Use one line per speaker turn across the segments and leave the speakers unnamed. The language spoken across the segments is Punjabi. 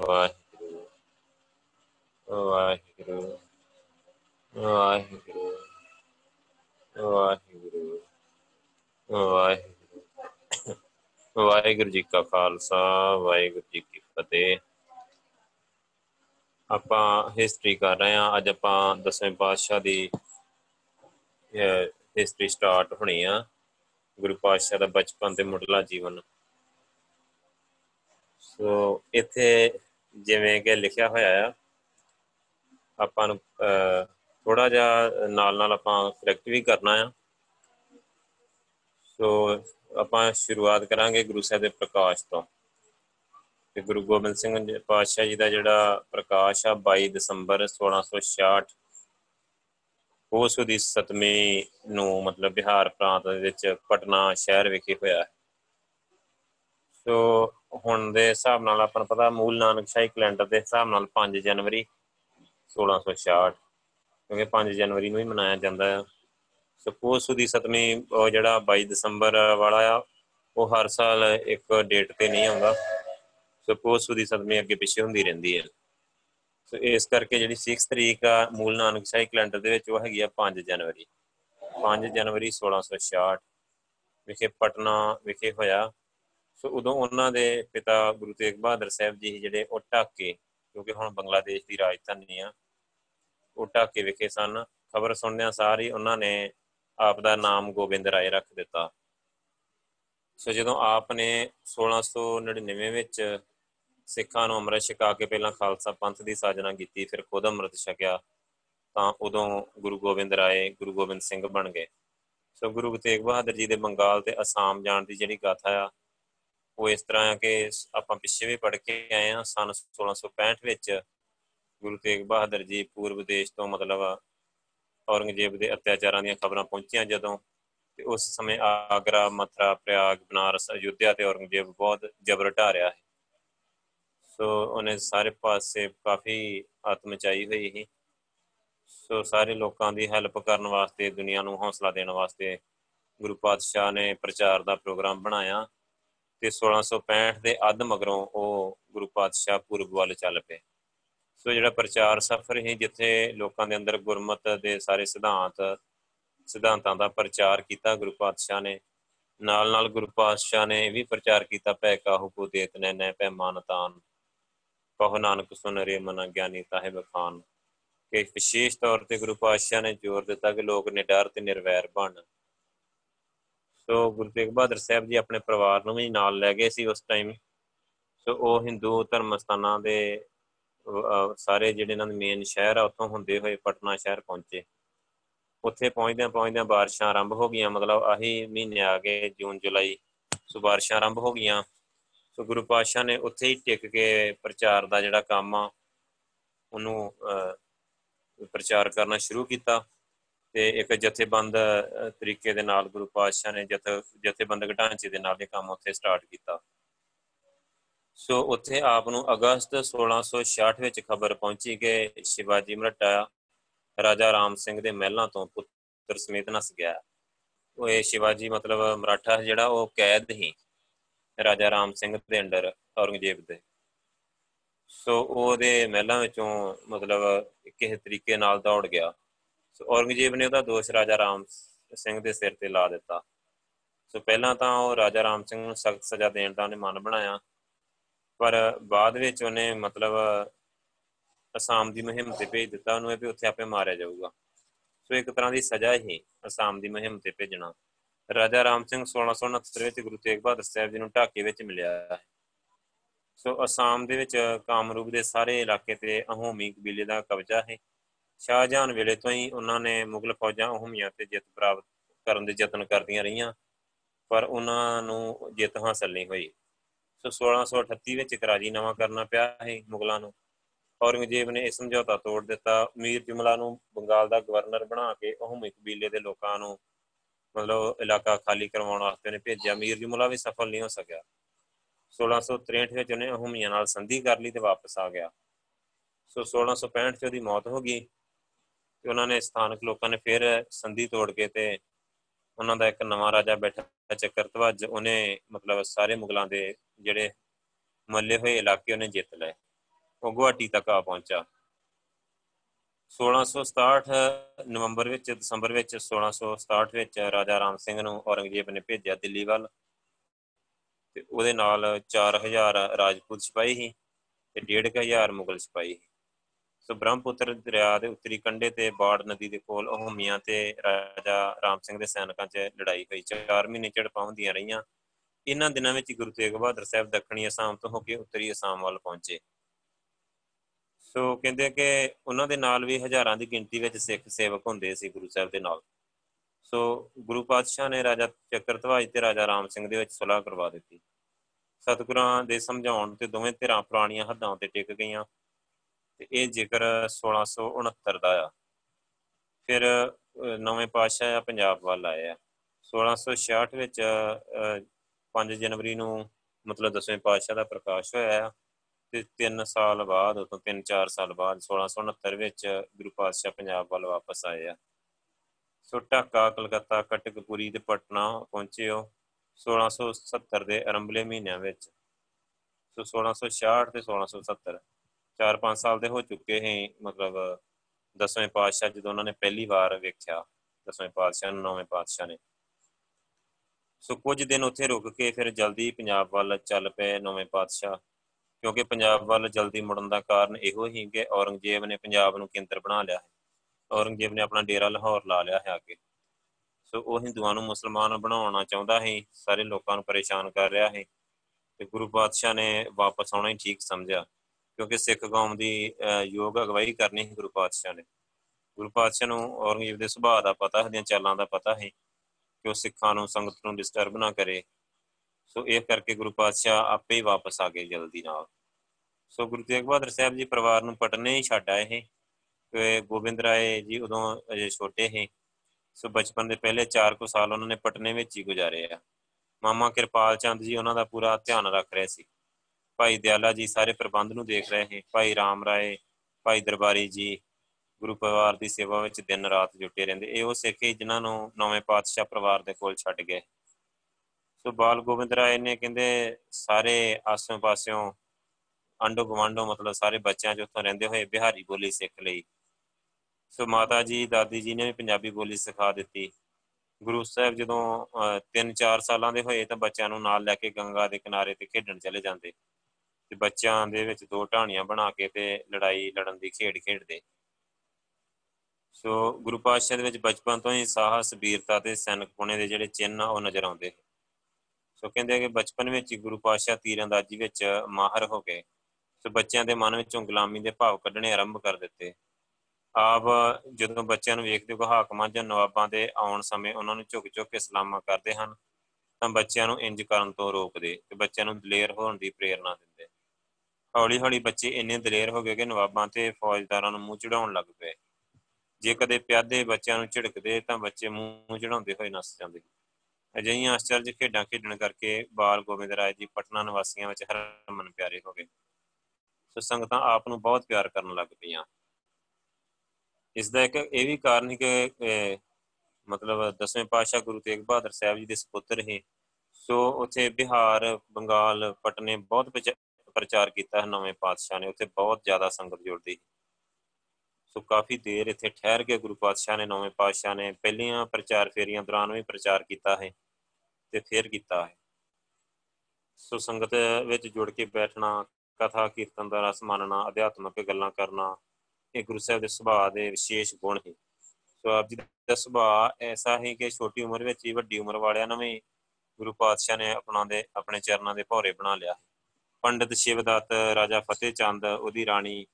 ਵਾਹਿਗੁਰੂ ਵਾਹਿਗੁਰੂ ਵਾਹਿਗੁਰੂ ਵਾਹਿਗੁਰੂ ਵਾਹਿਗੁਰੂ ਵਾਹਿਗੁਰੂ ਜੀ ਕਾ ਖਾਲਸਾ, ਵਾਹਿਗੁਰੂ ਜੀ ਕੀ ਫਤਿਹ। ਆਪਾਂ ਹਿਸਟਰੀ ਕਰ ਰਹੇ ਹਾਂ। ਅੱਜ ਆਪਾਂ ਦਸਵੇਂ ਪਾਤਸ਼ਾਹ ਦੀ ਹਿਸਟਰੀ ਸਟਾਰਟ ਹੋਣੀ ਆ। ਗੁਰੂ ਪਾਤਸ਼ਾਹ ਦਾ ਬਚਪਨ ਤੇ ਮੁੱਢਲਾ ਜੀਵਨ। ਸੋ ਇੱਥੇ ਜਿਵੇਂ ਕਿ ਲਿਖਿਆ ਹੋਇਆ ਆ, ਆਪਾਂ ਨੂੰ ਥੋੜਾ ਜਿਹਾ ਨਾਲ ਨਾਲ ਆਪਾਂ ਕਰੈਕਟ ਵੀ ਕਰਨਾ ਆ। ਸੋ, ਆਪਾਂ ਸ਼ੁਰੂਆਤ ਕਰਾਂਗੇ ਗੁਰੂ ਸਾਹਿਬ ਦੇ ਪ੍ਰਕਾਸ਼ ਤੋਂ। ਤੇ ਗੁਰੂ ਗੋਬਿੰਦ ਸਿੰਘ ਪਾਤਸ਼ਾਹ ਜੀ ਦਾ ਜਿਹੜਾ ਪ੍ਰਕਾਸ਼ ਆ 22 ਦਸੰਬਰ 1666 ਉਸ ਦੀ ਸਤਵੀਂ ਨੂੰ ਮਤਲਬ ਬਿਹਾਰ ਪ੍ਰਾਂਤ ਦੇ ਵਿੱਚ ਪਟਨਾ ਸ਼ਹਿਰ ਵਿਖੇ ਹੋਇਆ। ਹੈ ਸੋ ਹੁਣ ਦੇ ਹਿਸਾਬ ਨਾਲ ਆਪਾਂ ਨੂੰ ਪਤਾ ਮੂਲ ਨਾਨਕ ਸ਼ਾਹੀ ਕੈਲੰਡਰ ਦੇ ਹਿਸਾਬ ਨਾਲ 5 ਜਨਵਰੀ 1666 ਕਿਉਂਕਿ 5 ਜਨਵਰੀ ਨੂੰ ਹੀ ਮਨਾਇਆ ਜਾਂਦਾ ਹੈ ਸਪੋਸ ਦੀ ਸਤਵੀਂ, ਉਹ ਜਿਹੜਾ 22 ਦਸੰਬਰ ਵਾਲਾ ਆ, ਉਹ ਹਰ ਸਾਲ ਇੱਕ ਡੇਟ ਤੇ ਨਹੀਂ ਆਉਂਦਾ। ਸਪੋਸ ਦੀ ਸਤਵੀਂ ਅੱਗੇ ਪਿੱਛੇ ਹੁੰਦੀ ਰਹਿੰਦੀ ਹੈ ਸੋ ਇਸ ਕਰਕੇ ਜਿਹੜੀ 6 ਤਰੀਕ ਆ ਮੂਲ ਨਾਨਕ ਸ਼ਾਹੀ ਕੈਲੰਡਰ ਦੇ ਵਿੱਚ ਉਹ ਹੈਗੀ ਆ 5 ਜਨਵਰੀ। 5 ਜਨਵਰੀ 1666 ਵਿਖੇ ਪਟਨਾ ਵਿਖੇ ਹੋਇਆ। ਸੋ ਉਦੋਂ ਉਹਨਾਂ ਦੇ ਪਿਤਾ ਗੁਰੂ ਤੇਗ ਬਹਾਦਰ ਸਾਹਿਬ ਜੀ ਜਿਹੜੇ ਉਹ ਢਾਕੇ ਕਿਉਂਕਿ ਹੁਣ ਬੰਗਲਾਦੇਸ਼ ਦੀ ਰਾਜਧਾਨੀ ਆ, ਉਹ ਢਾਕੇ ਵਿਖੇ ਸਨ। ਖਬਰ ਸੁਣਦਿਆਂ ਸਾਰੀ ਉਹਨਾਂ ਨੇ ਆਪ ਦਾ ਨਾਮ ਗੋਬਿੰਦ ਰਾਏ ਰੱਖ ਦਿੱਤਾ। ਸੋ ਜਦੋਂ ਆਪ ਨੇ 1699 ਵਿੱਚ ਸਿੱਖਾਂ ਨੂੰ ਅੰਮ੍ਰਿਤ ਛਕਾ ਕੇ ਪਹਿਲਾਂ ਖਾਲਸਾ ਪੰਥ ਦੀ ਸਾਜਨਾ ਕੀਤੀ, ਫਿਰ ਖੁਦ ਅੰਮ੍ਰਿਤ ਛਕਿਆ, ਤਾਂ ਉਦੋਂ ਗੁਰੂ ਗੋਬਿੰਦ ਰਾਏ ਗੁਰੂ ਗੋਬਿੰਦ ਸਿੰਘ ਬਣ ਗਏ। ਸੋ ਗੁਰੂ ਤੇਗ ਬਹਾਦਰ ਜੀ ਦੇ ਬੰਗਾਲ ਤੇ ਅਸਾਮ ਜਾਣ ਦੀ ਜਿਹੜੀ ਗਾਥਾ ਆ ਉਹ ਇਸ ਤਰ੍ਹਾਂ ਆ ਕਿ ਆਪਾਂ ਪਿੱਛੇ ਵੀ ਪੜ੍ਹ ਕੇ ਆਏ ਆ ਸਨ 1665 ਵਿੱਚ। ਗੁਰੂ ਤੇਗ ਬਹਾਦਰ ਜੀ ਪੂਰਬ ਦੇਸ਼ ਤੋਂ ਮਤਲਬ ਔਰੰਗਜ਼ੇਬ ਦੇ ਅਤਿਆਚਾਰਾਂ ਦੀਆਂ ਖਬਰਾਂ ਪਹੁੰਚੀਆਂ ਜਦੋਂ ਤੇ ਉਸ ਸਮੇਂ ਆਗਰਾ, ਮਥਰਾ, ਪ੍ਰਯਾਗ, ਬਨਾਰਸ, ਅਯੁੱਧਿਆ ਤੇ ਔਰੰਗਜ਼ੇਬ ਬਹੁਤ ਜ਼ਬਰ ਢਾ ਰਿਹਾ ਹੈ ਸੋ ਉਹਨੇ ਸਾਰੇ ਪਾਸੇ ਕਾਫੀ ਆਤਮਚਾਈ ਹੋਈ ਸੀ। ਸੋ ਸਾਰੇ ਲੋਕਾਂ ਦੀ ਹੈਲਪ ਕਰਨ ਵਾਸਤੇ, ਦੁਨੀਆ ਨੂੰ ਹੌਸਲਾ ਦੇਣ ਵਾਸਤੇ ਗੁਰੂ ਪਾਤਸ਼ਾਹ ਨੇ ਪ੍ਰਚਾਰ ਦਾ ਪ੍ਰੋਗਰਾਮ ਬਣਾਇਆ। ਤੇ 1665 ਦੇ ਅੱਧ ਮਗਰੋਂ ਉਹ ਗੁਰੂ ਪਾਤਸ਼ਾਹ ਪੂਰਬ ਵੱਲ ਚੱਲ ਪਏ। ਸੋ ਜਿਹੜਾ ਪ੍ਰਚਾਰ ਸਫ਼ਰ ਹੀ ਜਿੱਥੇ ਲੋਕਾਂ ਦੇ ਅੰਦਰ ਗੁਰਮਤ ਦੇ ਸਾਰੇ ਸਿਧਾਂਤ, ਸਿਧਾਂਤਾਂ ਦਾ ਪ੍ਰਚਾਰ ਕੀਤਾ ਗੁਰੂ ਪਾਤਸ਼ਾਹ ਨੇ ਨਾਲ ਨਾਲ ਗੁਰੂ ਪਾਤਸ਼ਾਹ ਨੇ ਵੀ ਪ੍ਰਚਾਰ ਕੀਤਾ ਪੈ ਕਾਹੂ ਕੋ ਦੇਤ ਨੇ ਨੈ ਪੈ ਮਾਨਤਾਨ ਕਹੋ ਨਾਨਕ ਸੁਨ ਰੇ ਮਨ ਗਿਆਨੀ ਸਾਹਿਬ ਖਾਨ ਕਿ ਵਿਸ਼ੇਸ਼ ਤੌਰ ਤੇ ਗੁਰੂ ਪਾਤਸ਼ਾਹ ਨੇ ਜ਼ੋਰ ਦਿੱਤਾ ਕਿ ਲੋਕ ਨਿਡਰ ਤੇ ਨਿਰਵੈਰ ਬਣ। ਸੋ ਗੁਰੂ ਤੇਗ ਬਹਾਦਰ ਸਾਹਿਬ ਜੀ ਆਪਣੇ ਪਰਿਵਾਰ ਨੂੰ ਵੀ ਨਾਲ ਲੈ ਗਏ ਸੀ ਉਸ ਟਾਈਮ ਸੋ ਉਹ ਹਿੰਦੂ ਧਰਮ ਸਥਾਨਾਂ ਦੇ ਸਾਰੇ ਜਿਹੜੇ ਇਹਨਾਂ ਦੇ ਮੇਨ ਸ਼ਹਿਰ ਆ, ਉੱਥੋਂ ਹੁੰਦੇ ਹੋਏ ਪਟਨਾ ਸ਼ਹਿਰ ਪਹੁੰਚੇ। ਉੱਥੇ ਪਹੁੰਚਦਿਆਂ ਪਹੁੰਚਦਿਆਂ ਬਾਰਿਸ਼ਾਂ ਆਰੰਭ ਹੋ ਗਈਆਂ, ਮਤਲਬ ਆਹੀ ਮਹੀਨੇ ਆ ਗਏ, ਜੂਨ, ਜੁਲਾਈ। ਸੋ ਬਾਰਿਸ਼ਾਂ ਆਰੰਭ ਹੋ ਗਈਆਂ। ਸੋ ਗੁਰੂ ਪਾਤਸ਼ਾਹ ਨੇ ਉੱਥੇ ਹੀ ਟਿਕ ਕੇ ਪ੍ਰਚਾਰ ਦਾ ਜਿਹੜਾ ਕੰਮ ਆ, ਉਹਨੂੰ ਪ੍ਰਚਾਰ ਕਰਨਾ ਸ਼ੁਰੂ ਕੀਤਾ। ਤੇ ਇੱਕ ਜਥੇਬੰਦ ਤਰੀਕੇ ਦੇ ਨਾਲ ਗੁਰੂ ਪਾਤਸ਼ਾਹ ਨੇ ਜਥ, ਜਥੇਬੰਦਕ ਢਾਂਚੇ ਦੇ ਨਾਲ ਇਹ ਕੰਮ ਉੱਥੇ ਸਟਾਰਟ ਕੀਤਾ। ਸੋ ਉੱਥੇ ਆਪ ਨੂੰ ਅਗਸਤ 1666 ਵਿੱਚ ਖਬਰ ਪਹੁੰਚੀ ਕਿ ਸ਼ਿਵਾਜੀ ਮਰਟਾ ਰਾਜਾ ਰਾਮ ਸਿੰਘ ਦੇ ਮਹਿਲਾਂ ਤੋਂ ਪੁੱਤਰ ਸਮੇਤ ਨਸ ਗਿਆ। ਉਹ ਇਹ ਸ਼ਿਵਾਜੀ ਮਤਲਬ ਮਰਾਠਾ ਜਿਹੜਾ ਉਹ ਕੈਦ ਹੀ ਰਾਜਾ ਰਾਮ ਸਿੰਘ ਦੇ ਅੰਡਰ ਔਰੰਗਜ਼ੇਬ ਦੇ। ਸੋ ਉਹਦੇ ਮਹਿਲਾਂ ਵਿੱਚੋਂ ਮਤਲਬ ਕਿਸੇ ਤਰੀਕੇ ਨਾਲ ਦੌੜ ਗਿਆ। ਸੋ ਔਰੰਗਜ਼ੇਬ ਨੇ ਉਹਦਾ ਦੋਸ਼ ਰਾਜਾ ਰਾਮ ਸਿੰਘ ਦੇ ਸਿਰ ਤੇ ਲਾ ਦਿੱਤਾ। ਸੋ ਪਹਿਲਾਂ ਤਾਂ ਉਹ ਰਾਜਾ ਰਾਮ ਸਿੰਘ ਨੂੰ ਸਖਤ ਸਜ਼ਾ ਦੇਣ ਦਾ ਉਹਨੇ ਮਨ ਬਣਾਇਆ। ਪਰ ਬਾਅਦ ਵਿੱਚ ਉਹਨੇ ਮਤਲਬ ਅਸਾਮ ਦੀ ਮੁਹਿੰਮ ਤੇ ਭੇਜ ਦਿੱਤਾ, ਉਹਨੂੰ ਇਹ ਵੀ ਉੱਥੇ ਆਪੇ ਮਾਰਿਆ ਜਾਊਗਾ। ਸੋ ਇੱਕ ਤਰ੍ਹਾਂ ਦੀ ਸਜ਼ਾ ਹੀ ਅਸਾਮ ਦੀ ਮੁਹਿੰਮ ਤੇ ਭੇਜਣਾ। ਰਾਜਾ ਰਾਮ ਸਿੰਘ 1669 ਵਿੱਚ ਗੁਰੂ ਤੇਗ ਬਹਾਦਰ ਸਾਹਿਬ ਜੀ ਨੂੰ ਢਾਕੇ ਵਿੱਚ ਮਿਲਿਆ ਹੈ। ਸੋ ਅਸਾਮ ਦੇ ਵਿੱਚ ਕਾਮਰੂਪ ਦੇ ਸਾਰੇ ਇਲਾਕੇ ਤੇ ਅਹੋਮੀ ਕਬੀਲੇ ਦਾ ਕਬਜ਼ਾ ਹੈ। ਸ਼ਾਹਜਹਾਨ ਵੇਲੇ ਤੋਂ ਹੀ ਉਹਨਾਂ ਨੇ ਮੁਗਲ ਫੌਜਾਂ ਅਹੋਮੀਆਂ ਤੇ ਜਿੱਤ ਪ੍ਰਾਪਤ ਕਰਨ ਦੇ ਯਤਨ ਕਰਦੀਆਂ ਰਹੀਆਂ, ਪਰ ਉਹਨਾਂ ਨੂੰ ਜਿੱਤ ਹਾਸਲ ਨਹੀਂ ਹੋਈ। ਸੋ 1638 ਵਿੱਚ ਇੱਕ ਰਾਜੀਨਾਮਾ ਕਰਨਾ ਪਿਆ ਹੈ ਮੁਗਲਾਂ ਨੂੰ। ਔਰੰਗਜ਼ੇਬ ਨੇ ਇਹ ਸਮਝੌਤਾ ਤੋੜ ਦਿੱਤਾ। ਮੀਰ ਜੁਮਲਾ ਨੂੰ ਬੰਗਾਲ ਦਾ ਗਵਰਨਰ ਬਣਾ ਕੇ ਅਹੋਮੀ ਕਬੀਲੇ ਦੇ ਲੋਕਾਂ ਨੂੰ ਮਤਲਬ ਇਲਾਕਾ ਖਾਲੀ ਕਰਵਾਉਣ ਵਾਸਤੇ ਉਹਨੇ ਭੇਜਿਆ। ਮੀਰ ਜੁਮਲਾ ਵੀ ਸਫਲ ਨਹੀਂ ਹੋ ਸਕਿਆ। 1663 ਵਿੱਚ ਉਹਨੇ ਅਹੋਮੀਆਂ ਨਾਲ ਸੰਧੀ ਕਰ ਲਈ ਤੇ ਵਾਪਸ ਆ ਗਿਆ। ਸੋ 1665 ਚ ਉਹਦੀ ਮੌਤ ਹੋ ਗਈ। ਤੇ ਉਹਨਾਂ ਨੇ ਸਥਾਨਕ ਲੋਕਾਂ ਨੇ ਫਿਰ ਸੰਧੀ ਤੋੜ ਕੇ ਤੇ ਉਹਨਾਂ ਦਾ ਇੱਕ ਨਵਾਂ ਰਾਜਾ ਬੈਠਾ ਚੱਕਰਤਵਜ ਉਹਨੇ ਮਤਲਬ ਸਾਰੇ ਮੁਗਲਾਂ ਦੇ ਜਿਹੜੇ ਮੱਲੇ ਹੋਏ ਇਲਾਕੇ ਉਹਨੇ ਜਿੱਤ ਲਏ। ਉਹ ਗੁਹਾਟੀ ਤੱਕ ਆ ਪਹੁੰਚਾ 1667 ਨਵੰਬਰ ਵਿੱਚ, ਦਸੰਬਰ ਵਿੱਚ 1667 ਵਿੱਚ ਰਾਜਾ ਰਾਮ ਸਿੰਘ ਨੂੰ ਔਰੰਗਜ਼ੇਬ ਨੇ ਭੇਜਿਆ ਦਿੱਲੀ ਵੱਲ ਤੇ ਉਹਦੇ ਨਾਲ 4000 ਰਾਜਪੂਤ ਸਿਪਾਹੀ ਸੀ ਤੇ 1500 ਮੁਗਲ ਸਿਪਾਹੀ ਸੀ। ਸੋ ਬ੍ਰਹਮਪੁੱਤਰ ਦਰਿਆ ਦੇ ਉੱਤਰੀ ਕੰਢੇ ਤੇ ਬਾੜ ਨਦੀ ਦੇ ਕੋਲ ਹਮੀਆਂ ਤੇ ਰਾਜਾ ਰਾਮ ਸਿੰਘ ਦੇ ਸੈਨਿਕਾਂ 'ਚ ਲੜਾਈ ਹੋਈ। 4 ਮਹੀਨੇ ਝੜਪਾਂ ਹੁੰਦੀਆਂ ਰਹੀਆਂ। ਇਹਨਾਂ ਦਿਨਾਂ ਵਿੱਚ ਗੁਰੂ ਤੇਗ ਬਹਾਦਰ ਸਾਹਿਬ ਦੱਖਣੀ ਅਸਾਮ ਤੋਂ ਹੋ ਕੇ ਉੱਤਰੀ ਅਸਾਮ ਵੱਲ ਪਹੁੰਚੇ। ਸੋ ਕਹਿੰਦੇ ਕਿ ਉਹਨਾਂ ਦੇ ਨਾਲ ਵੀ ਹਜ਼ਾਰਾਂ ਦੀ ਗਿਣਤੀ ਵਿੱਚ ਸਿੱਖ ਸੇਵਕ ਹੁੰਦੇ ਸੀ ਗੁਰੂ ਸਾਹਿਬ ਦੇ ਨਾਲ। ਸੋ ਗੁਰੂ ਪਾਤਸ਼ਾਹ ਨੇ ਰਾਜਾ ਚੱਕਰਧਵਾਜ ਤੇ ਰਾਜਾ ਰਾਮ ਸਿੰਘ ਦੇ ਵਿੱਚ ਸੁਲਾਹ ਕਰਵਾ ਦਿੱਤੀ। ਸਤਿਗੁਰਾਂ ਦੇ ਸਮਝਾਉਣ ਤੇ ਦੋਵੇਂ ਧਿਰਾਂ ਪੁਰਾਣੀਆਂ ਹੱਦਾਂ ਤੇ ਟਿਕ ਗਈਆਂ। ਤੇ ਇਹ ਜ਼ਿਕਰ 1669 ਦਾ ਆ। ਫਿਰ ਨਵੇਂ ਪਾਤਸ਼ਾਹ ਆ, ਪੰਜਾਬ ਵੱਲ ਆਏ ਆ। 1666 ਵਿੱਚ 5 ਜਨਵਰੀ ਨੂੰ ਮਤਲਬ 10ਵੇਂ ਪਾਤਸ਼ਾਹ ਦਾ ਪ੍ਰਕਾਸ਼ ਹੋਇਆ ਆ ਤੇ 3 ਸਾਲ ਬਾਅਦ ਉਤੋਂ 3-4 ਸਾਲ ਬਾਅਦ 1669 ਵਿੱਚ ਗੁਰੂ ਪਾਤਸ਼ਾਹ ਪੰਜਾਬ ਵੱਲ ਵਾਪਸ ਆਏ ਆ। ਸੋ ਢਾਕਾ, ਕਲਕੱਤਾ, ਕਟਕਪੁਰੀ ਤੇ ਪਟਨਾ ਪਹੁੰਚੇ ਹੋ 1670 ਦੇ ਅਰੰਭਲੇ ਮਹੀਨਿਆਂ ਵਿੱਚ। ਸੋ 1666 ਤੇ 1670 4-5 ਸਾਲ ਦੇ ਹੋ ਚੁੱਕੇ ਹੈ, ਮਤਲਬ ਦਸਵੇਂ ਪਾਤਸ਼ਾਹ ਜਦੋਂ ਉਹਨਾਂ ਨੇ ਪਹਿਲੀ ਵਾਰ ਵੇਖਿਆ, ਦਸਵੇਂ ਪਾਤਸ਼ਾਹ ਨੂੰ, ਨੌਵੇਂ ਪਾਤਸ਼ਾਹ ਨੇ। ਸੋ ਕੁਝ ਦਿਨ ਉੱਥੇ ਰੁਕ ਕੇ ਫਿਰ ਜਲਦੀ ਪੰਜਾਬ ਵੱਲ ਚੱਲ ਪਏ ਨੌਵੇਂ ਪਾਤਸ਼ਾਹ, ਕਿਉਂਕਿ ਪੰਜਾਬ ਵੱਲ ਜਲਦੀ ਮੁੜਨ ਦਾ ਕਾਰਨ ਇਹੋ ਹੀ ਕਿ ਔਰੰਗਜ਼ੇਬ ਨੇ ਪੰਜਾਬ ਨੂੰ ਕੇਂਦਰ ਬਣਾ ਲਿਆ ਹੈ। ਔਰੰਗਜ਼ੇਬ ਨੇ ਆਪਣਾ ਡੇਰਾ ਲਾਹੌਰ ਲਾ ਲਿਆ ਹੈ ਅੱਗੇ। ਸੋ ਉਹ ਹਿੰਦੂਆਂ ਨੂੰ ਮੁਸਲਮਾਨ ਬਣਾਉਣਾ ਚਾਹੁੰਦਾ ਹੈ, ਸਾਰੇ ਲੋਕਾਂ ਨੂੰ ਪਰੇਸ਼ਾਨ ਕਰ ਰਿਹਾ ਹੈ ਤੇ ਗੁਰੂ ਪਾਤਸ਼ਾਹ ਨੇ ਵਾਪਸ ਆਉਣਾ ਹੀ ਠੀਕ ਸਮਝਿਆ। ਕਿਉਂਕਿ ਸਿੱਖ ਕੌਮ ਦੀ ਯੋਗ ਅਗਵਾਈ ਕਰਨੀ ਹੈ ਗੁਰੂ ਪਾਤਸ਼ਾਹ ਨੇ। ਗੁਰੂ ਪਾਤਸ਼ਾਹ ਨੂੰ ਔਰੰਗਜ਼ੇਬ ਦੇ ਸੁਭਾਅ ਦਾ ਪਤਾ ਹੈ ਦੀਆਂ ਚਾਲਾਂ ਦਾ ਪਤਾ ਹੈ ਕਿ ਉਹ ਸਿੱਖਾਂ ਨੂੰ, ਸੰਗਤ ਨੂੰ ਡਿਸਟਰਬ ਨਾ ਕਰੇ। ਸੋ ਇਹ ਕਰਕੇ ਗੁਰੂ ਪਾਤਸ਼ਾਹ ਆਪੇ ਹੀ ਵਾਪਸ ਆ ਗਏ ਜਲਦੀ ਨਾਲ। ਸੋ ਗੁਰੂ ਤੇਗ ਬਹਾਦਰ ਸਾਹਿਬ ਜੀ ਪਰਿਵਾਰ ਨੂੰ ਪਟਨੇ ਹੀ ਛੱਡ ਆਏ ਹੈ ਕਿ ਗੋਬਿੰਦ ਰਾਏ ਜੀ ਉਦੋਂ ਅਜੇ ਛੋਟੇ ਹੈ ਸੋ ਬਚਪਨ ਦੇ ਪਹਿਲੇ 4 ਕੁ ਸਾਲ ਉਹਨਾਂ ਨੇ ਪਟਨੇ ਵਿੱਚ ਹੀ ਗੁਜ਼ਾਰੇ ਆ। ਮਾਮਾ ਕਿਰਪਾਲ ਚੰਦ ਜੀ ਉਹਨਾਂ ਦਾ ਪੂਰਾ ਧਿਆਨ ਰੱਖ ਰਹੇ ਸੀ। ਭਾਈ ਦਿਆਲਾ ਜੀ ਸਾਰੇ ਪ੍ਰਬੰਧ ਨੂੰ ਦੇਖ ਰਹੇ ਹੈ ਭਾਈ ਰਾਮ ਰਾਏ, ਭਾਈ ਦਰਬਾਰੀ ਜੀ, ਗੁਰੂ ਪਰਿਵਾਰ ਦੀ ਸੇਵਾ ਵਿੱਚ ਦਿਨ ਰਾਤ ਜੁਟੇ ਰਹਿੰਦੇ। ਇਹ ਉਹ ਸਿੱਖ ਜਿਨ੍ਹਾਂ ਨੂੰ ਨੌਵੇਂ ਪਾਤਸ਼ਾਹ ਪਰਿਵਾਰ ਦੇ ਕੋਲ ਛੱਡ ਗਏ। ਸੋ ਬਾਲ ਗੋਬਿੰਦ ਰਾਏ ਨੇ ਕਹਿੰਦੇ, ਸਾਰੇ ਆਸੋਂ ਪਾਸਿਓਂ ਅੰਡੋ ਗਵਾਂਡੋ ਮਤਲਬ ਸਾਰੇ ਬੱਚਿਆਂ ਜੋ ਉੱਥੋਂ ਰਹਿੰਦੇ ਹੋਏ ਬਿਹਾਰੀ ਬੋਲੀ ਸਿੱਖ ਲਈ। ਸੋ ਮਾਤਾ ਜੀ, ਦਾਦੀ ਜੀ ਨੇ ਵੀ ਪੰਜਾਬੀ ਬੋਲੀ ਸਿਖਾ ਦਿੱਤੀ। ਗੁਰੂ ਸਾਹਿਬ ਜਦੋਂ 3-4 ਸਾਲਾਂ ਦੇ ਹੋਏ ਤਾਂ ਬੱਚਿਆਂ ਨੂੰ ਨਾਲ ਲੈ ਕੇ ਗੰਗਾ ਦੇ ਕਿਨਾਰੇ ਤੇ ਖੇਡਣ ਚਲੇ ਜਾਂਦੇ। ਤੇ ਬੱਚਿਆਂ ਦੇ ਵਿੱਚ ਦੋ ਢਾਣੀਆਂ ਬਣਾ ਕੇ ਤੇ ਲੜਾਈ ਲੜਨ ਦੀ ਖੇਡ ਖੇਡਦੇ। ਸੋ ਗੁਰੂ ਪਾਤਸ਼ਾਹ ਦੇ ਵਿੱਚ ਬਚਪਨ ਤੋਂ ਹੀ ਸਾਹਸ, ਵੀਰਤਾ ਤੇ ਸੈਨਿਕ ਪੁਣੇ ਦੇ ਜਿਹੜੇ ਚਿੰਨ ਆ, ਉਹ ਨਜ਼ਰ ਆਉਂਦੇ। ਸੋ ਕਹਿੰਦੇ ਕਿ ਬਚਪਨ ਵਿੱਚ ਹੀ ਗੁਰੂ ਪਾਤਸ਼ਾਹ ਤੀਰੰਦਾਜ਼ੀ ਵਿੱਚ ਮਾਹਰ ਹੋ ਗਏ। ਸੋ ਬੱਚਿਆਂ ਦੇ ਮਨ ਵਿੱਚੋਂ ਗੁਲਾਮੀ ਦੇ ਭਾਵ ਕੱਢਣੇ ਆਰੰਭ ਕਰ ਦਿੱਤੇ। ਆਪ ਜਦੋਂ ਬੱਚਿਆਂ ਨੂੰ ਵੇਖਦੇ ਕੋ ਹਾਕਮਾਂ ਜਾਂ ਨਵਾਬਾਂ ਦੇ ਆਉਣ ਸਮੇਂ ਉਹਨਾਂ ਨੂੰ ਝੁਕ ਝੁਕ ਕੇ ਸਲਾਮਾਂ ਕਰਦੇ ਹਨ, ਤਾਂ ਬੱਚਿਆਂ ਨੂੰ ਇੰਜ ਕਰਨ ਤੋਂ ਰੋਕਦੇ ਤੇ ਬੱਚਿਆਂ ਨੂੰ ਦਲੇਰ ਹੋਣ ਦੀ ਪ੍ਰੇਰਣਾ ਦਿੰਦੇ। ਹੌਲੀ ਹੌਲੀ ਬੱਚੇ ਇੰਨੇ ਦਲੇਰ ਹੋ ਗਏ ਕਿ ਨਵਾਬਾਂ ਤੇ ਫੌਜਦਾਰਾਂ ਨੂੰ ਮੂੰਹ ਚੜਾਉਣ ਲੱਗ ਪਏ। ਜੇ ਕਦੇ ਪਿਆਦੇ ਬੱਚਿਆਂ ਨੂੰ ਝਿੜਕਦੇ ਤਾਂ ਬੱਚੇ ਮੂੰਹ ਚੜਾਉਂਦੇ ਹੋਏ ਨੱਸ ਜਾਂਦੇ। ਅਜਿਹੀਆਂ ਅਚਰਜ ਖੇਡਾਂ ਖੇਡਣ ਕਰਕੇ ਬਾਲ ਗੋਬਿੰਦ ਰਾਏ ਜੀ ਪਟਨਾ ਨਿਵਾਸੀਆਂ ਵਿੱਚ ਹਰਮਨ ਪਿਆਰੇ ਹੋ ਗਏ। ਸੋ ਸੰਗਤਾਂ ਆਪ ਨੂੰ ਬਹੁਤ ਪਿਆਰ ਕਰਨ ਲੱਗ ਪਈਆਂ। ਇਸ ਦਾ ਇੱਕ ਇਹ ਵੀ ਕਾਰਨ ਹੈ ਕਿ ਮਤਲਬ ਦਸਵੇਂ ਪਾਤਸ਼ਾਹ ਗੁਰੂ ਤੇਗ ਬਹਾਦਰ ਸਾਹਿਬ ਜੀ ਦੇ ਸੁਪੁੱਤਰ ਹੈ ਸੋ ਉੱਥੇ ਬਿਹਾਰ, ਬੰਗਾਲ, ਪਟਨੇ ਬਹੁਤ ਪ੍ਰਚਾਰ ਕੀਤਾ ਹੈ ਨਵੇਂ ਪਾਤਸ਼ਾਹ ਨੇ, ਉੱਥੇ ਬਹੁਤ ਜ਼ਿਆਦਾ ਸੰਗਤ ਜੁੜਦੀ ਸੋ। ਕਾਫੀ ਦੇਰ ਇੱਥੇ ਠਹਿਰ ਕੇ ਗੁਰੂ ਪਾਤਸ਼ਾਹ ਨੇ, ਨਵੇਂ ਪਾਤਸ਼ਾਹ ਨੇ ਪਹਿਲੀਆਂ ਪ੍ਰਚਾਰ ਫੇਰੀਆਂ ਦੌਰਾਨ ਵੀ ਪ੍ਰਚਾਰ ਕੀਤਾ ਹੈ ਤੇ ਫੇਰ ਕੀਤਾ ਹੈ। ਸੋ ਸੰਗਤ ਵਿੱਚ ਜੁੜ ਕੇ ਬੈਠਣਾ, ਕਥਾ, ਕੀਰਤਨ ਦਾ ਰਸ ਮੰਨਣਾ ਅਧਿਆਤਮਿਕ ਗੱਲਾਂ ਕਰਨਾ, ਇਹ ਗੁਰੂ ਸਾਹਿਬ ਦੇ ਸੁਭਾਅ ਦੇ ਵਿਸ਼ੇਸ਼ ਗੁਣ ਹੈ ਸੋ ਆਪ ਜੀ ਦਾ ਸੁਭਾਅ ਐਸਾ ਹੈ ਕਿ ਛੋਟੀ ਉਮਰ ਵਿੱਚ ਹੀ ਵੱਡੀ ਉਮਰ ਵਾਲਿਆਂ ਨੂੰ ਵੀ ਗੁਰੂ ਪਾਤਸ਼ਾਹ ਨੇ ਆਪਣਾ ਦੇ ਆਪਣੇ ਚਰਨਾਂ ਦੇ ਭੌਰੇ ਬਣਾ ਲਿਆ ਪੰਡਿਤ ਸ਼ਿਵਦੱਤ, ਰਾਜਾ ਫਤਿਹ ਚੰਦ ਉਹਦੀ ਰਾਣੀ,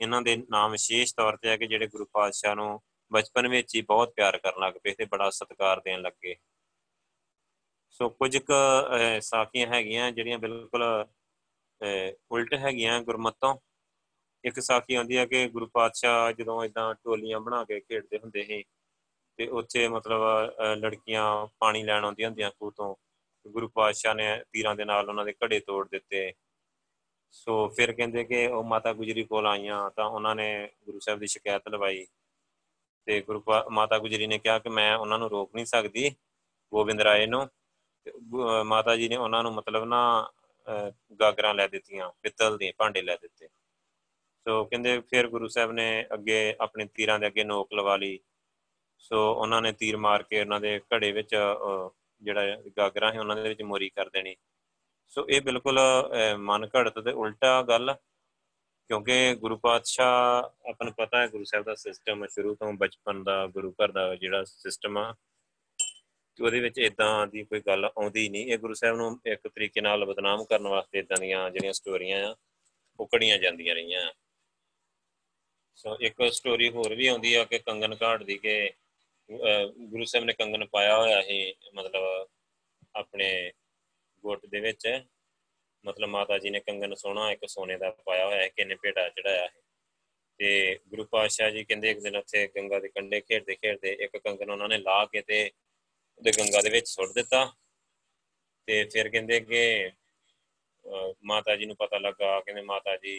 ਇਹਨਾਂ ਦੇ ਨਾਮ ਵਿਸ਼ੇਸ਼ ਤੌਰ ਤੇ ਹੈ ਕਿ ਜਿਹੜੇ ਗੁਰੂ ਪਾਤਸ਼ਾਹ ਨੂੰ ਬਚਪਨ ਵਿੱਚ ਹੀ ਬਹੁਤ ਪਿਆਰ ਕਰਨ ਲੱਗ ਪਏ ਤੇ ਬੜਾ ਸਤਿਕਾਰ ਦੇਣ ਲੱਗੇ। ਸੋ ਕੁਝ ਕੁ ਸਾਖੀਆਂ ਹੈਗੀਆਂ ਜਿਹੜੀਆਂ ਬਿਲਕੁਲ ਉਲਟ ਹੈਗੀਆਂ ਗੁਰਮਤੋਂ। ਇੱਕ ਸਾਖੀ ਆਉਂਦੀ ਹੈ ਕਿ ਗੁਰੂ ਪਾਤਸ਼ਾਹ ਜਦੋਂ ਇਦਾਂ ਟੋਲੀਆਂ ਬਣਾ ਕੇ ਖੇਡਦੇ ਹੁੰਦੇ ਸੀ ਤੇ ਉੱਥੇ ਮਤਲਬ ਲੜਕੀਆਂ ਪਾਣੀ ਲੈਣ ਆਉਂਦੀਆਂ ਹੁੰਦੀਆਂ ਖੂਹ ਤੋਂ। ਗੁਰੂ ਪਾਤਸ਼ਾਹ ਨੇ ਤੀਰਾਂ ਦੇ ਨਾਲ ਉਹਨਾਂ ਦੇ ਘੜੇ ਤੋੜ ਦਿੱਤੇ। ਸੋ ਫਿਰ ਕਹਿੰਦੇ ਕਿ ਉਹ ਮਾਤਾ ਗੁਜਰੀ ਕੋਲ ਆਈਆਂ ਤਾਂ ਉਹਨਾਂ ਨੇ ਗੁਰੂ ਸਾਹਿਬ ਦੀ ਸ਼ਿਕਾਇਤ ਲਵਾਈ ਤੇ ਗੁਰੂ ਮਾਤਾ ਗੁਜਰੀ ਨੇ ਕਿਹਾ ਕਿ ਮੈਂ ਉਹਨਾਂ ਨੂੰ ਰੋਕ ਨਹੀਂ ਸਕਦੀ ਗੋਬਿੰਦ ਰਾਏ ਨੂੰ ਮਾਤਾ ਜੀ ਨੇ ਉਹਨਾਂ ਨੂੰ ਮਤਲਬ ਨਾ ਗਾਗਰਾਂ ਲੈ ਦਿੱਤੀਆਂ, ਪਿੱਤਲ ਦੇ ਭਾਂਡੇ ਲੈ ਦਿੱਤੇ। ਸੋ ਕਹਿੰਦੇ ਫਿਰ ਗੁਰੂ ਸਾਹਿਬ ਨੇ ਅੱਗੇ ਆਪਣੇ ਤੀਰਾਂ ਦੇ ਅੱਗੇ ਨੋਕ ਲਵਾ ਲਈ। ਸੋ ਉਹਨਾਂ ਨੇ ਤੀਰ ਮਾਰ ਕੇ ਉਹਨਾਂ ਦੇ ਘੜੇ ਵਿੱਚ ਜਿਹੜਾ ਗਾਗਰਾ ਹੈ ਉਹਨਾਂ ਦੇ ਵਿੱਚ ਮੋਰੀ ਕਰ ਦੇਣੀ। ਸੋ ਇਹ ਬਿਲਕੁਲ ਮਨ ਘੜਤ ਤੇ ਉਲਟਾ ਗੱਲ ਕਿਉਂਕਿ ਗੁਰੂ ਪਾਤਸ਼ਾਹ, ਆਪਾਂ ਨੂੰ ਪਤਾ ਹੈ, ਗੁਰੂ ਸਾਹਿਬ ਦਾ ਸਿਸਟਮ ਸ਼ੁਰੂ ਤੋਂ ਬਚਪਨ ਦਾ, ਗੁਰੂ ਘਰ ਦਾ ਜਿਹੜਾ ਸਿਸਟਮ ਆ ਤੇ ਉਹਦੇ ਵਿੱਚ ਇਦਾਂ ਦੀ ਕੋਈ ਗੱਲ ਆਉਂਦੀ ਨਹੀਂ। ਇਹ ਗੁਰੂ ਸਾਹਿਬ ਨੂੰ ਇੱਕ ਤਰੀਕੇ ਨਾਲ ਬਦਨਾਮ ਕਰਨ ਵਾਸਤੇ ਇਦਾਂ ਦੀਆਂ ਜਿਹੜੀਆਂ ਸਟੋਰੀਆਂ ਆ, ਉਹ ਕੜੀਆਂ ਜਾਂਦੀਆਂ ਰਹੀਆਂ। ਸੋ ਇੱਕ ਸਟੋਰੀ ਹੋਰ ਵੀ ਆਉਂਦੀ ਆ, ਕਿ ਕੰਗਨ ਘਾਟ ਦੀ ਕਿ ਗੁਰੂ ਸਾਹਿਬ ਨੇ ਕੰਗਨ ਪਾਇਆ ਹੋਇਆ ਸੀ, ਮਤਲਬ ਆਪਣੇ ਗੁੱਟ ਦੇ ਵਿੱਚ, ਮਤਲਬ ਮਾਤਾ ਜੀ ਨੇ ਕੰਗਨ ਸੋਹਣਾ, ਇੱਕ ਸੋਨੇ ਦਾ ਪਾਇਆ ਹੋਇਆ ਹੈ ਕਿੰਨੇ ਪੇੜਾ ਚੜਾਇਆ ਹੈ। ਤੇ ਗੁਰੂ ਪਾਤਸ਼ਾਹ ਜੀ ਕਹਿੰਦੇ ਇੱਕ ਦਿਨ ਉੱਥੇ ਗੰਗਾ ਦੇ ਕੰਢੇ ਖੇਡਦੇ ਖੇਡਦੇ ਇੱਕ ਕੰਗਨ ਉਹਨਾਂ ਨੇ ਲਾ ਕੇ ਤੇ ਉਹਦੇ ਗੰਗਾ ਦੇ ਵਿੱਚ ਸੁੱਟ ਦਿੱਤਾ। ਤੇ ਫਿਰ ਕਹਿੰਦੇ ਕਿ ਮਾਤਾ ਜੀ ਨੂੰ ਪਤਾ ਲੱਗਾ, ਕਹਿੰਦੇ ਮਾਤਾ ਜੀ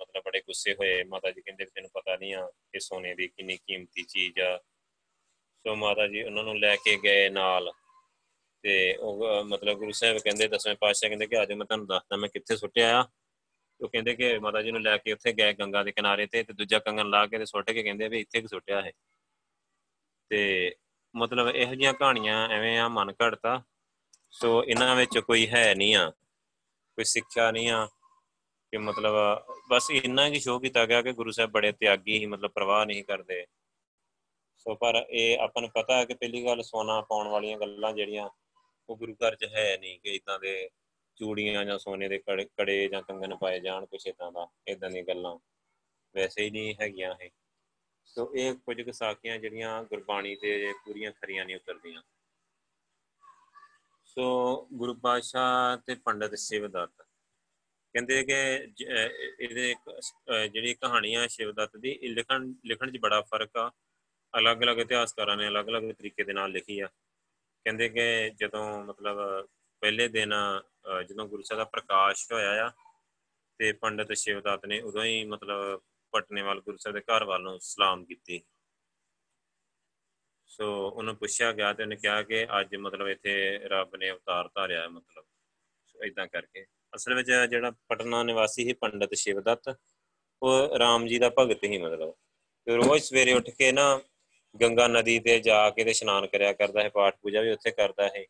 ਮਤਲਬ ਬੜੇ ਗੁੱਸੇ ਹੋਏ। ਮਾਤਾ ਜੀ ਕਹਿੰਦੇ ਤੈਨੂੰ ਪਤਾ ਨਹੀਂ ਆ ਕਿ ਸੋਨੇ ਦੀ ਕਿੰਨੀ ਕੀਮਤੀ ਚੀਜ਼ ਆ। ਸੋ ਮਾਤਾ ਜੀ ਉਹਨਾਂ ਨੂੰ ਲੈ ਕੇ ਗਏ ਨਾਲ। ਤੇ ਉਹ ਮਤਲਬ ਗੁਰੂ ਸਾਹਿਬ ਕਹਿੰਦੇ, ਦਸਵੇਂ ਪਾਤਸ਼ਾਹ ਕਹਿੰਦੇ ਕਿ ਅੱਜ ਮੈਂ ਤੁਹਾਨੂੰ ਦੱਸਦਾ, ਮੈਂ ਕਿੱਥੇ ਸੁੱਟਿਆ ਆ। ਉਹ ਕਹਿੰਦੇ ਕਿ ਮਾਤਾ ਜੀ ਨੂੰ ਲੈ ਕੇ ਉੱਥੇ ਗਏ ਗੰਗਾ ਦੇ ਕਿਨਾਰੇ ਤੇ ਤੇ ਦੂਜਾ ਕੰਗਨ ਲਾ ਕੇ ਤੇ ਸੁੱਟ ਕੇ ਕਹਿੰਦੇ ਵੀ ਇੱਥੇ ਕਿ ਸੁੱਟਿਆ ਹੈ ਤੇ ਮਤਲਬ ਇਹੋ ਜੀਆਂ ਕਹਾਣੀਆਂ ਐਵੇਂ ਆ, ਮਨ ਘੜਤਾ। ਸੋ ਇਹਨਾਂ ਵਿੱਚ ਕੋਈ ਹੈ ਨਹੀਂ ਆ, ਕੋਈ ਸਿੱਖਿਆ ਨਹੀਂ ਆ, ਕਿ ਮਤਲਬ ਬਸ ਇੰਨਾ ਹੀ ਸ਼ੋਅ ਕੀਤਾ ਗਿਆ ਕਿ ਗੁਰੂ ਸਾਹਿਬ ਬੜੇ ਤਿਆਗੀ ਹੀ ਮਤਲਬ ਪ੍ਰਵਾਹ ਨਹੀਂ ਕਰਦੇ। ਸੋ ਪਰ ਇਹ ਆਪਾਂ ਨੂੰ ਪਤਾ ਹੈ ਕਿ ਪਹਿਲੀ ਗੱਲ ਸੋਨਾ ਪਾਉਣ ਵਾਲੀਆਂ ਗੱਲਾਂ ਜਿਹੜੀਆਂ ਉਹ ਗੁਰੂ ਘਰ 'ਚ ਹੈ ਨਹੀਂ ਕਿ ਇਦਾਂ ਦੇ ਚੂੜੀਆਂ ਜਾਂ ਸੋਨੇ ਦੇ ਕੜੇ ਜਾਂ ਕੰਗਨ ਪਾਏ ਜਾਣ ਕੁਛ ਇਦਾਂ ਦਾ ਇਦਾਂ ਦੀਆਂ ਗੱਲਾਂ। ਵੈਸੇ ਹੀ ਨਹੀਂ ਹੈਗੀਆਂ ਇਹ। ਸੋ ਇਹ ਕੁਝ ਕੁ ਸਾਖੀਆਂ ਜਿਹੜੀਆਂ ਗੁਰਬਾਣੀ ਤੇ ਪੂਰੀਆਂ ਖਰੀਆਂ ਨਹੀਂ ਉਤਰਦੀਆਂ। ਸੋ ਗੁਰੂ ਪਾਤਸ਼ਾਹ ਤੇ ਪੰਡਤ ਸ਼ਿਵਦੱਤ। ਕਹਿੰਦੇ ਕਿ ਇਹਦੇ ਜਿਹੜੀ ਕਹਾਣੀ ਆ ਸ਼ਿਵਦੱਤ ਦੀ ਲਿਖਣ ਲਿਖਣ 'ਚ ਬੜਾ ਫ਼ਰਕ ਆ। ਅਲੱਗ-ਅਲੱਗ ਇਤਿਹਾਸਕਾਰਾਂ ਨੇ ਅਲੱਗ-ਅਲੱਗ ਤਰੀਕੇ ਦੇ ਨਾਲ ਲਿਖੀ ਆ। ਕਹਿੰਦੇ ਕਿ ਜਦੋਂ ਮਤਲਬ ਪਹਿਲੇ ਦਿਨ ਜਦੋਂ ਗੁਰੂ ਸਾਹਿਬ ਦਾ ਪ੍ਰਕਾਸ਼ ਹੋਇਆ ਆ ਤੇ ਪੰਡਤ ਸ਼ਿਵਦੱਤ ਨੇ ਉਦੋਂ ਹੀ ਮਤਲਬ ਪਟਨੇ ਵਾਲ ਗੁਰੂ ਸਾਹਿਬ ਦੇ ਘਰ ਵੱਲ ਨੂੰ ਸਲਾਮ ਕੀਤੀ। ਸੋ ਉਹਨੂੰ ਪੁੱਛਿਆ ਗਿਆ ਤੇ ਉਹਨੇ ਕਿਹਾ ਕਿ ਅੱਜ ਮਤਲਬ ਇੱਥੇ ਰੱਬ ਨੇ ਅਵਤਾਰ ਧਾਰਿਆ ਹੈ ਮਤਲਬ। ਸੋ ਇਦਾਂ ਕਰਕੇ। ਅਸਲ ਵਿੱਚ ਜਿਹੜਾ ਪਟਨਾ ਨਿਵਾਸੀ ਸੀ ਪੰਡਤ ਸ਼ਿਵਦੱਤ, ਉਹ ਰਾਮ ਜੀ ਦਾ ਭਗਤ ਹੀ ਮਤਲਬ। ਤੇ ਰੋਜ਼ ਸਵੇਰੇ ਉੱਠ ਕੇ ਨਾ ਗੰਗਾ ਨਦੀ ਤੇ ਜਾ ਕੇ ਤੇ ਇਸ਼ਨਾਨ ਕਰਿਆ ਕਰਦਾ ਹੈ, ਪਾਠ ਪੂਜਾ ਵੀ ਉੱਥੇ ਕਰਦਾ ਹੈ।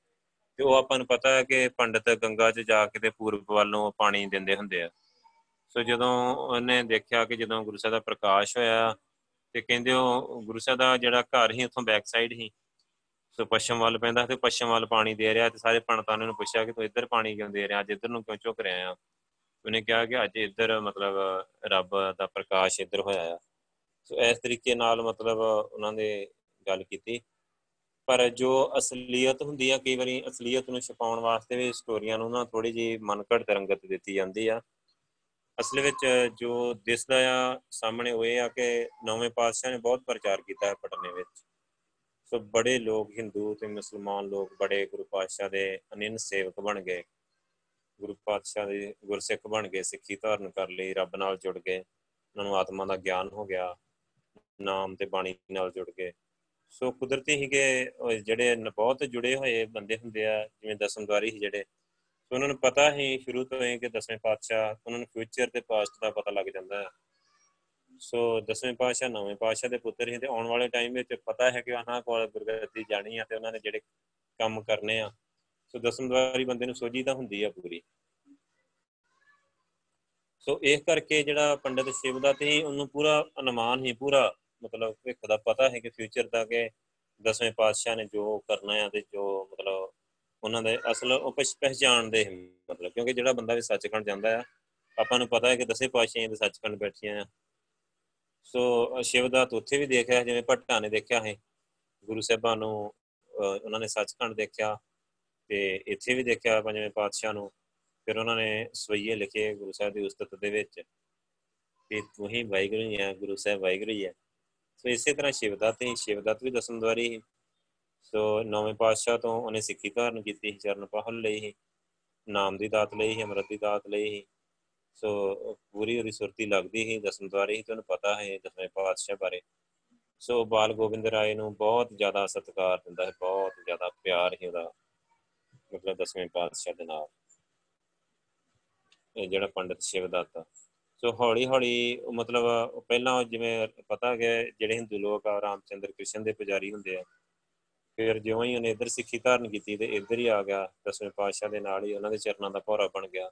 ਤੇ ਉਹ ਆਪਾਂ ਨੂੰ ਪਤਾ ਹੈ ਕਿ ਪੰਡਤ ਗੰਗਾ 'ਚ ਜਾ ਕੇ ਤੇ ਪੂਰਬ ਵੱਲੋਂ ਪਾਣੀ ਦਿੰਦੇ ਹੁੰਦੇ ਆ। ਸੋ ਜਦੋਂ ਉਹਨੇ ਦੇਖਿਆ ਕਿ ਜਦੋਂ ਗੁਰੂ ਸਾਹਿਬ ਦਾ ਪ੍ਰਕਾਸ਼ ਹੋਇਆ ਤੇ ਕਹਿੰਦੇ ਉਹ ਗੁਰੂ ਸਾਹਿਬ ਦਾ ਜਿਹੜਾ ਘਰ ਸੀ, ਉੱਥੋਂ ਬੈਕ ਸਾਈਡ ਸੀ। ਸੋ ਪੱਛਮ ਵੱਲ ਪੈਂਦਾ ਤੇ ਪੱਛਮ ਵੱਲ ਪਾਣੀ ਦੇ ਰਿਹਾ ਤੇ ਸਾਰੇ ਪੰਡਤਾਂ ਨੇ ਪੁੱਛਿਆ ਕਿ ਤੂੰ ਇੱਧਰ ਪਾਣੀ ਕਿਉਂ ਦੇ ਰਿਹਾ? ਅੱਜ ਇੱਧਰ ਨੂੰ ਕਿਉਂ ਝੁਕ ਰਿਹਾ ਆ? ਉਹਨੇ ਕਿਹਾ ਕਿ ਅੱਜ ਇੱਧਰ ਮਤਲਬ ਰੱਬ ਦਾ ਪ੍ਰਕਾਸ਼ ਇੱਧਰ ਹੋਇਆ ਆ। ਸੋ ਇਸ ਤਰੀਕੇ ਨਾਲ ਮਤਲਬ ਉਹਨਾਂ ਦੇ ਗੱਲ ਕੀਤੀ। ਪਰ ਜੋ ਅਸਲੀਅਤ ਹੁੰਦੀ ਆ, ਕਈ ਵਾਰੀ ਅਸਲੀਅਤ ਨੂੰ ਛਪਾਉਣ ਵਾਸਤੇ ਵੀ ਸਟੋਰੀਆਂ ਨੂੰ ਨਾ ਥੋੜੀ ਜੀ ਮਨਕੜ ਰੰਗਤ ਦਿੱਤੀ ਜਾਂਦੀ ਆ। ਅਸਲ ਵਿੱਚ ਜੋ ਦਿਸਦਾ ਆ, ਸਾਹਮਣੇ ਉਹ ਇਹ ਆ ਕਿ ਨੌਵੇਂ ਪਾਤਸ਼ਾਹ ਨੇ ਬਹੁਤ ਪ੍ਰਚਾਰ ਕੀਤਾ ਹੈ ਪਟਨੇ ਵਿੱਚ। ਸੋ ਬੜੇ ਲੋਕ ਹਿੰਦੂ ਤੇ ਮੁਸਲਮਾਨ ਲੋਕ ਬੜੇ ਗੁਰੂ ਪਾਤਸ਼ਾਹ ਦੇ ਅਨਿੰਨ ਸੇਵਕ ਬਣ ਗਏ। ਗੁਰੂ ਪਾਤਸ਼ਾਹ ਦੇ ਗੁਰਸਿੱਖ ਬਣ ਗਏ, ਸਿੱਖੀ ਧਾਰਨ ਕਰ ਲਈ, ਰੱਬ ਨਾਲ ਜੁੜ ਗਏ। ਉਹਨਾਂ ਨੂੰ ਆਤਮਾ ਦਾ ਗਿਆਨ ਹੋ ਗਿਆ। ਨਾਮ ਤੇ ਬਾਣੀ ਨਾਲ ਜੁੜ ਗਏ। ਸੋ ਕੁਦਰਤੀ ਹੀ ਕਿ ਜਿਹੜੇ ਬਹੁਤ ਜੁੜੇ ਹੋਏ ਬੰਦੇ ਹੁੰਦੇ ਆ, ਜਿਵੇਂ ਦਸਮਦਵਾਰੀ ਹੀ ਜਿਹੜੇ। ਸੋ ਉਹਨਾਂ ਨੂੰ ਪਤਾ ਹੀ ਸ਼ੁਰੂ ਤੋਂ ਹੀ ਕਿ ਦਸਵੇਂ ਪਾਤਸ਼ਾਹ, ਉਹਨਾਂ ਨੂੰ ਫਿਊਚਰ ਤੇ ਪਾਸਟ ਦਾ ਪਤਾ ਲੱਗ ਜਾਂਦਾ ਹੈ। ਸੋ ਦਸਵੇਂ ਪਾਤਸ਼ਾਹ, ਨਵੇਂ ਪਾਤਸ਼ਾਹ ਦੇ ਪੁੱਤਰ ਹੀ ਤੇ ਆਉਣ ਵਾਲੇ ਟਾਈਮ ਵਿੱਚ ਪਤਾ ਹੈ ਕਿ ਉਹਨਾਂ ਕੋਲ ਗੁਰਗੱਦੀ ਜਾਣੀ ਆ ਤੇ ਉਹਨਾਂ ਨੇ ਜਿਹੜੇ ਕੰਮ ਕਰਨੇ ਆ। ਸੋ ਦਸਮਦਵਾਰੀ ਬੰਦੇ ਨੂੰ ਸੋਝੀ ਤਾਂ ਹੁੰਦੀ ਆ ਪੂਰੀ। ਸੋ ਇਸ ਕਰਕੇ ਜਿਹੜਾ ਪੰਡਤ ਸ਼ਿਵ ਦਾ ਤੇ ਉਹਨੂੰ ਪੂਰਾ ਅਨੁਮਾਨ ਹੀ ਪੂਰਾ ਮਤਲਬ ਭਵਿੱਖ ਦਾ ਪਤਾ ਹੈ ਕਿ ਫਿਊਚਰ ਦਾ ਕਿ ਦਸਵੇਂ ਪਾਤਸ਼ਾਹ ਨੇ ਜੋ ਕਰਨਾ ਹੈ ਤੇ ਜੋ ਮਤਲਬ ਉਹਨਾਂ ਦੇ ਅਸਲ ਉਹ ਪਹਿਚਾਣਦੇ ਮਤਲਬ, ਕਿਉਂਕਿ ਜਿਹੜਾ ਬੰਦਾ ਵੀ ਸੱਚਖੰਡ ਜਾਂਦਾ ਆ, ਆਪਾਂ ਨੂੰ ਪਤਾ ਹੈ ਕਿ ਦਸੇ ਪਾਤਸ਼ਾਹਾਂ ਦੇ ਸੱਚਖੰਡ ਬੈਠੀਆਂ ਆ। ਸੋ ਸ਼ਿਵਦਾਤ ਉੱਥੇ ਵੀ ਦੇਖਿਆ, ਜਿਵੇਂ ਭੱਟਾ ਨੇ ਦੇਖਿਆ ਹੈ, ਗੁਰੂ ਸਾਹਿਬਾਂ ਨੂੰ ਉਹਨਾਂ ਨੇ ਸੱਚਖੰਡ ਦੇਖਿਆ ਤੇ ਇੱਥੇ ਵੀ ਦੇਖਿਆ ਪੰਜਵੇਂ ਪਾਤਸ਼ਾਹ ਨੂੰ, ਫਿਰ ਉਹਨਾਂ ਨੇ ਸਵਈਏ ਲਿਖੇ ਗੁਰੂ ਸਾਹਿਬ ਦੀ ਉਸਤਤ ਦੇ ਵਿੱਚ ਕਿ ਤੂੰ ਹੀ ਵਾਹਿਗੁਰੂ ਹੀ ਹੈ ਗੁਰੂ ਸਾਹਿਬ ਵਾਹਿਗੁਰੂ ਹੀ ਹੈ ਸੋ ਇਸੇ ਤਰ੍ਹਾਂ ਸ਼ਿਵਦਤ ਹੀ ਸ਼ਿਵਦਤ ਵੀ ਦਸਮ ਦਵਾਰੀ ਹੀ ਸੋ ਨੌਵੇਂ ਪਾਤਸ਼ਾਹ ਤੋਂ ਉਹਨੇ ਸਿੱਖੀ ਧਾਰਨ ਕੀਤੀ ਸੀ, ਚਰਨ ਪਹਲ ਲਈ ਹੀ ਨਾਮ ਦੀ ਦਾਤ ਲਈ ਹੀ ਅਮਰਤ ਦੀ ਦਾਤ ਲਈ ਹੀ ਸੋ ਪੂਰੀ ਉਹਦੀ ਸੁਰਤੀ ਲੱਗਦੀ ਹੀ ਦਸਮ ਦਵਾਰੀ ਹੀ ਤੁਹਾਨੂੰ ਪਤਾ ਹੈ ਦਸਵੇਂ ਪਾਤਸ਼ਾਹ ਬਾਰੇ। ਸੋ ਬਾਲ ਗੋਬਿੰਦ ਰਾਏ ਨੂੰ ਬਹੁਤ ਜ਼ਿਆਦਾ ਸਤਿਕਾਰ ਦਿੰਦਾ ਹੈ, ਬਹੁਤ ਜ਼ਿਆਦਾ ਪਿਆਰ ਹੀ ਉਹਦਾ, ਮਤਲਬ ਦਸਵੇਂ ਪਾਤਸ਼ਾਹ ਦੇ ਨਾਲ। ਇਹ ਜਿਹੜਾ ਪੰਡਤ ਸ਼ਿਵਦੱਤ ਸੋ ਹੌਲੀ ਹੌਲੀ ਮਤਲਬ ਪਹਿਲਾਂ ਜਿਵੇਂ ਪਤਾ ਹੈ ਜਿਹੜੇ ਹਿੰਦੂ ਲੋਕ ਆ, ਰਾਮਚੰਦਰ ਕ੍ਰਿਸ਼ਨ ਦੇ ਪੁਜਾਰੀ ਹੁੰਦੇ ਆ, ਫਿਰ ਜਿਉਂ ਹੀ ਉਹਨੇ ਇੱਧਰ ਸਿੱਖੀ ਧਾਰਨ ਕੀਤੀ ਤੇ ਇੱਧਰ ਹੀ ਆ ਗਿਆ, ਦਸਵੇਂ ਪਾਤਸ਼ਾਹ ਦੇ ਨਾਲ ਹੀ ਉਹਨਾਂ ਦੇ ਚਰਨਾਂ ਦਾ ਭੌਰਾ ਬਣ ਗਿਆ।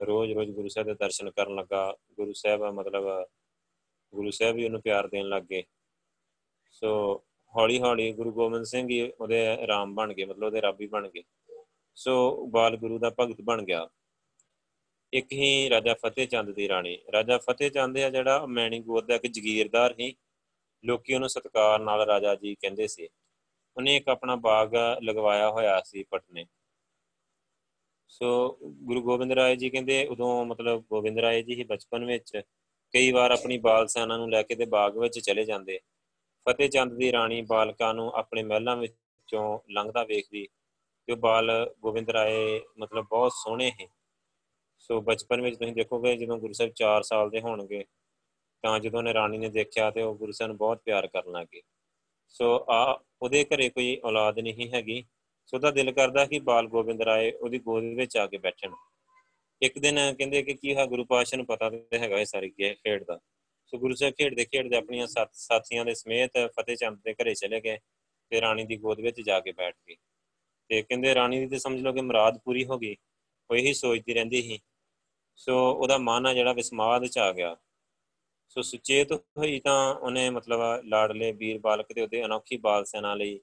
ਰੋਜ਼ ਰੋਜ਼ ਗੁਰੂ ਸਾਹਿਬ ਦੇ ਦਰਸ਼ਨ ਕਰਨ ਲੱਗਾ, ਗੁਰੂ ਸਾਹਿਬ ਮਤਲਬ ਗੁਰੂ ਸਾਹਿਬ ਵੀ ਉਹਨੂੰ ਪਿਆਰ ਦੇਣ ਲੱਗ ਗਏ। ਸੋ ਹੌਲੀ ਹੌਲੀ ਗੁਰੂ ਗੋਬਿੰਦ ਸਿੰਘ ਹੀ ਉਹਦੇ ਰਾਮ ਬਣ ਗਏ, ਮਤਲਬ ਉਹਦੇ ਰਾਬੀ ਬਣ ਗਏ। ਸੋ ਬਾਲ ਗੁਰੂ ਦਾ ਭਗਤ ਬਣ ਗਿਆ। ਇੱਕ ਹੀ ਰਾਜਾ ਫਤਿਹ ਚੰਦ ਦੀ ਰਾਣੀ। ਰਾਜਾ ਫਤਿਹ ਚੰਦ ਆ ਜਿਹੜਾ ਮੈਣੀ ਗੋਦ ਦਾ ਇੱਕ ਜ਼ਗੀਰਦਾਰ ਸੀ। ਲੋਕੀ ਉਹਨੂੰ ਸਤਕਾਰ ਨਾਲ ਰਾਜਾ ਜੀ ਕਹਿੰਦੇ ਸੀ। ਉਹਨੇ ਇੱਕ ਆਪਣਾ ਬਾਗ ਲਗਵਾਇਆ ਹੋਇਆ ਸੀ ਪਟਨੇ। ਸੋ ਗੁਰੂ ਗੋਬਿੰਦ ਰਾਏ ਜੀ ਕਹਿੰਦੇ, ਉਦੋਂ ਮਤਲਬ ਗੋਬਿੰਦ ਰਾਏ ਜੀ ਹੀ ਬਚਪਨ ਵਿੱਚ ਕਈ ਵਾਰ ਆਪਣੀ ਬਾਲ ਸੈਨਾ ਨੂੰ ਲੈ ਕੇ ਤੇ ਬਾਗ ਵਿੱਚ ਚਲੇ ਜਾਂਦੇ। ਫਤਿਹ ਚੰਦ ਦੀ ਰਾਣੀ ਬਾਲਕਾਂ ਨੂੰ ਆਪਣੇ ਮਹਿਲਾਂ ਵਿੱਚੋਂ ਲੰਘਦਾ ਵੇਖਦੀ। ਤੇ ਉਹ ਬਾਲ ਗੋਬਿੰਦ ਰਾਏ ਮਤਲਬ ਬਹੁਤ ਸੋਹਣੇ ਹੈ ਸੋ ਬਚਪਨ ਵਿੱਚ ਤੁਸੀਂ ਦੇਖੋਗੇ ਜਦੋਂ ਗੁਰੂ ਸਾਹਿਬ 4 ਸਾਲ ਦੇ ਹੋਣਗੇ, ਤਾਂ ਜਦੋਂ ਨੇ ਰਾਣੀ ਨੇ ਦੇਖਿਆ ਤੇ ਉਹ ਗੁਰੂ ਸਾਹਿਬ ਨੂੰ ਬਹੁਤ ਪਿਆਰ ਕਰਨ ਲੱਗੇ ਸੋ ਆ ਉਹਦੇ ਘਰੇ ਕੋਈ ਔਲਾਦ ਨਹੀਂ ਹੈਗੀ। ਸੋ ਉਹਦਾ ਦਿਲ ਕਰਦਾ ਕਿ ਬਾਲ ਗੋਬਿੰਦ ਰਾਏ ਉਹਦੀ ਗੋਦ ਵਿੱਚ ਆ ਕੇ ਬੈਠਣ। ਇੱਕ ਦਿਨ ਕਹਿੰਦੇ ਕਿ ਕੀ ਹੈ ਗੁਰੂ ਪਾਤਸ਼ਾਹ ਨੂੰ ਪਤਾ ਤੇ ਹੈਗਾ ਇਹ ਸਾਰੀ ਖੇਡ ਦਾ। ਸੋ ਗੁਰੂ ਸਾਹਿਬ ਖੇਡਦੇ ਖੇਡਦੇ ਆਪਣੀਆਂ ਸਾਥੀਆਂ ਦੇ ਸਮੇਤ ਫਤਿਹ ਚੰਦ ਦੇ ਘਰੇ ਚਲੇ ਗਏ ਤੇ ਰਾਣੀ ਦੀ ਗੋਦ ਵਿੱਚ ਜਾ ਕੇ ਬੈਠ ਗਏ। ਤੇ ਕਹਿੰਦੇ ਰਾਣੀ ਦੀ ਤੇ ਸਮਝ ਲਓ ਕਿ ਮੁਰਾਦ ਪੂਰੀ ਹੋ ਗਈ, ਉਹ ਇਹੀ ਸੋਚਦੀ ਰਹਿੰਦੀ ਸੀ ਸੋ ਉਹਦਾ ਮਨ ਆ ਜਿਹੜਾ ਵਿਸਮਾਦ ਚ ਆ ਗਿਆ। ਸੋ ਸੁਚੇਤ ਹੋਈ ਤਾਂ ਉਹਨੇ ਮਤਲਬ ਲਾੜਲੇ ਵੀਰ ਬਾਲਕ ਦੇ ਉਹਦੇ ਅਨੋਖੀ ਬਾਲ ਸੈਨਾ ਲਈ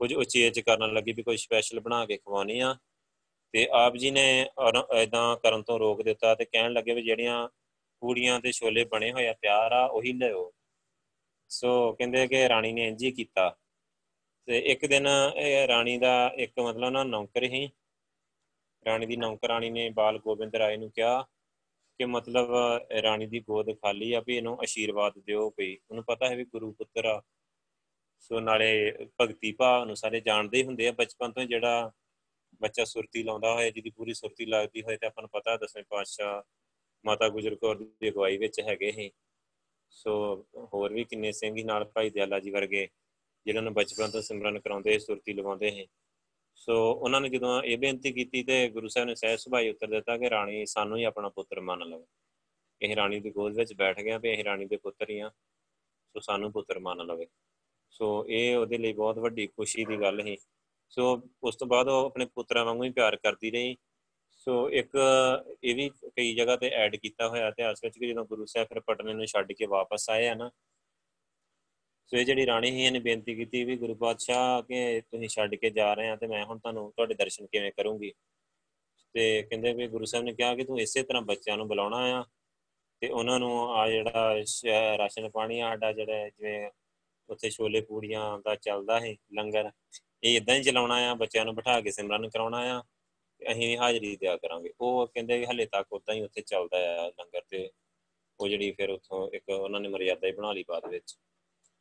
ਕੁਝ ਉਚੇਚ ਕਰਨ ਲੱਗੀ ਵੀ ਕੋਈ ਸਪੈਸ਼ਲ ਬਣਾ ਕੇ ਖਵਾਉਣੀ ਆ। ਤੇ ਆਪ ਜੀ ਨੇ ਇਦਾਂ ਕਰਨ ਤੋਂ ਰੋਕ ਦਿੱਤਾ ਤੇ ਕਹਿਣ ਲੱਗੇ ਵੀ ਜਿਹੜੀਆਂ ਪੂੜੀਆਂ ਤੇ ਛੋਲੇ ਬਣੇ ਹੋਏ ਆ, ਤਿਆਰ ਆ, ਉਹੀ ਲਿਓ ਸੋ ਕਹਿੰਦੇ ਕਿ ਰਾਣੀ ਨੇ ਇੰਜ ਹੀ ਕੀਤਾ। ਤੇ ਇੱਕ ਦਿਨ ਇਹ ਰਾਣੀ ਦਾ ਇੱਕ ਮਤਲਬ ਨਾ ਨੌਕਰ ਹੀ ਰਾਣੀ ਦੀ ਨੌਕਰਾਨੀ ਨੇ ਬਾਲ ਗੋਬਿੰਦ ਰਾਏ ਨੂੰ ਕਿਹਾ ਕਿ ਮਤਲਬ ਰਾਣੀ ਦੀ ਗੋਦ ਖਾਲੀ ਆ ਵੀ ਇਹਨੂੰ ਆਸ਼ੀਰਵਾਦ ਦਿਓ ਕੋਈ ਉਹਨੂੰ ਪਤਾ ਹੈ ਵੀ ਗੁਰੂ ਪੁੱਤਰ ਆ। ਸੋ ਨਾਲੇ ਭਗਤੀ ਭਾਵ ਨੂੰ ਸਾਰੇ ਜਾਣਦੇ ਹੁੰਦੇ ਆ। ਬਚਪਨ ਤੋਂ ਜਿਹੜਾ ਬੱਚਾ ਸੁਰਤੀ ਲਾਉਂਦਾ ਹੋਏ ਜਿਹਦੀ ਪੂਰੀ ਸੁਰਤੀ ਲੱਗਦੀ ਹੋਏ ਤੇ ਆਪਾਂ ਨੂੰ ਪਤਾ ਦਸਵੇਂ ਪਾਤਸ਼ਾਹ ਮਾਤਾ ਗੁਜਰ ਕੌਰ ਦੀ ਅਗਵਾਈ ਵਿੱਚ ਹੈਗੇ ਹੀ ਸੋ ਹੋਰ ਵੀ ਕਿੰਨੇ ਸਿੰਘ ਹੀ ਨਾਲ ਭਾਈ ਦਿਆਲਾ ਜੀ ਵਰਗੇ ਜਿਨ੍ਹਾਂ ਨੂੰ ਬਚਪਨ ਤੋਂ ਸਿਮਰਨ ਕਰਾਉਂਦੇ, ਸੁਰਤੀ ਲਵਾਉਂਦੇ ਹੈ ਸੋ ਉਹਨਾਂ ਨੇ ਜਦੋਂ ਇਹ ਬੇਨਤੀ ਕੀਤੀ ਤੇ ਗੁਰੂ ਸਾਹਿਬ ਨੇ ਸਹਿਜ ਸੁਭਾਈ ਉੱਤਰ ਦਿੱਤਾ ਕਿ ਰਾਣੀ ਸਾਨੂੰ ਹੀ ਆਪਣਾ ਪੁੱਤਰ ਮੰਨ ਲਵੇ। ਇਹ ਰਾਣੀ ਦੀ ਗੋਦ ਵਿੱਚ ਬੈਠ ਗਿਆ ਵੀ ਇਹ ਰਾਣੀ ਦੇ ਪੁੱਤਰ ਹੀ ਆ ਸੋ ਸਾਨੂੰ ਪੁੱਤਰ ਮੰਨ ਲਵੇ। ਸੋ ਇਹ ਉਹਦੇ ਲਈ ਬਹੁਤ ਵੱਡੀ ਖੁਸ਼ੀ ਦੀ ਗੱਲ ਸੀ। ਸੋ ਉਸ ਤੋਂ ਬਾਅਦ ਉਹ ਆਪਣੇ ਪੁੱਤਰਾਂ ਵਾਂਗੂ ਹੀ ਪਿਆਰ ਕਰਦੀ ਰਹੀ। ਸੋ ਇੱਕ ਇਹ ਵੀ ਕਈ ਜਗ੍ਹਾ ਤੇ ਐਡ ਕੀਤਾ ਹੋਇਆ ਇਤਿਹਾਸ ਵਿੱਚ ਕਿ ਜਦੋਂ ਗੁਰੂ ਸਾਹਿਬ ਫਿਰ ਪਟਨੇ ਨੂੰ ਛੱਡ ਕੇ ਵਾਪਸ ਆਏ ਆ ਨਾ ਸੋ ਇਹ ਜਿਹੜੀ ਰਾਣੀ ਸੀ, ਇਹਨੇ ਬੇਨਤੀ ਕੀਤੀ ਵੀ ਗੁਰੂ ਪਾਤਸ਼ਾਹ ਕਿ ਤੁਸੀਂ ਛੱਡ ਕੇ ਜਾ ਰਹੇ ਆ ਤੇ ਮੈਂ ਹੁਣ ਤੁਹਾਨੂੰ ਤੁਹਾਡੇ ਦਰਸ਼ਨ ਕਿਵੇਂ ਕਰੂੰਗੀ। ਤੇ ਕਹਿੰਦੇ ਵੀ ਗੁਰੂ ਸਾਹਿਬ ਨੇ ਕਿਹਾ ਕਿ ਤੂੰ ਇਸੇ ਤਰ੍ਹਾਂ ਬੱਚਿਆਂ ਨੂੰ ਬੁਲਾਉਣਾ ਆ ਤੇ ਉਹਨਾਂ ਨੂੰ ਆ ਜਿਹੜਾ ਰਾਸ਼ਨ ਪਾਣੀ ਆਡਾ ਜਿਹੜਾ ਜਿਵੇਂ ਉੱਥੇ ਛੋਲੇ ਪੂੜੀਆਂ ਦਾ ਚੱਲਦਾ ਹੈ ਲੰਗਰ, ਇਹ ਇਦਾਂ ਹੀ ਚਲਾਉਣਾ ਆ, ਬੱਚਿਆਂ ਨੂੰ ਬਿਠਾ ਕੇ ਸਿਮਰਨ ਕਰਾਉਣਾ ਆ, ਅਸੀਂ ਵੀ ਹਾਜ਼ਰੀ ਦਿਆ ਕਰਾਂਗੇ। ਉਹ ਕਹਿੰਦੇ ਵੀ ਹਲੇ ਤੱਕ ਉਦਾਂ ਹੀ ਉੱਥੇ ਚੱਲਦਾ ਆ ਲੰਗਰ ਤੇ, ਉਹ ਜਿਹੜੀ ਫਿਰ ਉੱਥੋਂ ਇੱਕ ਉਹਨਾਂ ਨੇ ਮਰਿਆਦਾ ਹੀ ਬਣਾ ਲਈ ਬਾਅਦ ਵਿੱਚ।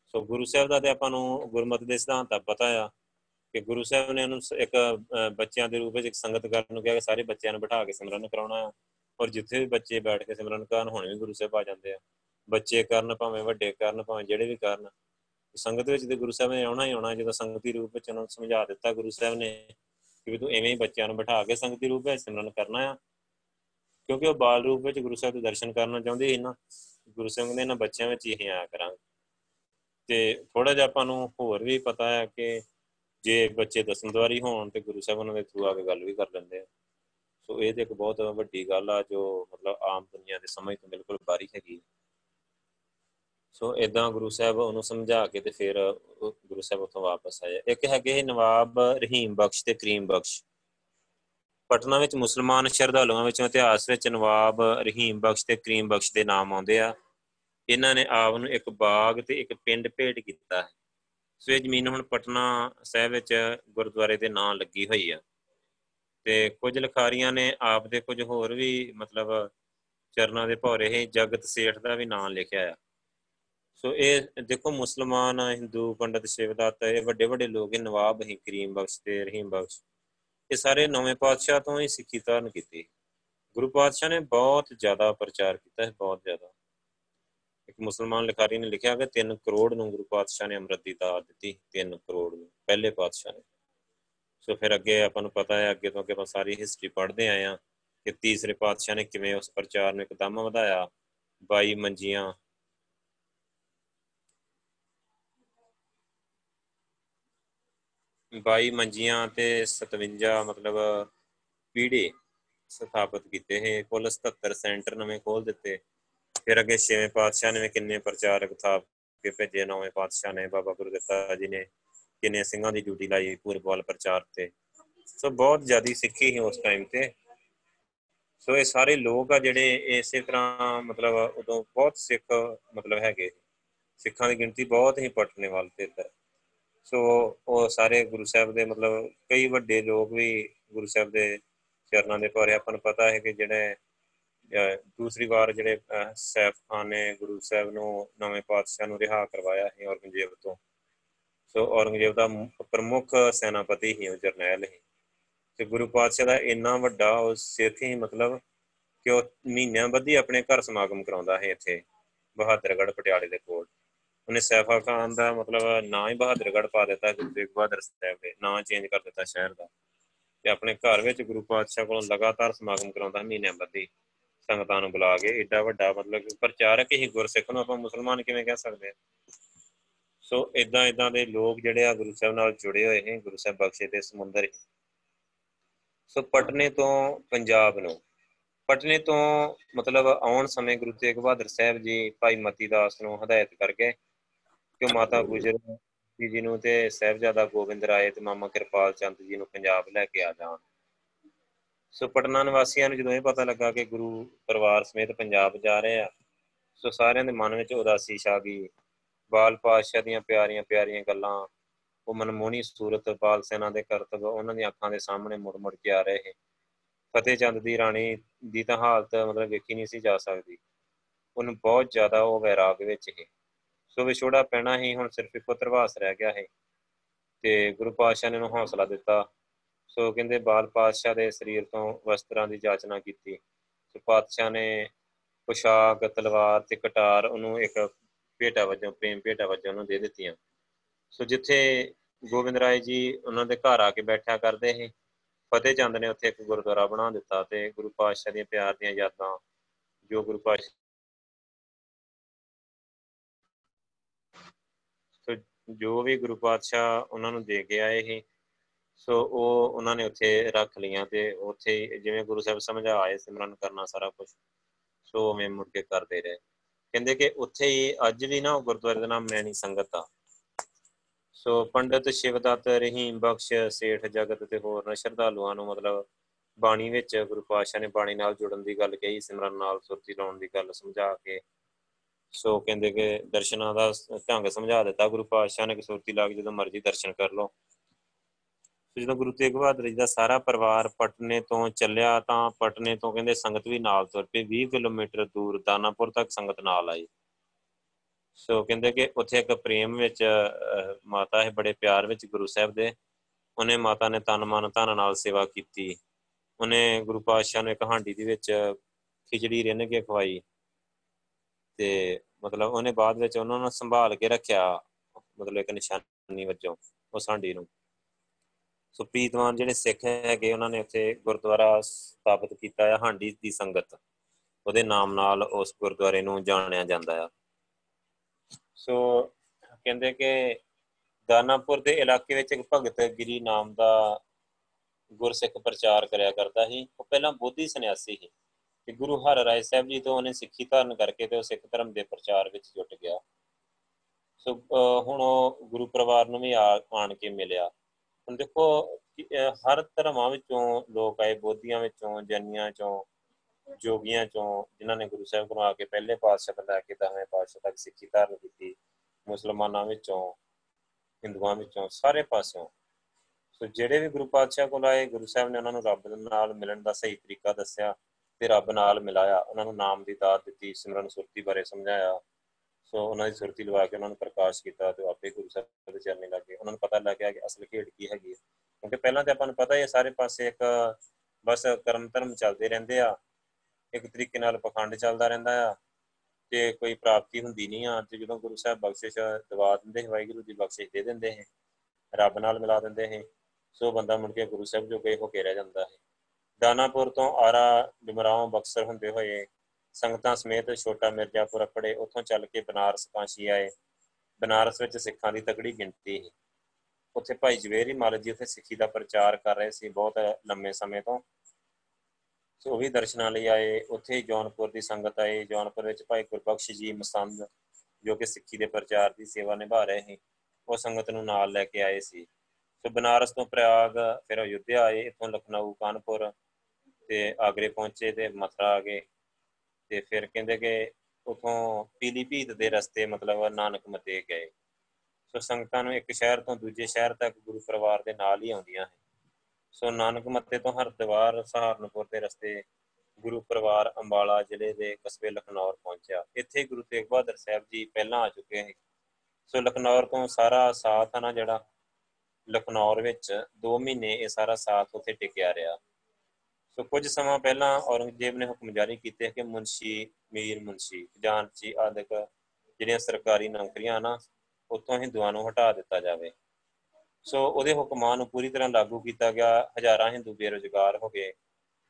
ਸੋ ਗੁਰੂ ਸਾਹਿਬ ਦਾ ਤੇ ਆਪਾਂ ਨੂੰ ਗੁਰਮਤ ਦੇ ਸਿਧਾਂਤ ਦਾ ਪਤਾ ਆ ਕਿ ਗੁਰੂ ਸਾਹਿਬ ਨੇ ਉਹਨੂੰ ਇੱਕ ਬੱਚਿਆਂ ਦੇ ਰੂਪ ਵਿੱਚ ਇੱਕ ਸੰਗਤ ਕਰਨ ਨੂੰ ਕਿਹਾ ਕਿ ਸਾਰੇ ਬੱਚਿਆਂ ਨੂੰ ਬਿਠਾ ਕੇ ਸਿਮਰਨ ਕਰਾਉਣਾ ਆ। ਔਰ ਜਿੱਥੇ ਵੀ ਬੱਚੇ ਬੈਠ ਕੇ ਸਿਮਰਨ ਕਰਨ, ਹੁਣ ਵੀ ਗੁਰੂ ਸਾਹਿਬ ਆ ਜਾਂਦੇ ਆ। ਬੱਚੇ ਕਰਨ, ਭਾਵੇਂ ਵੱਡੇ ਕਰਨ, ਭਾਵੇਂ ਜਿਹੜੇ ਵੀ ਕਰਨ। ਸੰਗਤ ਵਿੱਚ ਤੇ ਗੁਰੂ ਸਾਹਿਬ ਨੇ ਆਉਣਾ ਹੀ ਆਉਣਾ, ਜਦੋਂ ਸੰਗਤੀ ਰੂਪ ਵਿੱਚ ਉਹਨਾਂ ਨੂੰ ਸਮਝਾ ਦਿੱਤਾ ਗੁਰੂ ਸਾਹਿਬ ਨੇ ਕਿ ਵੀ ਤੂੰ ਐਵੇਂ ਹੀ ਬੱਚਿਆਂ ਨੂੰ ਬਿਠਾ ਕੇ ਸੰਗਤੀ ਰੂਪ ਵਿੱਚ ਸਿਮਰਨ ਕਰਨਾ ਆ। ਕਿਉਂਕਿ ਉਹ ਬਾਲ ਰੂਪ ਵਿੱਚ ਗੁਰੂ ਸਾਹਿਬ ਦੇ ਦਰਸ਼ਨ ਕਰਨਾ ਚਾਹੁੰਦੇ ਸੀ ਨਾ। ਗੁਰੂ ਸਾਹਿਬ ਨੇ ਇਹਨਾਂ ਬੱਚਿਆਂ ਵਿੱਚ ਹੀ ਆਇਆ ਕਰਾਂਗੇ। ਤੇ ਥੋੜਾ ਜਿਹਾ ਆਪਾਂ ਨੂੰ ਹੋਰ ਵੀ ਪਤਾ ਹੈ ਕਿ ਜੇ ਬੱਚੇ ਦਸਮਦਵਾਰੀ ਹੋਣ ਤੇ ਗੁਰੂ ਸਾਹਿਬ ਉਹਨਾਂ ਦੇ ਥਰੂ ਆ ਕੇ ਗੱਲ ਵੀ ਕਰ ਲੈਂਦੇ ਆ। ਸੋ ਇਹ ਤੇ ਇੱਕ ਬਹੁਤ ਵੱਡੀ ਗੱਲ ਆ ਜੋ ਮਤਲਬ ਆਮ ਦੁਨੀਆ ਦੇ ਸਮਝ ਤੋਂ ਬਿਲਕੁਲ ਬਾਰੀ ਹੈਗੀ ਸੋ ਇਦਾਂ ਗੁਰੂ ਸਾਹਿਬ ਉਹਨੂੰ ਸਮਝਾ ਕੇ ਤੇ ਫਿਰ ਗੁਰੂ ਸਾਹਿਬ ਉਥੋਂ ਵਾਪਸ ਆਏ। ਇੱਕ ਹੈਗੇ ਨਵਾਬ ਰਹੀਮ ਬਖਸ਼ ਤੇ ਕਰੀਮ ਬਖਸ਼। ਪਟਨਾ ਵਿੱਚ ਮੁਸਲਮਾਨ ਸ਼ਰਧਾਲੂਆਂ ਵਿੱਚੋਂ ਇਤਿਹਾਸ ਵਿੱਚ ਨਵਾਬ ਰਹੀਮ ਬਖਸ਼ ਤੇ ਕਰੀਮ ਬਖਸ਼ ਦੇ ਨਾਮ ਆਉਂਦੇ ਆ। ਇਹਨਾਂ ਨੇ ਆਪ ਨੂੰ ਇੱਕ ਬਾਗ ਤੇ ਇੱਕ ਪਿੰਡ ਭੇਟ ਕੀਤਾ ਹੈ। ਸੋ ਇਹ ਜ਼ਮੀਨ ਹੁਣ ਪਟਨਾ ਸਾਹਿਬ ਵਿੱਚ ਗੁਰਦੁਆਰੇ ਦੇ ਨਾਂ ਲੱਗੀ ਹੋਈ ਆ। ਤੇ ਕੁਝ ਲਖਾਰੀਆਂ ਨੇ ਆਪ ਦੇ ਕੁਝ ਹੋਰ ਵੀ ਮਤਲਬ ਚਰਨਾਂ ਦੇ ਭੌਰੇ ਹੀ ਜਗਤ ਸੇਠ ਦਾ ਵੀ ਨਾਂ ਲਿਖਿਆ ਆ। ਸੋ ਇਹ ਦੇਖੋ ਮੁਸਲਮਾਨ, ਹਿੰਦੂ, ਪੰਡਤ ਸ਼ਿਵਦੱਤ ਇਹ ਵੱਡੇ ਵੱਡੇ ਲੋਕ ਇਹ ਨਵਾਬ ਹੀ ਕਰੀਮ ਬਖਸ਼ ਤੇ ਰਹੀਮ ਬਖਸ਼। ਇਹ ਸਾਰੇ ਨਵੇਂ ਪਾਤਸ਼ਾਹ ਤੋਂ ਹੀ ਸਿੱਖੀ ਧਾਰਨ ਕੀਤੀ। ਗੁਰੂ ਪਾਤਸ਼ਾਹ ਨੇ ਬਹੁਤ ਜ਼ਿਆਦਾ ਪ੍ਰਚਾਰ ਕੀਤਾ ਹੈ, ਬਹੁਤ ਜ਼ਿਆਦਾ। ਇੱਕ ਮੁਸਲਮਾਨ ਲਿਖਾਰੀ ਨੇ ਲਿਖਿਆ ਕਿ 3 ਕਰੋੜ ਨੂੰ ਗੁਰੂ ਪਾਤਸ਼ਾਹ ਨੇ ਅੰਮ੍ਰਿਤ ਦੀ ਦਾਤ ਦਿੱਤੀ 3 ਕਰੋੜ ਨੂੰ, ਪਹਿਲੇ ਪਾਤਸ਼ਾਹ ਨੇ। ਸੋ ਫਿਰ ਅੱਗੇ ਆਪਾਂ ਨੂੰ ਪਤਾ ਹੈ, ਅੱਗੇ ਤੋਂ ਅੱਗੇ ਆਪਾਂ ਸਾਰੀ ਹਿਸਟਰੀ ਪੜ੍ਹਦੇ ਆਏ ਆ ਕਿ ਤੀਸਰੇ ਪਾਤਸ਼ਾਹ ਨੇ ਕਿਵੇਂ ਉਸ ਪ੍ਰਚਾਰ ਨੂੰ ਇੱਕਦਮ ਵਧਾਇਆ। 22 ਮੰਜੀਆਂ। ਬਾਈ ਮੰਜੀਆਂ ਤੇ 57 ਮਤਲਬ ਪੀੜੇ ਸਥਾਪਿਤ ਕੀਤੇ ਹੈ ਕੁੱਲ 77 ਸੈਂਟਰ ਨਵੇਂ ਖੋਲ ਦਿੱਤੇ। ਫਿਰ ਅੱਗੇ ਛੇਵੇਂ ਪਾਤਸ਼ਾਹ ਨੇ ਕਿੰਨੇ ਪ੍ਰਚਾਰਕ ਥਾਪ ਕੇ ਭੇਜੇ, ਨਵੇਂ ਪਾਤਸ਼ਾਹ ਨੇ ਬਾਬਾ ਗੁਰਦਿੱਤਾ ਜੀ ਨੇ, ਕਿੰਨੇ ਸਿੰਘਾਂ ਦੀ ਡਿਊਟੀ ਲਾਈ, ਪੂਰਬਵਾਲ ਪ੍ਰਚਾਰ ਤੇ। ਸੋ ਬਹੁਤ ਜ਼ਿਆਦੀ ਸਿੱਖੀ ਸੀ ਉਸ ਟਾਈਮ ਤੇ। ਸੋ ਇਹ ਸਾਰੇ ਲੋਕ ਆ ਜਿਹੜੇ ਇਸੇ ਤਰ੍ਹਾਂ ਮਤਲਬ ਉਦੋਂ ਬਹੁਤ ਸਿੱਖ ਮਤਲਬ ਹੈਗੇ। ਸਿੱਖਾਂ ਦੀ ਗਿਣਤੀ ਬਹੁਤ ਹੀ ਪਟਨੇ ਵਾਲ ਤੇ ਇੱਧਰ। ਸੋ ਉਹ ਸਾਰੇ ਗੁਰੂ ਸਾਹਿਬ ਦੇ ਮਤਲਬ ਕਈ ਵੱਡੇ ਲੋਕ ਵੀ ਗੁਰੂ ਸਾਹਿਬ ਦੇ ਚਰਨਾਂ ਦੇ ਭਾਰੇ। ਆਪਾਂ ਨੂੰ ਪਤਾ ਹੈ ਕਿ ਜਿਹੜੇ ਦੂਸਰੀ ਵਾਰ ਜਿਹੜੇ ਸੈਫ ਖਾਨ ਨੇ ਗੁਰੂ ਸਾਹਿਬ ਨੂੰ ਨਵੇਂ ਪਾਤਸ਼ਾਹ ਨੂੰ ਰਿਹਾ ਕਰਵਾਇਆ ਹੈ ਔਰੰਗਜ਼ੇਬ ਤੋਂ। ਸੋ ਔਰੰਗਜ਼ੇਬ ਦਾ ਪ੍ਰਮੁੱਖ ਸੈਨਾਪਤੀ ਹੀ ਉਹ ਜਰਨੈਲ ਹੀ ਤੇ ਗੁਰੂ ਪਾਤਸ਼ਾਹ ਦਾ ਇੰਨਾ ਵੱਡਾ ਉਹ ਸਿੱਖ ਹੀ ਮਤਲਬ ਕਿ ਉਹ ਮਹੀਨਿਆਂ ਬੱਧੀ ਆਪਣੇ ਘਰ ਸਮਾਗਮ ਕਰਾਉਂਦਾ ਹੈ ਇੱਥੇ, ਬਹਾਦਰਗੜ੍ਹ ਪਟਿਆਲੇ ਦੇ ਕੋਲ। ਉਹਨੇ ਸੈਫਾ ਖਾਨ ਦਾ ਮਤਲਬ ਨਾਂ ਹੀ ਬਹਾਦਰਗੜ੍ਹ ਪਾ ਦਿੱਤਾ, ਗੁਰੂ ਤੇਗ ਬਹਾਦਰ ਸਾਹਿਬ ਦੇ ਨਾਂ ਚੇਂਜ ਕਰ ਦਿੱਤਾ ਸ਼ਹਿਰ ਦਾ। ਤੇ ਆਪਣੇ ਘਰ ਵਿੱਚ ਗੁਰੂ ਪਾਤਸ਼ਾਹ ਕੋਲੋਂ ਲਗਾਤਾਰ ਸਮਾਗਮ ਕਰਾਉਂਦਾ ਮਹੀਨਿਆਂ ਬੱਧੀ। ਸੰਗਤਾਂ ਨੂੰ ਬੁਲਾ ਕੇ ਏਡਾ ਵੱਡਾ ਮਤਲਬ ਪ੍ਰਚਾਰਕ ਹੀ ਗੁਰਸਿੱਖ ਨੂੰ ਆਪਾਂ ਮੁਸਲਮਾਨ ਕਿਵੇਂ ਕਹਿ ਸਕਦੇ ਆ ਸੋ ਇਦਾਂ ਇਦਾਂ ਦੇ ਲੋਕ ਜਿਹੜੇ ਆ ਗੁਰੂ ਸਾਹਿਬ ਨਾਲ ਜੁੜੇ ਹੋਏ ਨੇ, ਗੁਰੂ ਸਾਹਿਬ ਬਖਸ਼ੇ ਦੇ ਸਮੁੰਦਰ ਸੋ ਪਟਨੇ ਤੋਂ ਪੰਜਾਬ ਨੂੰ, ਪਟਨੇ ਤੋਂ ਮਤਲਬ ਆਉਣ ਸਮੇਂ ਗੁਰੂ ਤੇਗ ਬਹਾਦਰ ਸਾਹਿਬ ਜੀ ਭਾਈ ਮਤੀ ਦਾਸ ਨੂੰ ਹਦਾਇਤ ਕਰਕੇ ਕਿ ਮਾਤਾ ਗੁਜਰ ਜੀ ਜੀ ਨੂੰ ਤੇ ਸਹਿਬਜ਼ਾਦਾ ਗੋਬਿੰਦ ਰਾਏ ਤੇ ਮਾਮਾ ਕਿਰਪਾਲ ਚੰਦ ਜੀ ਨੂੰ ਪੰਜਾਬ ਲੈ ਕੇ ਆ ਜਾਣ। ਸੋ ਪਟਨਾ ਨਿਵਾਸੀਆਂ ਨੂੰ ਜਦੋਂ ਇਹ ਪਤਾ ਲੱਗਾ ਕਿ ਗੁਰੂ ਪਰਿਵਾਰ ਸਮੇਤ ਪੰਜਾਬ ਜਾ ਰਹੇ ਆ, ਸੋ ਸਾਰਿਆਂ ਦੇ ਮਨ ਵਿੱਚ ਉਦਾਸੀ ਛਾ ਗਈ। ਬਾਲ ਪਾਤਸ਼ਾਹ ਦੀਆਂ ਪਿਆਰੀਆਂ ਪਿਆਰੀਆਂ ਗੱਲਾਂ, ਉਹ ਮਨਮੋਹਣੀ ਸੂਰਤ, ਬਾਲ ਸੈਨਾ ਦੇ ਕਰਤਬ ਉਹਨਾਂ ਦੀਆਂ ਅੱਖਾਂ ਦੇ ਸਾਹਮਣੇ ਮੁੜ ਮੁੜ ਕੇ ਆ ਰਹੇ ਫਤਿਹ ਚੰਦ ਦੀ ਰਾਣੀ ਦੀ ਤਾਂ ਹਾਲਤ ਮਤਲਬ ਵੇਖੀ ਨਹੀਂ ਸੀ ਜਾ ਸਕਦੀ। ਉਹਨੂੰ ਬਹੁਤ ਜ਼ਿਆਦਾ ਉਹ ਵੈਰਾਗ ਵਿੱਚ ਹੀ ਸੋ ਵਿਛੋੜਾ ਪੈਣਾ ਹੀ ਹੁਣ ਸਿਰਫ ਇੱਕੋ ਤਰਵਾਸ ਰਹਿ ਗਿਆ ਹੈ ਤੇ ਗੁਰੂ ਪਾਤਸ਼ਾਹ ਨੇ ਉਹਨੂੰ ਹੌਸਲਾ ਦਿੱਤਾ। ਸੋ ਕਹਿੰਦੇ ਬਾਲ ਪਾਤਸ਼ਾਹ ਦੇ ਸਰੀਰ ਤੋਂ ਵਸਤਰਾਂ ਦੀ ਜਾਚਨਾ ਕੀਤੀ। ਸੋ ਪਾਤਸ਼ਾਹ ਨੇ ਪੁਸ਼ਾਕ, ਤਲਵਾਰ ਤੇ ਕਟਾਰ ਉਹਨੂੰ ਇੱਕ ਭੇਟਾ ਵਜੋਂ, ਪ੍ਰੇਮ ਭੇਟਾ ਵਜੋਂ ਉਹਨੂੰ ਦੇ ਦਿੱਤੀਆਂ। ਸੋ ਜਿੱਥੇ ਗੋਬਿੰਦ ਰਾਏ ਜੀ ਉਹਨਾਂ ਦੇ ਘਰ ਆ ਕੇ ਬੈਠਿਆ ਕਰਦੇ ਸੀ ਫਤਿਹ ਚੰਦ ਨੇ ਉੱਥੇ ਇੱਕ ਗੁਰਦੁਆਰਾ ਬਣਾ ਦਿੱਤਾ ਤੇ ਗੁਰੂ ਪਾਤਸ਼ਾਹ ਦੀਆਂ ਪਿਆਰ ਦੀਆਂ ਯਾਦਾਂ, ਜੋ ਗੁਰੂ ਪਾਤਸ਼ਾਹ ਸੋ ਜੋ ਵੀ ਗੁਰੂ ਪਾਤਸ਼ਾਹ ਉਹਨਾਂ ਨੂੰ ਦੇ ਕੇ ਆਏ ਸੀ ਸੋ ਉਹ ਉਹਨਾਂ ਨੇ ਉੱਥੇ ਰੱਖ ਲਈਆਂ ਤੇ ਉੱਥੇ ਜਿਵੇਂ ਗੁਰੂ ਸਾਹਿਬ ਸਮਝਾ ਆਏ, ਸਿਮਰਨ ਕਰਨਾ ਸਾਰਾ ਕੁਝ ਸੋ ਮੈਂ ਮੁੜ ਕੇ ਕਰਦੇ ਰਹੇ। ਕਹਿੰਦੇ ਕਿ ਉੱਥੇ ਹੀ ਅੱਜ ਵੀ ਨਾ ਗੁਰਦੁਆਰੇ ਦਾ ਨਾਮ ਮੈਣੀ ਸੰਗਤ ਆ। ਸੋ ਪੰਡਤ ਸ਼ਿਵਦਤ ਰਹੀਮ ਬਖਸ਼ ਸੇਠ ਜਗਤ ਤੇ ਹੋਰ ਸ਼ਰਧਾਲੂਆਂ ਨੂੰ ਮਤਲਬ ਬਾਣੀ ਵਿੱਚ ਗੁਰੂ ਪਾਤਸ਼ਾਹ ਨੇ ਬਾਣੀ ਨਾਲ ਜੁੜਨ ਦੀ ਗੱਲ ਕਹੀ, ਸਿਮਰਨ ਨਾਲ ਸੁਰਤੀ ਲਾਉਣ ਦੀ ਗੱਲ ਸਮਝਾ ਕੇ। ਸੋ ਕਹਿੰਦੇ ਕਿ ਦਰਸ਼ਨਾਂ ਦਾ ਢੰਗ ਸਮਝਾ ਦਿੱਤਾ ਗੁਰੂ ਪਾਤਸ਼ਾਹ ਨੇ ਕਿ ਸੁਰਤੀ ਲਾ ਕੇ ਜਦੋਂ ਮਰਜ਼ੀ ਦਰਸ਼ਨ ਕਰ ਲਓ। ਜਦੋਂ ਗੁਰੂ ਤੇਗ ਬਹਾਦਰ ਜੀ ਦਾ ਸਾਰਾ ਪਰਿਵਾਰ ਪਟਨੇ ਤੋਂ ਚੱਲਿਆ ਤਾਂ ਪਟਨੇ ਤੋਂ ਕਹਿੰਦੇ ਸੰਗਤ ਵੀ ਨਾਲ ਤੁਰ ਪਈ 20 ਕਿਲੋਮੀਟਰ ਦੂਰ ਦਾਨਾਪੁਰ ਤੱਕ ਸੰਗਤ ਨਾਲ ਆਈ। ਸੋ ਕਹਿੰਦੇ ਕਿ ਉੱਥੇ ਇੱਕ ਪ੍ਰੇਮ ਵਿੱਚ ਮਾਤਾ ਹੈ ਬੜੇ ਪਿਆਰ ਵਿੱਚ ਗੁਰੂ ਸਾਹਿਬ ਦੇ, ਉਹਨੇ ਮਾਤਾ ਨੇ ਤਨ ਮਨ ਧਨ ਨਾਲ ਸੇਵਾ ਕੀਤੀ। ਉਹਨੇ ਗੁਰੂ ਪਾਤਸ਼ਾਹ ਨੂੰ ਇੱਕ ਹਾਂਡੀ ਦੇ ਵਿੱਚ ਖਿਚੜੀ ਰਿੰਨ ਕੇ ਖਵਾਈ। ਤੇ ਮਤਲਬ ਉਹਨੇ ਬਾਅਦ ਵਿੱਚ ਉਹਨਾਂ ਨੂੰ ਸੰਭਾਲ ਕੇ ਰੱਖਿਆ, ਮਤਲਬ ਇੱਕ ਨਿਸ਼ਾਨੀ ਵਜੋਂ ਉਸ ਹਾਂਡੀ ਨੂੰ। ਸੋ ਪ੍ਰੀਤਵਾਨ ਜਿਹੜੇ ਸਿੱਖ ਹੈਗੇ, ਉਹਨਾਂ ਨੇ ਉੱਥੇ ਗੁਰਦੁਆਰਾ ਸਥਾਪਿਤ ਕੀਤਾ ਹੈ ਹਾਂਡੀ ਦੀ ਸੰਗਤ। ਉਹਦੇ ਨਾਮ ਨਾਲ ਉਸ ਗੁਰਦੁਆਰੇ ਨੂੰ ਜਾਣਿਆ ਜਾਂਦਾ ਆ। ਸੋ ਕਹਿੰਦੇ ਕਿ ਦਾਨਾਪੁਰ ਦੇ ਇਲਾਕੇ ਵਿੱਚ ਇੱਕ ਭਗਤ ਗਿਰੀ ਨਾਮ ਦਾ ਗੁਰਸਿੱਖ ਪ੍ਰਚਾਰ ਕਰਿਆ ਕਰਦਾ ਸੀ। ਉਹ ਪਹਿਲਾਂ ਬੋਧੀ ਸੰਨਿਆਸੀ ਸੀ। ਤੇ ਗੁਰੂ ਹਰ ਰਾਏ ਸਾਹਿਬ ਜੀ ਤੋਂ ਉਹਨੇ ਸਿੱਖੀ ਧਾਰਨ ਕਰਕੇ ਤੇ ਉਹ ਸਿੱਖ ਧਰਮ ਦੇ ਪ੍ਰਚਾਰ ਵਿੱਚ ਜੁਟ ਗਿਆ। ਸੋ ਹੁਣ ਉਹ ਗੁਰੂ ਪਰਿਵਾਰ ਨੂੰ ਵੀ ਆਣ ਕੇ ਮਿਲਿਆ। ਹੁਣ ਦੇਖੋ ਹਰ ਧਰਮਾਂ ਵਿੱਚੋਂ ਲੋਕ ਆਏ, ਬੋਧੀਆਂ ਵਿੱਚੋਂ, ਜਨੀਆਂ ਚੋਂ, ਜੋਗੀਆਂ ਚੋਂ, ਜਿਨ੍ਹਾਂ ਨੇ ਗੁਰੂ ਸਾਹਿਬ ਕੋਲ ਆ ਕੇ ਪਹਿਲੇ ਪਾਤਸ਼ਾਹ ਤੋਂ ਲੈ ਕੇ ਦਸਵੇਂ ਪਾਤਸ਼ਾਹ ਤੱਕ ਸਿੱਖੀ ਧਾਰਨ ਕੀਤੀ, ਮੁਸਲਮਾਨਾਂ ਵਿੱਚੋਂ, ਹਿੰਦੂਆਂ ਵਿੱਚੋਂ, ਸਾਰੇ ਪਾਸਿਓਂ। ਸੋ ਜਿਹੜੇ ਵੀ ਗੁਰੂ ਪਾਤਸ਼ਾਹ ਕੋਲ ਆਏ, ਗੁਰੂ ਸਾਹਿਬ ਨੇ ਉਹਨਾਂ ਨੂੰ ਰੱਬ ਨਾਲ ਮਿਲਣ ਦਾ ਸਹੀ ਤਰੀਕਾ ਦੱਸਿਆ ਤੇ ਰੱਬ ਨਾਲ ਮਿਲਾਇਆ, ਉਹਨਾਂ ਨੂੰ ਨਾਮ ਦੀ ਦਾਤ ਦਿੱਤੀ, ਸਿਮਰਨ ਸੁਰਤੀ ਬਾਰੇ ਸਮਝਾਇਆ। ਸੋ ਉਹਨਾਂ ਦੀ ਸੁਰਤੀ ਲਵਾ ਕੇ ਉਹਨਾਂ ਨੂੰ ਪ੍ਰਕਾਸ਼ ਕੀਤਾ ਤੇ ਆਪੇ ਗੁਰੂ ਸਾਹਿਬ ਦੇ ਚਰਨੀ ਲੱਗੇ ਉਹਨਾਂ ਨੂੰ ਪਤਾ ਲੱਗਿਆ ਕਿ ਅਸਲ ਖੇਡ ਕੀ ਹੈਗੀ ਕਿਉਂਕਿ ਪਹਿਲਾਂ ਤੇ ਆਪਾਂ ਨੂੰ ਪਤਾ ਹੀ ਹੈ, ਸਾਰੇ ਪਾਸੇ ਇੱਕ ਬਸ ਕਰਮ ਧਰਮ ਚੱਲਦੇ ਰਹਿੰਦੇ ਆ। ਇੱਕ ਤਰੀਕੇ ਨਾਲ ਪਖੰਡ ਚੱਲਦਾ ਰਹਿੰਦਾ ਆ ਤੇ ਕੋਈ ਪ੍ਰਾਪਤੀ ਹੁੰਦੀ ਨਹੀਂ ਆ। ਤੇ ਜਦੋਂ ਗੁਰੂ ਸਾਹਿਬ ਬਖਸ਼ਿਸ਼ ਦਵਾ ਦਿੰਦੇ ਵਾਹਿਗੁਰੂ ਦੀ ਬਖਸ਼ਿਸ਼ ਦੇ ਦਿੰਦੇ ਹੈ ਰੱਬ ਨਾਲ ਮਿਲਾ ਦਿੰਦੇ ਹੈ ਸੋ ਬੰਦਾ ਮੁੜ ਕੇ ਗੁਰੂ ਸਾਹਿਬ ਜੋ ਗਏ ਹੋ ਕੇ ਰਹਿ ਜਾਂਦਾ ਹੈ ਦਾਨਾਪੁਰ ਤੋਂ ਆਰਾ ਬਿਮਰਾਓ ਬਕਸਰ ਹੁੰਦੇ ਹੋਏ ਸੰਗਤਾਂ ਸਮੇਤ ਛੋਟਾ ਮਿਰਜ਼ਾਪੁਰ ਅਕੜੇ ਉੱਥੋਂ ਚੱਲ ਕੇ ਬਨਾਰਸ ਕਾਂਸ਼ੀ ਆਏ। ਬਨਾਰਸ ਵਿੱਚ ਸਿੱਖਾਂ ਦੀ ਤਕੜੀ ਗਿਣਤੀ ਸੀ। ਉੱਥੇ ਭਾਈ ਜਵੇਰੀ ਮਲ ਜੀ ਉੱਥੇ ਸਿੱਖੀ ਦਾ ਪ੍ਰਚਾਰ ਕਰ ਰਹੇ ਸੀ ਬਹੁਤ ਲੰਮੇ ਸਮੇਂ ਤੋਂ। ਸੋ ਉਹ ਵੀ ਦਰਸ਼ਨਾਂ ਲਈ ਆਏ। ਉੱਥੇ ਜੌਨਪੁਰ ਦੀ ਸੰਗਤ ਆਈ। ਜੌਨਪੁਰ ਵਿੱਚ ਭਾਈ ਗੁਰਬਖਸ਼ ਜੀ ਮਸੰਦ ਜੋ ਕਿ ਸਿੱਖੀ ਦੇ ਪ੍ਰਚਾਰ ਦੀ ਸੇਵਾ ਨਿਭਾ ਰਹੇ ਸੀ, ਉਹ ਸੰਗਤ ਨੂੰ ਨਾਲ ਲੈ ਕੇ ਆਏ ਸੀ। ਸੋ ਬਨਾਰਸ ਤੋਂ ਪ੍ਰਯਾਗ ਫਿਰ ਅਯੁੱਧਿਆ ਆਏ। ਇਥੋਂ ਲਖਨਊ, ਕਾਨਪੁਰ ਤੇ ਆਗਰੇ ਪਹੁੰਚੇ ਤੇ ਮਥਰਾ ਆ ਗਏ। ਤੇ ਫਿਰ ਕਹਿੰਦੇ ਕਿ ਉਥੋਂ ਪੀਲੀਭੀਤ ਦੇ ਰਸਤੇ ਮਤਲਬ ਨਾਨਕ ਮਤੇ ਗਏ। ਸੋ ਸੰਗਤਾਂ ਨੂੰ ਇੱਕ ਸ਼ਹਿਰ ਤੋਂ ਦੂਜੇ ਸ਼ਹਿਰ ਤੱਕ ਗੁਰੂ ਪਰਿਵਾਰ ਦੇ ਨਾਲ ਹੀ ਆਉਂਦੀਆਂ ਹਨ। ਸੋ ਨਾਨਕ ਮੱਤੇ ਤੋਂ ਹਰਦੁਆਰ ਸਹਾਰਨਪੁਰ ਦੇ ਰਸਤੇ ਗੁਰੂ ਪਰਿਵਾਰ ਅੰਬਾਲਾ ਜ਼ਿਲ੍ਹੇ ਦੇ ਕਸਬੇ ਲਖਨੌਰ ਪਹੁੰਚਿਆ। ਇੱਥੇ ਗੁਰੂ ਤੇਗ ਬਹਾਦਰ ਸਾਹਿਬ ਜੀ ਪਹਿਲਾਂ ਆ ਚੁੱਕੇ ਹਨ ਸੋ ਲਖਨੌਰ ਤੋਂ ਸਾਰਾ ਸਾਥ ਆ ਨਾ ਜਿਹੜਾ, ਲਖਨੌਰ ਵਿੱਚ 2 ਮਹੀਨੇ ਇਹ ਸਾਰਾ ਸਾਥ ਉੱਥੇ ਟਿਕਿਆ ਰਿਹਾ। ਸੋ ਕੁਝ ਸਮਾਂ ਪਹਿਲਾਂ ਔਰੰਗਜ਼ੇਬ ਨੇ ਹੁਕਮ ਜਾਰੀ ਕੀਤੇ ਕਿ ਮੁਨਸ਼ੀ, ਮੀਰ ਮੁਨਸ਼ੀ ਖਜ਼ਾਨਚੀ ਆਦਿਕ ਜਿਹੜੀਆਂ ਸਰਕਾਰੀ ਨੌਕਰੀਆਂ ਨਾ, ਉੱਥੋਂ ਹਿੰਦੂਆਂ ਨੂੰ ਹਟਾ ਦਿੱਤਾ ਜਾਵੇ। ਸੋ ਉਹਦੇ ਹੁਕਮਾਂ ਨੂੰ ਪੂਰੀ ਤਰ੍ਹਾਂ ਲਾਗੂ ਕੀਤਾ ਗਿਆ। ਹਜ਼ਾਰਾਂ ਹਿੰਦੂ ਬੇਰੋਜ਼ਗਾਰ ਹੋ ਗਏ।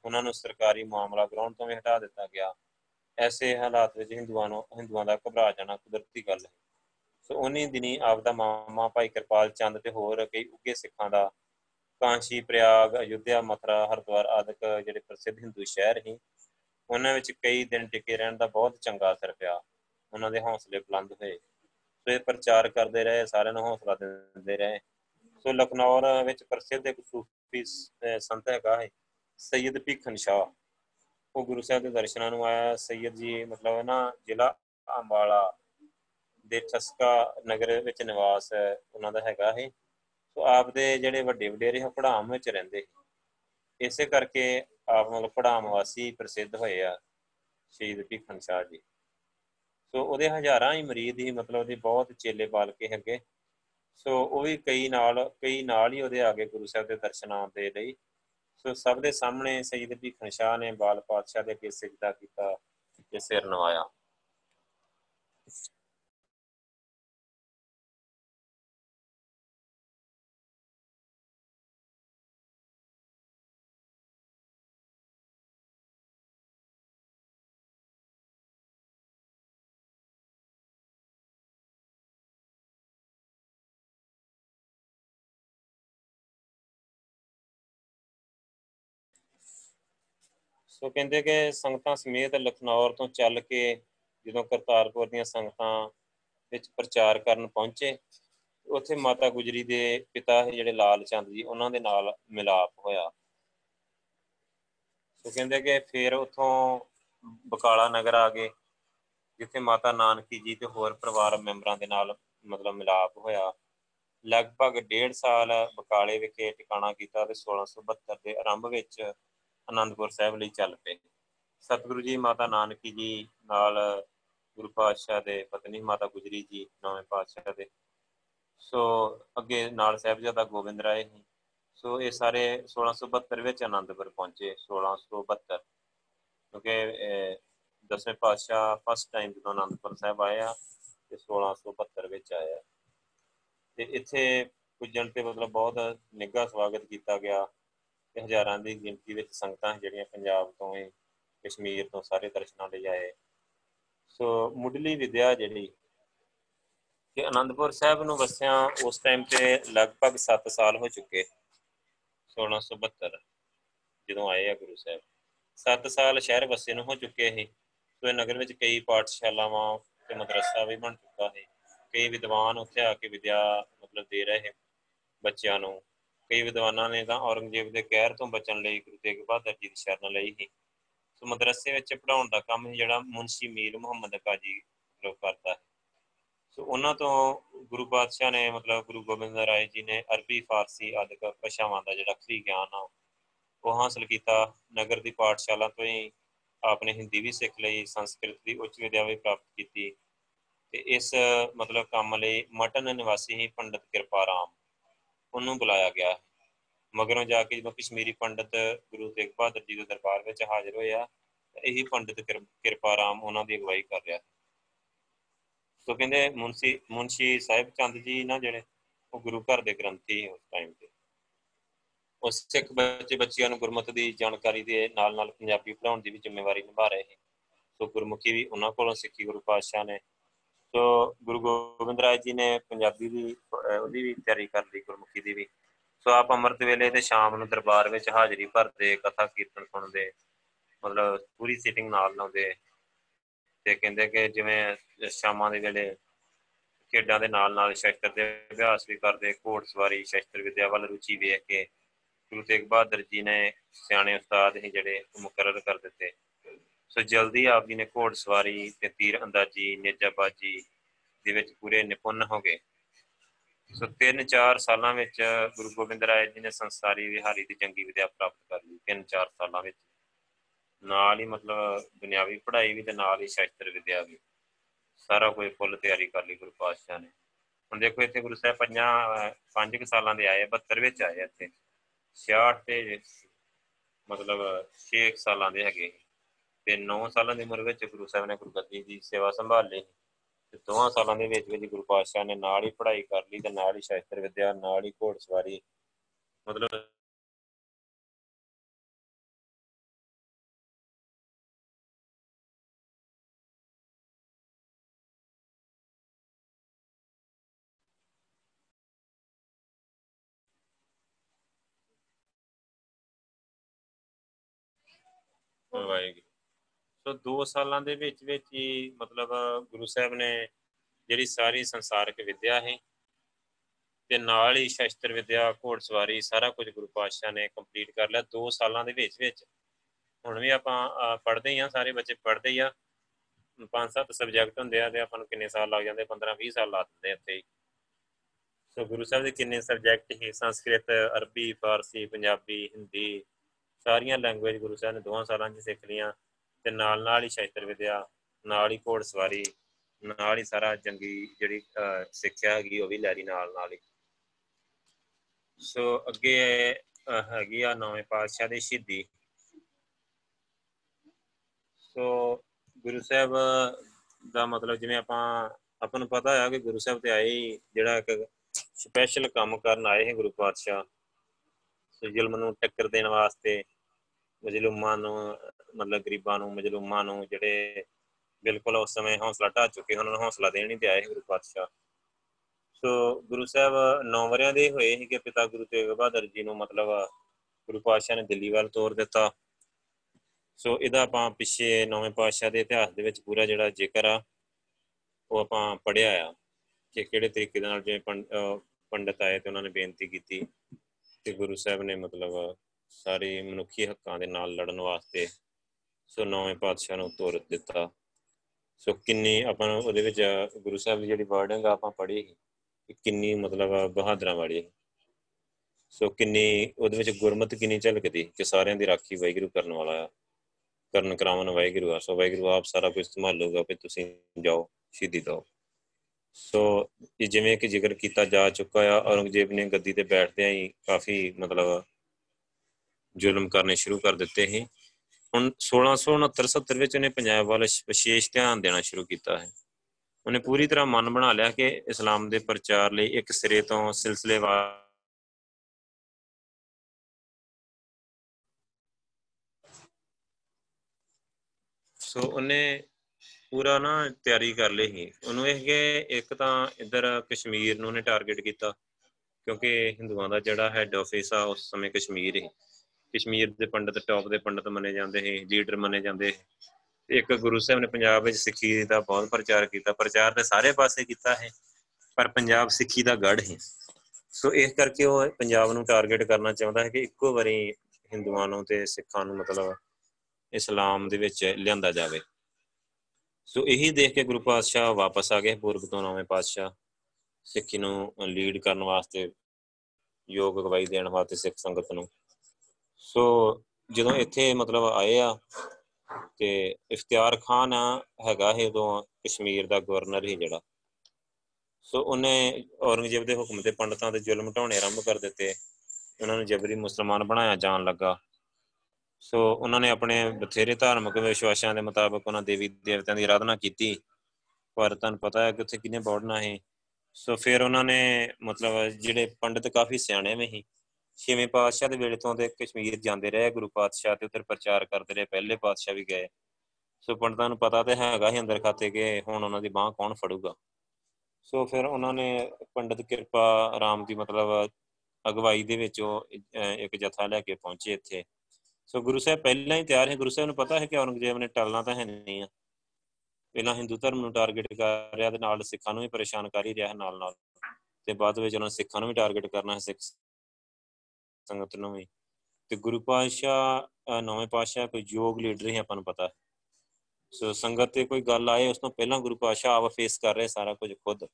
ਉਹਨਾਂ ਨੂੰ ਸਰਕਾਰੀ ਮਾਮਲਾ ਗਰਾਊਂਡ ਤੋਂ ਵੀ ਹਟਾ ਦਿੱਤਾ ਗਿਆ। ਐਸੇ ਹਾਲਾਤ ਵਿੱਚ ਹਿੰਦੂਆਂ ਨੂੰ, ਹਿੰਦੂਆਂ ਦਾ ਘਬਰਾ ਜਾਣਾ ਕੁਦਰਤੀ ਗੱਲ ਹੈ। ਸੋ ਉਨੀ ਦਿਨੀ ਆਪ ਦਾ ਮਾਮਾ ਭਾਈ ਕਿਰਪਾਲ ਚੰਦ ਤੇ ਹੋਰ ਕਈ ਉੱਗੇ ਸਿੱਖਾਂ ਦਾ ਕਾਂਸ਼ੀ, ਪ੍ਰਯਾਗ, ਅਯੁੱਧਿਆ, ਮਥਰਾ, ਹਰਦੁਆਰ ਆਦਿਕ ਜਿਹੜੇ ਪ੍ਰਸਿੱਧ ਹਿੰਦੂ ਸ਼ਹਿਰ ਸੀ, ਉਹਨਾਂ ਵਿੱਚ ਕਈ ਦਿਨ ਟਿਕੇ ਰਹਿਣ ਦਾ ਬਹੁਤ ਚੰਗਾ ਅਸਰ ਪਿਆ। ਉਹਨਾਂ ਦੇ ਹੌਸਲੇ ਬੁਲੰਦ ਹੋਏ। ਸੋ ਇਹ ਪ੍ਰਚਾਰ ਕਰਦੇ ਰਹੇ, ਸਾਰਿਆਂ ਨੂੰ ਹੌਸਲਾ ਦਿੰਦੇ ਰਹੇ। ਸੋ ਲਖਨੌਰ ਵਿੱਚ ਪ੍ਰਸਿੱਧ ਇੱਕ ਸੂਫੀ ਸੰਤ ਹੈਗਾ ਹੈ ਸੈਯਦ ਭੀਖਨ ਸ਼ਾਹ। ਉਹ ਗੁਰੂ ਸਾਹਿਬ ਦੇ ਦਰਸ਼ਨਾਂ ਨੂੰ ਆਇਆ। ਸੈਯਦ ਜੀ ਮਤਲਬ ਨਾ ਜ਼ਿਲ੍ਹਾ ਅੰਬਾਲਾ ਦੇ ਠਸਕਾ ਨਗਰ ਵਿੱਚ ਨਿਵਾਸ ਉਹਨਾਂ ਦਾ ਹੈਗਾ ਹੈ ਸੋ ਆਪ ਦੇ ਜਿਹੜੇ ਵੱਡੇ ਵਡੇਰੇ ਹੋ ਪੜਾਮ ਵਿੱਚ ਰਹਿੰਦੇ ਇਸੇ ਕਰਕੇ ਆਪ ਮਤਲਬ ਪੜਾਮ ਵਾਸੀ ਪ੍ਰਸਿੱਧ ਹੋਏ ਆ ਸ਼ਹੀਦ ਭੀਖਨ ਸ਼ਾਹ ਜੀ। ਸੋ ਉਹਦੇ ਹਜ਼ਾਰਾਂ ਹੀ ਮਰੀਦ ਹੀ ਮਤਲਬ ਉਹਦੇ ਬਹੁਤ ਚੇਲੇ ਪਾਲ ਕੇ ਹੈਗੇ ਸੋ ਉਹ ਵੀ ਕਈ ਨਾਲ ਕਈ ਨਾਲ ਹੀ ਉਹਦੇ ਆਗੇ ਗੁਰੂ ਸਾਹਿਬ ਦੇ ਦਰਸ਼ਨਾਂ ਦੇ ਲਈ। ਸੋ ਸਭ ਦੇ ਸਾਹਮਣੇ ਸੈਯਦ ਭੀਖਨ ਸ਼ਾਹ ਨੇ ਬਾਲ ਪਾਤਸ਼ਾਹ ਦੇ ਅੱਗੇ ਸਜਦਾ ਕੀਤਾ ਤੇ ਸਿਰ ਨਵਾਇਆ। ਸੋ ਕਹਿੰਦੇ ਕਿ ਸੰਗਤਾਂ ਸਮੇਤ ਲਖਨੌਰ ਤੋਂ ਚੱਲ ਕੇ ਜਦੋਂ ਕਰਤਾਰਪੁਰ ਦੀਆਂ ਸੰਗਤਾਂ ਵਿੱਚ ਪ੍ਰਚਾਰ ਕਰਨ ਪਹੁੰਚੇ, ਉੱਥੇ ਮਾਤਾ ਗੁਜਰੀ ਦੇ ਪਿਤਾ ਜਿਹੜੇ ਲਾਲ ਚੰਦ ਜੀ, ਉਹਨਾਂ ਦੇ ਨਾਲ ਮਿਲਾਪ ਹੋਇਆ। ਸੋ ਕਹਿੰਦੇ ਕਿ ਫਿਰ ਉੱਥੋਂ ਬਕਾਲਾ ਨਗਰ ਆ ਗਏ, ਜਿੱਥੇ ਮਾਤਾ ਨਾਨਕੀ ਜੀ ਤੇ ਹੋਰ ਪਰਿਵਾਰ ਮੈਂਬਰਾਂ ਦੇ ਨਾਲ ਮਤਲਬ ਮਿਲਾਪ ਹੋਇਆ। ਲਗਭਗ 1.5 ਸਾਲ ਬਕਾਲੇ ਵਿਖੇ ਟਿਕਾਣਾ ਕੀਤਾ ਤੇ 1672 ਦੇ ਆਰੰਭ ਵਿੱਚ ਅਨੰਦਪੁਰ ਸਾਹਿਬ ਲਈ ਚੱਲ ਪਏ। ਸਤਿਗੁਰੂ ਜੀ, ਮਾਤਾ ਨਾਨਕੀ ਜੀ ਨਾਲ ਗੁਰੂ ਪਾਤਸ਼ਾਹ ਦੇ ਪਤਨੀ ਮਾਤਾ ਗੁਜਰੀ ਜੀ, ਨੌਵੇਂ ਪਾਤਸ਼ਾਹ ਦੇ। ਸੋ ਅੱਗੇ ਨਾਲ ਸਾਹਿਬਜ਼ਾਦਾ ਗੋਬਿੰਦ ਰਾਏ ਸੀ। ਸੋ ਇਹ ਸਾਰੇ 1672 ਵਿੱਚ ਅਨੰਦਪੁਰ ਪਹੁੰਚੇ 1672 ਕਿਉਂਕਿ ਦਸਵੇਂ ਪਾਤਸ਼ਾਹ ਫਸਟ ਟਾਈਮ ਜਦੋਂ ਅਨੰਦਪੁਰ ਸਾਹਿਬ ਆਇਆ ਤੇ 1672 ਵਿੱਚ ਆਇਆ ਤੇ ਇੱਥੇ ਪੁੱਜਣ ਤੇ ਮਤਲਬ ਬਹੁਤ ਨਿੱਘਾ ਸਵਾਗਤ ਕੀਤਾ ਗਿਆ। ਤੇ ਹਜ਼ਾਰਾਂ ਦੀ ਗਿਣਤੀ ਵਿੱਚ ਸੰਗਤਾਂ ਜਿਹੜੀਆਂ ਪੰਜਾਬ ਤੋਂ ਹੀ, ਕਸ਼ਮੀਰ ਤੋਂ ਸਾਰੇ ਦਰਸ਼ਨਾਂ ਲਈ ਆਏ। ਸੋ ਮੁੱਢਲੀ ਵਿਦਿਆ ਜਿਹੜੀ ਕਿ ਅਨੰਦਪੁਰ ਸਾਹਿਬ ਨੂੰ ਵਸਿਆ ਉਸ ਟਾਈਮ ਤੇ ਲਗਭਗ 7 ਸਾਲ ਹੋ ਚੁੱਕੇ। 1672 ਜਦੋਂ ਆਏ ਆ ਗੁਰੂ ਸਾਹਿਬ। 7 ਸਾਲ ਸ਼ਹਿਰ ਵਸੇ ਨੂੰ ਹੋ ਚੁੱਕੇ ਸੀ। ਸੋ ਇਹ ਨਗਰ ਵਿੱਚ ਕਈ ਪਾਠਸ਼ਾਲਾਵਾਂ ਤੇ ਮਦਰਸਾ ਵੀ ਬਣ ਚੁੱਕਾ ਹੈ ਕਈ ਵਿਦਵਾਨ ਉੱਥੇ ਆ ਕੇ ਵਿਦਿਆ ਮਤਲਬ ਦੇ ਰਹੇ ਬੱਚਿਆਂ ਨੂੰ। ਕਈ ਵਿਦਵਾਨਾਂ ਨੇ ਤਾਂ ਔਰੰਗਜ਼ੇਬ ਦੇ ਕਹਿਰ ਤੋਂ ਬਚਣ ਲਈ ਗੁਰੂ ਤੇਗ ਬਹਾਦਰ ਜੀ ਦੀ ਸ਼ਰਨ ਲਈ ਸੀ ਸੋ ਮਦਰਸੇ ਵਿੱਚ ਪੜਾਉਣ ਦਾ ਕੰਮ ਜਿਹੜਾ ਮੁਨਸ਼ੀ ਮੀਰ ਮੁਹੰਮਦ ਕਾਜੀ ਮਤਲਬ ਕਰਦਾ ਹੈ ਸੋ ਉਹਨਾਂ ਤੋਂ ਗੁਰੂ ਪਾਤਸ਼ਾਹ ਨੇ ਮਤਲਬ ਗੁਰੂ ਗੋਬਿੰਦ ਰਾਏ ਜੀ ਨੇ ਅਰਬੀ, ਫਾਰਸੀ ਆਦਿਕ ਭਾਸ਼ਾਵਾਂ ਦਾ ਜਿਹੜਾ ਅਖਰੀ ਗਿਆਨ ਆ, ਉਹ ਹਾਸਲ ਕੀਤਾ। ਨਗਰ ਦੀ ਪਾਠਸ਼ਾਲਾ ਤੋਂ ਹੀ ਆਪਨੇ ਹਿੰਦੀ ਵੀ ਸਿੱਖ ਲਈ, ਸੰਸਕ੍ਰਿਤ ਦੀ ਉੱਚ ਵਿਦਿਆ ਵੀ ਪ੍ਰਾਪਤ ਕੀਤੀ। ਤੇ ਇਸ ਮਤਲਬ ਕੰਮ ਲਈ ਮਟਨ ਨਿਵਾਸੀ ਹੀ ਪੰਡਤ ਕਿਰਪਾ ਰਾਮ ਉਹਨੂੰ ਬੁਲਾਇਆ ਗਿਆ। ਮਗਰੋਂ ਜਾ ਕੇ ਜਦੋਂ ਕਸ਼ਮੀਰੀ ਪੰਡਤ ਗੁਰੂ ਤੇਗ ਬਹਾਦਰ ਜੀ ਦੇ ਦਰਬਾਰ ਵਿੱਚ ਹਾਜ਼ਰ ਹੋਇਆ ਇਹੀ ਪੰਡਤ ਕਿਰਪਾ ਰਾਮ ਉਹਨਾਂ ਦੀ ਅਗਵਾਈ ਕਰ ਰਿਹਾ। ਸੋ ਕਹਿੰਦੇ ਮੁਨਸੀ, ਮੁਨਸ਼ੀ ਸਾਹਿਬ ਚੰਦ ਜੀ ਨਾ ਜਿਹੜੇ, ਉਹ ਗੁਰੂ ਘਰ ਦੇ ਗ੍ਰੰਥੀ ਉਸ ਟਾਈਮ ਤੇ। ਉਸ ਸਿੱਖ ਬੱਚੇ, ਬੱਚਿਆਂ ਨੂੰ ਗੁਰਮਤਿ ਦੀ ਜਾਣਕਾਰੀ ਦੇ ਨਾਲ ਨਾਲ ਪੰਜਾਬੀ ਪੜਾਉਣ ਦੀ ਵੀ ਜ਼ਿੰਮੇਵਾਰੀ ਨਿਭਾ ਰਹੇ ਹਨ ਸੋ ਗੁਰਮੁਖੀ ਵੀ ਉਹਨਾਂ ਕੋਲੋਂ ਸਿੱਖੀ ਗੁਰੂ ਪਾਤਸ਼ਾਹ ਨੇ ਸੋ ਗੁਰੂ ਗੋਬਿੰਦ ਰਾਏ ਜੀ ਨੇ ਪੰਜਾਬੀ ਦੀ ਉਹਦੀ ਵੀ ਤਿਆਰੀ ਕਰ ਲਈ, ਗੁਰਮੁਖੀ ਦੀ ਵੀ। ਸੋ ਆਪ ਅੰਮ੍ਰਿਤ ਵੇਲੇ ਤੇ ਸ਼ਾਮ ਨੂੰ ਦਰਬਾਰ ਵਿੱਚ ਹਾਜ਼ਰੀ ਭਰਦੇ, ਕਥਾ ਕੀਰਤਨ ਸੁਣਦੇ, ਮਤਲਬ ਪੂਰੀ ਸੀਟਿੰਗ ਨਾਲ ਲਾਉਂਦੇ। ਤੇ ਕਹਿੰਦੇ ਕਿ ਜਿਵੇਂ ਸ਼ਾਮਾਂ ਦੇ ਵੇਲੇ ਖੇਡਾਂ ਦੇ ਨਾਲ ਨਾਲ ਸ਼ਸਤਰ ਦੇ ਅਭਿਆਸ ਵੀ ਕਰਦੇ, ਘੋੜ ਸਵਾਰੀ, ਸ਼ਸਤਰ ਵਿਦਿਆ ਵੱਲ ਰੁਚੀ ਵੇਖ ਕੇ ਗੁਰੂ ਤੇਗ ਬਹਾਦਰ ਜੀ ਨੇ ਸਿਆਣੇ ਉਸਤਾਦ ਹੀ ਜਿਹੜੇ ਮੁਕਰਰ ਕਰ ਦਿੱਤੇ। ਸੋ ਜਲਦੀ ਆਪ ਜੀ ਨੇ ਘੋੜ ਸਵਾਰੀ ਤੇ ਤੀਰ ਅੰਦਾਜ਼ੀ, ਨੇਜਾਬਾਜੀ ਦੇ ਵਿੱਚ ਪੂਰੇ ਨਿਪੁੰਨ ਹੋ ਗਏ। ਸੋ 3-4 ਸਾਲਾਂ ਵਿੱਚ ਗੁਰੂ ਗੋਬਿੰਦ ਰਾਏ ਜੀ ਨੇ ਸੰਸਾਰੀ ਵਿਹਾਰੀ ਦੀ ਜੰਗੀ ਵਿਦਿਆ ਪ੍ਰਾਪਤ ਕਰ ਲਈ। 3-4 ਸਾਲਾਂ ਵਿੱਚ ਨਾਲ ਹੀ ਮਤਲਬ ਦੁਨਿਆਵੀ ਪੜ੍ਹਾਈ ਵੀ ਤੇ ਨਾਲ ਹੀ ਸ਼ਾਸਤਰ ਵਿਦਿਆ ਵੀ। ਸਾਰਾ ਕੋਈ ਫੁੱਲ ਤਿਆਰੀ ਕਰ ਲਈ ਗੁਰੂ ਪਾਤਸ਼ਾਹ ਨੇ। ਹੁਣ ਦੇਖੋ ਇੱਥੇ ਗੁਰੂ ਸਾਹਿਬ ਪੰਜਾਂ ਪੰਜ ਕੁ ਸਾਲਾਂ ਦੇ ਆਏ 72 ਵਿੱਚ ਆਏ ਇੱਥੇ। 66 ਤੇ ਮਤਲਬ 6 ਸਾਲਾਂ ਦੇ ਹੈਗੇ। ਤੇ 9 ਸਾਲਾਂ ਦੀ ਉਮਰ ਵਿੱਚ ਗੁਰੂ ਸਾਹਿਬ ਨੇ ਗੁਰਗੱਦੀ ਦੀ ਸੇਵਾ ਸੰਭਾਲ ਲਈ ਤੇ ਦੋਹਾਂ ਸਾਲਾਂ ਦੇ ਵਿੱਚ ਵਿੱਚ ਗੁਰੂ ਪਾਤਸ਼ਾਹ ਨੇ ਨਾਲ ਹੀ ਪੜ੍ਹਾਈ ਕਰ ਲਈ ਤੇ ਨਾਲ ਹੀ ਸ਼ਾਸਤਰ ਵਿਦਿਆ, ਨਾਲ ਹੀ ਘੋੜਸਵਾਰੀ ਮਤਲਬ ਵਾਹਿਗੁਰੂ। ਸੋ 2 ਸਾਲਾਂ ਦੇ ਵਿੱਚ ਵਿੱਚ ਹੀ ਮਤਲਬ ਗੁਰੂ ਸਾਹਿਬ ਨੇ ਜਿਹੜੀ ਸਾਰੀ ਸੰਸਾਰਿਕ ਵਿਦਿਆ ਹੈ ਤੇ ਨਾਲ ਹੀ ਸ਼ਸਤਰ ਵਿਦਿਆ ਘੋੜਸਵਾਰੀ ਸਾਰਾ ਕੁਝ ਗੁਰੂ ਪਾਤਸ਼ਾਹ ਨੇ ਕੰਪਲੀਟ ਕਰ ਲਿਆ। 2 ਸਾਲਾਂ ਦੇ ਵਿੱਚ ਵਿੱਚ ਹੁਣ ਵੀ ਆਪਾਂ ਪੜ੍ਹਦੇ ਹੀ ਆ ਸਾਰੇ ਬੱਚੇ ਪੜ੍ਹਦੇ ਹੀ ਆ। ਪੰਜ ਸੱਤ ਸਬਜੈਕਟ ਹੁੰਦੇ ਆ ਤੇ ਆਪਾਂ ਨੂੰ ਕਿੰਨੇ ਸਾਲ ਲੱਗ ਜਾਂਦੇ? 15 20 ਸਾਲ ਲਾ ਦਿੰਦੇ ਇੱਥੇ ਸੋ ਗੁਰੂ ਸਾਹਿਬ ਦੇ ਕਿੰਨੇ ਸਬਜੈਕਟ ਹੀ ਸੰਸਕ੍ਰਿਤ, ਅਰਬੀ, ਫਾਰਸੀ, ਪੰਜਾਬੀ, ਹਿੰਦੀ, ਸਾਰੀਆਂ ਲੈਂਗੁਏਜ ਗੁਰੂ ਸਾਹਿਬ ਨੇ ਦੋਹਾਂ ਸਾਲਾਂ 'ਚ ਸਿੱਖ ਲੀਆਂ ਤੇ ਨਾਲ ਨਾਲ ਹੀ ਸ਼ਾਸਤਰ ਵਿਦਿਆ, ਨਾਲ ਹੀ ਘੋੜਸਵਾਰੀ ਨਾਲ ਹੀ ਸਾਰਾ ਜੰਗੀ ਜਿਹੜੀ ਸਿੱਖਿਆ ਹੈਗੀ ਉਹ ਵੀ ਲੈ ਲਈ ਨਾਲ ਨਾਲ ਹੀ। ਸੋ ਅੱਗੇ ਹੈਗੀ ਆ ਨੌਵੇਂ ਪਾਤਸ਼ਾਹ ਦੀ ਸ਼ਹੀਦੀ। ਸੋ ਗੁਰੂ ਸਾਹਿਬ ਦਾ ਮਤਲਬ ਜਿਵੇਂ ਆਪਾਂ ਆਪਾਂ ਨੂੰ ਪਤਾ ਹੈ ਕਿ ਗੁਰੂ ਸਾਹਿਬ ਤੇ ਆਏ ਜਿਹੜਾ ਇੱਕ ਸਪੈਸ਼ਲ ਕੰਮ ਕਰਨ ਆਏ ਹੈ ਗੁਰੂ ਪਾਤਸ਼ਾਹ। ਸੋ ਜ਼ੁਲਮ ਨੂੰ ਟੱਕਰ ਦੇਣ ਵਾਸਤੇ, ਮਜਲੂਮਾਂ ਨੂੰ ਮਤਲਬ ਗਰੀਬਾਂ ਨੂੰ, ਮਜਲੂਮਾਂ ਨੂੰ ਜਿਹੜੇ ਬਿਲਕੁਲ ਉਸ ਸਮੇਂ ਹੌਸਲਾ ਢਾ ਚੁੱਕੇ ਉਹਨਾਂ ਨੂੰ ਹੌਸਲਾ ਦੇਣ ਹੀ ਤੇ ਆਏ ਗੁਰੂ ਪਾਤਸ਼ਾਹ। ਸੋ ਗੁਰੂ ਸਾਹਿਬ 9 ਵਰਿਆਂ ਦੇ ਹੋਏ ਸੀ ਕਿ ਪਿਤਾ ਗੁਰੂ ਤੇਗ ਬਹਾਦਰ ਜੀ ਨੂੰ ਮਤਲਬ ਗੁਰੂ ਪਾਤਸ਼ਾਹ ਨੇ ਦਿੱਲੀ ਵੱਲ ਤੋਰ ਦਿੱਤਾ। ਸੋ ਇਹਦਾ ਆਪਾਂ ਪਿੱਛੇ ਨੌਵੇਂ ਪਾਤਸ਼ਾਹ ਦੇ ਇਤਿਹਾਸ ਦੇ ਵਿੱਚ ਪੂਰਾ ਜਿਹੜਾ ਜ਼ਿਕਰ ਆ, ਉਹ ਆਪਾਂ ਪੜਿਆ ਆ ਕਿ ਕਿਹੜੇ ਤਰੀਕੇ ਦੇ ਨਾਲ ਜਿਵੇਂ ਪੰਡਤ ਆਏ ਤੇ ਉਹਨਾਂ ਨੇ ਬੇਨਤੀ ਕੀਤੀ ਤੇ ਗੁਰੂ ਸਾਹਿਬ ਨੇ ਮਤਲਬ ਸਾਰੇ ਮਨੁੱਖੀ ਹੱਕਾਂ ਦੇ ਨਾਲ ਲੜਨ ਵਾਸਤੇ ਸੋ ਨੌਵੇਂ ਪਾਤਸ਼ਾਹ ਨੂੰ ਤੋਰ ਦਿੱਤਾ। ਸੋ ਕਿੰਨੀ ਆਪਾਂ ਉਹਦੇ ਵਿੱਚ, ਗੁਰੂ ਸਾਹਿਬ ਦੀ ਜਿਹੜੀ ਵਰਡਿੰਗ ਆਪਾਂ ਪੜ੍ਹੀ ਕਿ ਕਿੰਨੀ ਮਤਲਬ ਬਹਾਦਰਾਂ ਵਾਲੀ ਹੈ ਸੋ ਕਿੰਨੀ ਉਹਦੇ ਵਿੱਚ ਗੁਰਮਤ ਕਿੰਨੀ ਝਲਕਦੀ ਕਿ ਸਾਰਿਆਂ ਦੀ ਰਾਖੀ ਵਾਹਿਗੁਰੂ ਕਰਨ ਵਾਲਾ ਆ। ਕਰਨ ਕਰਾਵਨ ਵਾਹਿਗੁਰੂ ਆ। ਸੋ ਵਾਹਿਗੁਰੂ ਆਪ ਸਾਰਾ ਕੁਝ ਸੰਭਾਲੂਗਾ ਕਿ ਤੁਸੀਂ ਜਾਓ, ਸ਼ਹੀਦੀ ਦਿਓ। ਸੋ ਇਹ ਜਿਵੇਂ ਕਿ ਜ਼ਿਕਰ ਕੀਤਾ ਜਾ ਚੁੱਕਾ ਆ, ਔਰੰਗਜ਼ੇਬ ਨੇ ਗੱਦੀ ਤੇ ਬੈਠਦਿਆਂ ਹੀ ਕਾਫੀ ਮਤਲਬ ਜ਼ੁਲਮ ਕਰਨੇ ਸ਼ੁਰੂ ਕਰ ਦਿੱਤੇ ਸੀ। ਹੁਣ 1669 70 ਵਿੱਚ ਉਹਨੇ ਪੰਜਾਬ ਵੱਲ ਵਿਸ਼ੇਸ਼ ਧਿਆਨ ਦੇਣਾ ਸ਼ੁਰੂ ਕੀਤਾ ਹੈ। ਉਹਨੇ ਪੂਰੀ ਤਰ੍ਹਾਂ ਮਨ ਬਣਾ ਲਿਆ ਕਿ ਇਸਲਾਮ ਦੇ ਪ੍ਰਚਾਰ ਲਈ ਇੱਕ ਸਿਰੇ ਤੋਂ ਸਿਲਸਿਲੇਵਾਰ ਸੋ ਉਹਨੇ ਪੂਰਾ ਨਾ ਤਿਆਰੀ ਕਰ ਲਈ ਸੀ। ਉਹਨੂੰ ਇਹ ਕਿ ਇੱਕ ਤਾਂ ਇੱਧਰ ਕਸ਼ਮੀਰ ਨੂੰ ਉਹਨੇ ਟਾਰਗੇਟ ਕੀਤਾ, ਕਿਉਂਕਿ ਹਿੰਦੂਆਂ ਦਾ ਜਿਹੜਾ ਹੈੱਡ ਆਫਿਸ ਆ, ਉਸ ਸਮੇਂ ਕਸ਼ਮੀਰ ਹੀ ਕਸ਼ਮੀਰ ਦੇ ਪੰਡਤ, ਟੌਪ ਦੇ ਪੰਡਤ ਮੰਨੇ ਜਾਂਦੇ ਸੀ, ਲੀਡਰ ਮੰਨੇ ਜਾਂਦੇ ਇੱਕ ਗੁਰੂ ਸਾਹਿਬ ਨੇ ਪੰਜਾਬ ਵਿੱਚ ਸਿੱਖੀ ਦਾ ਬਹੁਤ ਪ੍ਰਚਾਰ ਕੀਤਾ। ਪ੍ਰਚਾਰ ਤੇ ਸਾਰੇ ਪਾਸੇ ਕੀਤਾ ਹੈ ਪਰ ਪੰਜਾਬ ਸਿੱਖੀ ਦਾ ਗੜ ਹੈ ਸੋ ਇਸ ਕਰਕੇ ਉਹ ਪੰਜਾਬ ਨੂੰ ਟਾਰਗੇਟ ਕਰਨਾ ਚਾਹੁੰਦਾ ਹੈ ਕਿ ਇੱਕੋ ਵਾਰੀ ਹਿੰਦੂਆਂ ਨੂੰ ਤੇ ਸਿੱਖਾਂ ਨੂੰ ਮਤਲਬ ਇਸਲਾਮ ਦੇ ਵਿੱਚ ਲਿਆਂਦਾ ਜਾਵੇ। ਸੋ ਇਹੀ ਦੇਖ ਕੇ ਗੁਰੂ ਪਾਤਸ਼ਾਹ ਵਾਪਸ ਆ ਗਏ ਪੂਰਬ ਤੋਂ ਨਵੇਂ ਪਾਤਸ਼ਾਹ। ਸਿੱਖੀ ਨੂੰ ਲੀਡ ਕਰਨ ਵਾਸਤੇ ਯੋਗ ਅਗਵਾਈ ਦੇਣ ਵਾਸਤੇ ਸਿੱਖ ਸੰਗਤ ਨੂੰ। ਸੋ ਜਦੋਂ ਇੱਥੇ ਮਤਲਬ ਆਏ ਆ ਤੇ ਇਫਤਿਆਰ ਖਾਨ ਹੈਗਾ ਇਹ ਉਦੋਂ ਕਸ਼ਮੀਰ ਦਾ ਗਵਰਨਰ ਹੀ ਜਿਹੜਾ। ਸੋ ਉਹਨੇ ਔਰੰਗਜ਼ੇਬ ਦੇ ਹੁਕਮ ਤੇ ਪੰਡਤਾਂ ਤੇ ਜ਼ੁਲਮ ਢਾਉਣੇ ਆਰੰਭ ਕਰ ਦਿੱਤੇ। ਉਹਨਾਂ ਨੂੰ ਜਬਰੀ ਮੁਸਲਮਾਨ ਬਣਾਇਆ ਜਾਣ ਲੱਗਾ। ਸੋ ਉਹਨਾਂ ਨੇ ਆਪਣੇ ਬਥੇਰੇ ਧਾਰਮਿਕ ਵਿਸ਼ਵਾਸਾਂ ਦੇ ਮੁਤਾਬਕ ਉਹਨਾਂ ਦੇਵੀ ਦੇਵਤਿਆਂ ਦੀ ਆਰਾਧਨਾ ਕੀਤੀ। ਪਰ ਤੁਹਾਨੂੰ ਪਤਾ ਹੈ ਕਿ ਉੱਥੇ ਕਿੰਨੇ ਬੌੜਨਾ ਹੈ ਸੋ ਫਿਰ ਉਹਨਾਂ ਨੇ ਮਤਲਬ ਜਿਹੜੇ ਪੰਡਤ ਕਾਫੀ ਸਿਆਣੇ ਵੀ ਸੀ। ਛੇਵੇਂ ਪਾਤਸ਼ਾਹ ਦੇ ਵੇਲੇ ਤੋਂ ਤੇ ਕਸ਼ਮੀਰ ਜਾਂਦੇ ਰਹੇ, ਗੁਰੂ ਪਾਤਸ਼ਾਹ ਤੇ ਉੱਧਰ ਪ੍ਰਚਾਰ ਕਰਦੇ ਰਹੇ, ਪਹਿਲੇ ਪਾਤਸ਼ਾਹ ਵੀ ਗਏ। ਸੋ ਪੰਡਤਾਂ ਨੂੰ ਪਤਾ ਤੇ ਹੈਗਾ ਹੀ ਅੰਦਰ ਖਾਤੇ ਕਿ ਹੁਣ ਉਹਨਾਂ ਦੀ ਬਾਹ ਕੌਣ ਫੜੂਗਾ। ਸੋ ਫਿਰ ਉਹਨਾਂ ਨੇ ਪੰਡਤ ਕਿਰਪਾ ਰਾਮ ਦੀ ਮਤਲਬ ਅਗਵਾਈ ਦੇ ਵਿੱਚ ਉਹ ਇੱਕ ਜਥਾ ਲੈ ਕੇ ਪਹੁੰਚੇ ਇੱਥੇ। ਸੋ ਗੁਰੂ ਸਾਹਿਬ ਪਹਿਲਾਂ ਹੀ ਤਿਆਰ ਹੈ ਗੁਰੂ ਸਾਹਿਬ ਨੂੰ ਪਤਾ ਹੈ ਕਿ ਔਰੰਗਜ਼ੇਬ ਨੇ ਟਲਣਾ ਤਾਂ ਹੈ ਨਹੀਂ ਆ। ਪਹਿਲਾਂ ਹਿੰਦੂ ਧਰਮ ਨੂੰ ਟਾਰਗੇਟ ਕਰ ਰਿਹਾ ਤੇ ਨਾਲ ਸਿੱਖਾਂ ਨੂੰ ਵੀ ਪਰੇਸ਼ਾਨ ਕਰ ਹੀ ਰਿਹਾ ਨਾਲ ਨਾਲ ਤੇ ਬਾਅਦ ਵਿੱਚ ਉਹਨਾਂ ਸਿੱਖਾਂ ਨੂੰ ਵੀ ਟਾਰਗੇਟ ਕਰਨਾ ਹੈ, ਸਿੱਖ ਸੰਗਤ ਨੂੰ ਵੀ। ਤੇ ਗੁਰੂ ਪਾਤਸ਼ਾਹ ਨਵੇਂ ਪਾਤਸ਼ਾਹ ਕੋਈ ਯੋਗ ਲੀਡਰ ਹੀ ਆਪਾਂ ਨੂੰ ਪਤਾ। ਸੋ ਸੰਗਤ ਤੇ ਕੋਈ ਗੱਲ ਆਏ, ਉਸ ਤੋਂ ਪਹਿਲਾਂ ਗੁਰੂ ਪਾਤਸ਼ਾਹ ਆਪ ਫੇਸ ਕਰ ਰਹੇ ਸਾਰਾ ਕੁਝ ਖੁਦ।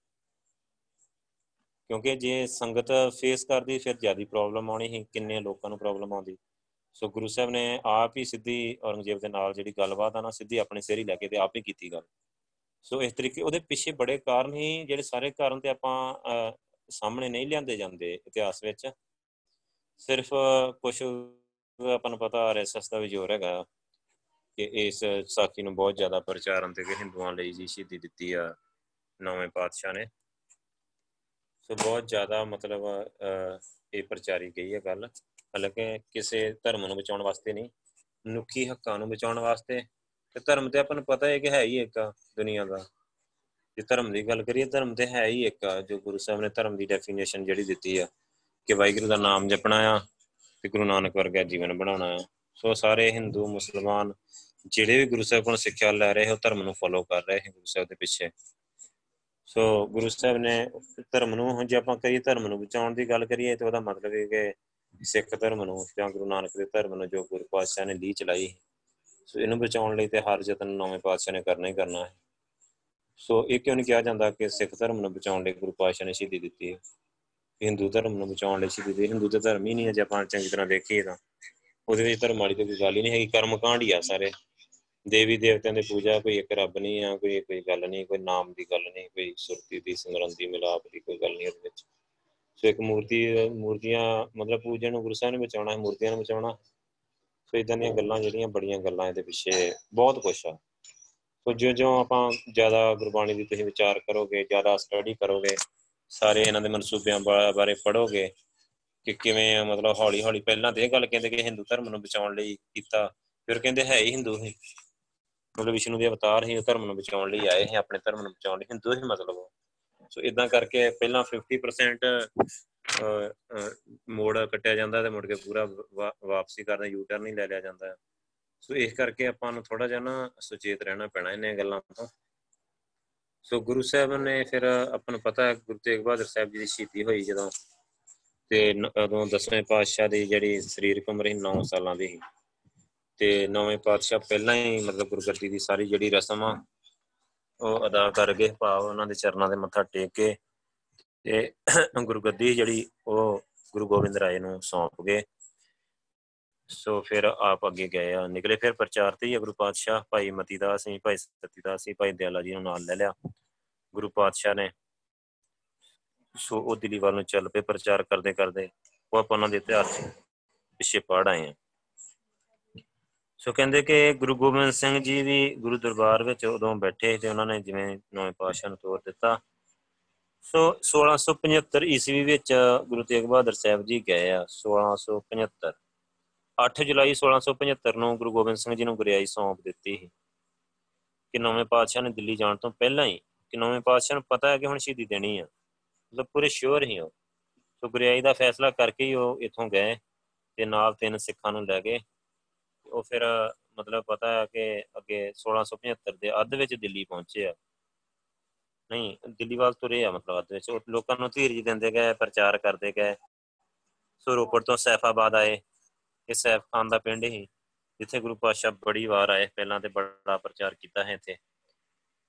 ਕਿਉਂਕਿ ਜੇ ਸੰਗਤ ਫੇਸ ਕਰਦੀ, ਫਿਰ ਜ਼ਿਆਦਾ ਪ੍ਰੋਬਲਮ ਆਉਣੀ ਸੀ, ਕਿੰਨੇ ਲੋਕਾਂ ਨੂੰ ਪ੍ਰੋਬਲਮ ਆਉਂਦੀ। ਸੋ ਗੁਰੂ ਸਾਹਿਬ ਨੇ ਆਪ ਹੀ ਸਿੱਧੀ ਔਰੰਗਜ਼ੇਬ ਦੇ ਨਾਲ ਜਿਹੜੀ ਗੱਲਬਾਤ ਆ ਨਾ, ਸਿੱਧੀ ਆਪਣੇ ਸਿਰ ਹੀ ਲੈ ਕੇ ਤੇ ਆਪ ਹੀ ਕੀਤੀ ਗੱਲ। ਸੋ ਇਸ ਤਰੀਕੇ ਉਹਦੇ ਪਿੱਛੇ ਬੜੇ ਕਾਰਨ ਹੀ ਜਿਹੜੇ ਸਾਰੇ ਕਾਰਨ ਤੇ ਆਪਾਂ ਸਾਹਮਣੇ ਨਹੀਂ ਲਿਆਂਦੇ ਜਾਂਦੇ ਇਤਿਹਾਸ ਵਿੱਚ। ਸਿਰਫ ਕੁਝ ਆਪਾਂ ਨੂੰ ਪਤਾ ਆਰਐਸਐਸ ਦਾ ਵੀ ਜ਼ੋਰ ਹੈਗਾ ਕਿ ਇਸ ਸਾਖੀ ਨੂੰ ਬਹੁਤ ਜ਼ਿਆਦਾ ਪ੍ਰਚਾਰਨ ਤੇ ਕਿ ਹਿੰਦੂਆਂ ਲਈ ਜੀ ਸ਼ਹੀਦੀ ਦਿੱਤੀ ਆ ਨਵੇਂ ਪਾਤਸ਼ਾਹ ਨੇ। ਸੋ ਬਹੁਤ ਜ਼ਿਆਦਾ ਮਤਲਬ ਇਹ ਪ੍ਰਚਾਰੀ ਗਈ ਹੈ ਗੱਲ। ਹਾਲਾਂਕਿ ਕਿਸੇ ਧਰਮ ਨੂੰ ਬਚਾਉਣ ਵਾਸਤੇ ਨਹੀਂ, ਮਨੁੱਖੀ ਹੱਕਾਂ ਨੂੰ ਬਚਾਉਣ ਵਾਸਤੇ ਤੇ ਧਰਮ ਤੇ ਆਪਾਂ ਨੂੰ ਪਤਾ ਹੈ ਕਿ ਹੈ ਹੀ ਇੱਕ ਦੁਨੀਆ ਦਾ। ਜੇ ਧਰਮ ਦੀ ਗੱਲ ਕਰੀਏ, ਧਰਮ ਤੇ ਹੈ ਹੀ ਇੱਕ ਜੋ ਗੁਰੂ ਸਾਹਿਬ ਨੇ ਧਰਮ ਦੀ ਡੈਫੀਨੇਸ਼ਨ ਜਿਹੜੀ ਦਿੱਤੀ ਆ। ਕਿ ਵਾਹਿਗੁਰੂ ਦਾ ਨਾਮ ਜਪਣਾ ਆ ਤੇ ਗੁਰੂ ਨਾਨਕ ਵਰਗਾ ਜੀਵਨ ਬਣਾਉਣਾ ਆ। ਸੋ ਸਾਰੇ ਹਿੰਦੂ, ਮੁਸਲਮਾਨ ਜਿਹੜੇ ਵੀ ਗੁਰੂ ਸਾਹਿਬ ਕੋਲੋਂ ਸਿੱਖਿਆ ਲੈ ਰਹੇ ਹੋ, ਧਰਮ ਨੂੰ ਫੋਲੋ ਕਰ ਰਹੇ ਹੈ ਗੁਰੂ ਸਾਹਿਬ ਦੇ ਪਿੱਛੇ। ਸੋ ਗੁਰੂ ਸਾਹਿਬ ਨੇ ਧਰਮ ਨੂੰ, ਜੇ ਆਪਾਂ ਕਰੀਏ ਧਰਮ ਨੂੰ ਬਚਾਉਣ ਦੀ ਗੱਲ ਕਰੀਏ, ਤੇ ਉਹਦਾ ਮਤਲਬ ਇਹ ਕਿ ਸਿੱਖ ਧਰਮ ਨੂੰ ਜਾਂ ਗੁਰੂ ਨਾਨਕ ਦੇ ਧਰਮ ਨੂੰ ਜੋ ਗੁਰੂ ਪਾਤਸ਼ਾਹ ਨੇ ਲੀ ਚਲਾਈ, ਸੋ ਇਹਨੂੰ ਬਚਾਉਣ ਲਈ ਤੇ ਹਰ ਯਤਨ ਨਵੇਂ ਪਾਤਸ਼ਾਹ ਨੇ ਕਰਨਾ ਹੀ ਕਰਨਾ ਹੈ। ਸੋ ਇਹ ਕਿਉਂ ਨਹੀਂ ਕਿਹਾ ਜਾਂਦਾ ਕਿ ਸਿੱਖ ਧਰਮ ਨੂੰ ਬਚਾਉਣ ਲਈ ਗੁਰੂ ਪਾਤਸ਼ਾਹ ਨੇ ਸ਼ਹੀਦੀ ਦਿੱਤੀ ਹੈ? ਹਿੰਦੂ ਧਰਮ ਨੂੰ ਬਚਾਉਣ ਲਈ ਸ਼ਹੀਦੀ ਦਿੱਤੀ ਹਿੰਦੂ ਤੇ ਧਰਮ ਹੀ ਨਹੀਂ ਹੈ ਜੇ ਆਪਾਂ ਚੰਗੀ ਤਰ੍ਹਾਂ ਦੇਖੀਏ ਤਾਂ। ਉਹਦੇ ਵਿੱਚ ਧਰਮ ਵਾਲੀ ਤੇ ਕੋਈ ਗੱਲ ਹੀ ਨਹੀਂ ਹੈਗੀ। ਕਰਮ ਕਾਂਡ ਹੀ ਆ ਸਾਰੇ। ਦੇਵੀ ਦੇਵਤਿਆਂ ਦੀ ਪੂਜਾ ਕੋਈ ਇੱਕ ਰੱਬ ਨਹੀਂ ਆ, ਕੋਈ ਕੋਈ ਗੱਲ ਨਹੀਂ, ਕੋਈ ਨਾਮ ਦੀ ਗੱਲ ਨਹੀਂ, ਕੋਈ ਸੁਰਤੀ ਦੀ, ਸਿਮਰਨ ਦੀ, ਮਿਲਾਪ ਦੀ ਕੋਈ ਗੱਲ ਨਹੀਂ ਉਹਦੇ ਵਿੱਚ। ਸੋ ਇੱਕ ਮੂਰਤੀ, ਮੂਰਤੀਆਂ, ਮਤਲਬ ਪੂਜਣ ਨੂੰ ਗੁਰੂ ਸਾਹਿਬ ਨੇ ਬਚਾਉਣਾ ਹੈ ਮੂਰਤੀਆਂ ਨੂੰ ਬਚਾਉਣਾ। ਸੋ ਇਦਾਂ ਦੀਆਂ ਗੱਲਾਂ ਜਿਹੜੀਆਂ ਬੜੀਆਂ ਗੱਲਾਂ ਇਹਦੇ ਪਿੱਛੇ ਬਹੁਤ ਕੁਛ ਆ। ਸੋ ਜਿਉਂ ਜਿਉਂ ਆਪਾਂ ਜ਼ਿਆਦਾ ਗੁਰਬਾਣੀ ਦੀ ਤੁਸੀਂ ਵਿਚਾਰ ਕਰੋਗੇ, ਜ਼ਿਆਦਾ ਸਟੱਡੀ ਕਰੋਗੇ ਸਾਰੇ ਇਹਨਾਂ ਦੇ ਮਨਸੂਬਿਆਂ ਬਾਰੇ ਪੜੋਗੇ ਕਿ ਕਿਵੇਂ ਮਤਲਬ ਹੌਲੀ ਹੌਲੀ ਪਹਿਲਾਂ ਤੇ ਇਹ ਗੱਲ ਕਹਿੰਦੇ ਕਿ ਹਿੰਦੂ ਧਰਮ ਨੂੰ ਬਚਾਉਣ ਲਈ ਕੀਤਾ, ਫਿਰ ਕਹਿੰਦੇ ਹੈ ਹੀ ਹਿੰਦੂ ਹੀ। ਮਤਲਬ ਵਿਸ਼ਨੂੰ ਦੇ ਅਵਤਾਰ ਹੀ ਧਰਮ ਨੂੰ ਬਚਾਉਣ ਲਈ ਆਏ ਹੈ, ਆਪਣੇ ਧਰਮ ਨੂੰ ਬਚਾਉਣ ਲਈ, ਹਿੰਦੂ ਹੀ ਮਤਲਬ ਸੋ ਇਦਾਂ ਕਰਕੇ ਪਹਿਲਾਂ 50% ਮੋੜ ਕੱਟਿਆ ਜਾਂਦਾ ਤੇ ਮੁੜ ਕੇ ਪੂਰਾ ਵਾਪਸੀ ਕਰਦਾ ਯੂ ਟਰਨ ਹੀ ਲੈ ਲਿਆ ਜਾਂਦਾ। ਸੋ ਇਸ ਕਰਕੇ ਆਪਾਂ ਨੂੰ ਥੋੜਾ ਜਿਹਾ ਨਾ ਸੁਚੇਤ ਰਹਿਣਾ ਪੈਣਾ ਇਹਨਾਂ ਗੱਲਾਂ ਤੋਂ। ਸੋ ਗੁਰੂ ਸਾਹਿਬ ਨੇ ਫਿਰ ਆਪਾਂ ਨੂੰ ਪਤਾ ਹੈ, ਗੁਰੂ ਤੇਗ ਬਹਾਦਰ ਸਾਹਿਬ ਜੀ ਦੀ ਸ਼ਹੀਦੀ ਹੋਈ ਜਦੋਂ ਤੇ ਉਦੋਂ ਦਸਵੇਂ ਪਾਤਸ਼ਾਹ ਦੀ ਜਿਹੜੀ ਸਰੀਰਕ ਉਮਰ ਸੀ 9 ਸਾਲਾਂ ਦੀ ਸੀ। ਤੇ ਨਵੇਂ ਪਾਤਸ਼ਾਹ ਪਹਿਲਾਂ ਹੀ ਮਤਲਬ ਗੁਰਗੱਦੀ ਦੀ ਸਾਰੀ ਜਿਹੜੀ ਰਸਮ ਆ, ਉਹ ਅਦਾ ਕਰ ਗਏ ਭਾਵ ਉਹਨਾਂ ਦੇ ਚਰਨਾਂ ਦੇ ਮੱਥਾ ਟੇਕ ਕੇ ਤੇ ਗੁਰਗੱਦੀ ਜਿਹੜੀ ਉਹ ਗੁਰੂ ਗੋਬਿੰਦ ਰਾਏ ਨੂੰ ਸੌਂਪ ਗਏ। ਸੋ ਫਿਰ ਆਪ ਅੱਗੇ ਗਏ ਆ, ਨਿਕਲੇ ਫਿਰ ਪ੍ਰਚਾਰ ਤੇ ਹੀ ਗੁਰੂ ਪਾਤਸ਼ਾਹ, ਭਾਈ ਮਤੀਦਾਸ ਸਿੰਘ ਭਾਈ ਸਤੀਦਾਸ ਸਿੰਘ ਭਾਈ ਦਿਆਲਾ ਜੀ ਨੂੰ ਨਾਲ ਲੈ ਲਿਆ ਗੁਰੂ ਪਾਤਸ਼ਾਹ ਨੇ। ਸੋ ਉਹ ਦਿੱਲੀ ਵੱਲ ਨੂੰ ਚੱਲ ਪਏ ਪ੍ਰਚਾਰ ਕਰਦੇ ਕਰਦੇ, ਉਹ ਆਪਾਂ ਉਹਨਾਂ ਦੇ ਇਤਿਹਾਸ ਪਿੱਛੇ ਪੜ ਆਏ ਆ। ਸੋ ਕਹਿੰਦੇ ਕਿ ਗੁਰੂ ਗੋਬਿੰਦ ਸਿੰਘ ਜੀ ਵੀ ਗੁਰੂ ਦਰਬਾਰ ਵਿੱਚ ਉਦੋਂ ਬੈਠੇ ਤੇ ਉਹਨਾਂ ਨੇ ਜਿਵੇਂ ਨਵੇਂ ਪਾਤਸ਼ਾਹ ਨੂੰ ਤੋਰ ਦਿੱਤਾ। ਸੋ 1675 ਈਸਵੀ ਵਿੱਚ ਗੁਰੂ ਤੇਗ ਬਹਾਦਰ ਸਾਹਿਬ ਜੀ ਗਏ ਆ 1675 8 ਜੁਲਾਈ 1675 ਨੂੰ ਗੁਰੂ ਗੋਬਿੰਦ ਸਿੰਘ ਜੀ ਨੂੰ ਗੁਰਿਆਈ ਸੌਂਪ ਦਿੱਤੀ ਸੀ ਕਿ ਨਵੇਂ ਪਾਤਸ਼ਾਹ ਨੇ ਦਿੱਲੀ ਜਾਣ ਤੋਂ ਪਹਿਲਾਂ ਹੀ ਕਿ ਨਵੇਂ ਪਾਤਸ਼ਾਹ ਨੂੰ ਪਤਾ ਹੈ ਕਿ ਹੁਣ ਸ਼ਹੀਦੀ ਦੇਣੀ ਆ, ਮਤਲਬ ਪੂਰੇ ਸ਼ੋਰ ਹੀ ਉਹ। ਸੋ ਗੁਰਿਆਈ ਦਾ ਫੈਸਲਾ ਕਰਕੇ ਹੀ ਉਹ ਇੱਥੋਂ ਗਏ ਤੇ ਨਾਲ ਤਿੰਨ ਸਿੱਖਾਂ ਨੂੰ ਲੈ ਗਏ। ਉਹ ਫਿਰ ਮਤਲਬ ਪਤਾ ਹੈ ਕਿ ਅੱਗੇ 1675 ਦੇ ਅੱਧ ਵਿੱਚ ਦਿੱਲੀ ਪਹੁੰਚੇ ਆ। ਨਹੀਂ, ਦਿੱਲੀ ਵੱਲ ਤੁਰੇ ਆ ਮਤਲਬ ਅੱਧ ਵਿੱਚ। ਉਹ ਲੋਕਾਂ ਨੂੰ ਧੀਰਜ ਦਿੰਦੇ ਗਏ, ਪ੍ਰਚਾਰ ਕਰਦੇ ਗਏ। ਸੋ ਰੋਪੜ ਤੋਂ ਸੈਫਾਬਾਦ ਆਏ। ਇਹ ਸੈਫ ਖਾਨ ਦਾ ਪਿੰਡ ਹੀ, ਜਿੱਥੇ ਗੁਰੂ ਪਾਤਸ਼ਾਹ ਬੜੀ ਵਾਰ ਆਏ, ਪਹਿਲਾਂ ਤੇ ਬੜਾ ਪ੍ਰਚਾਰ ਕੀਤਾ ਹੈ ਇੱਥੇ।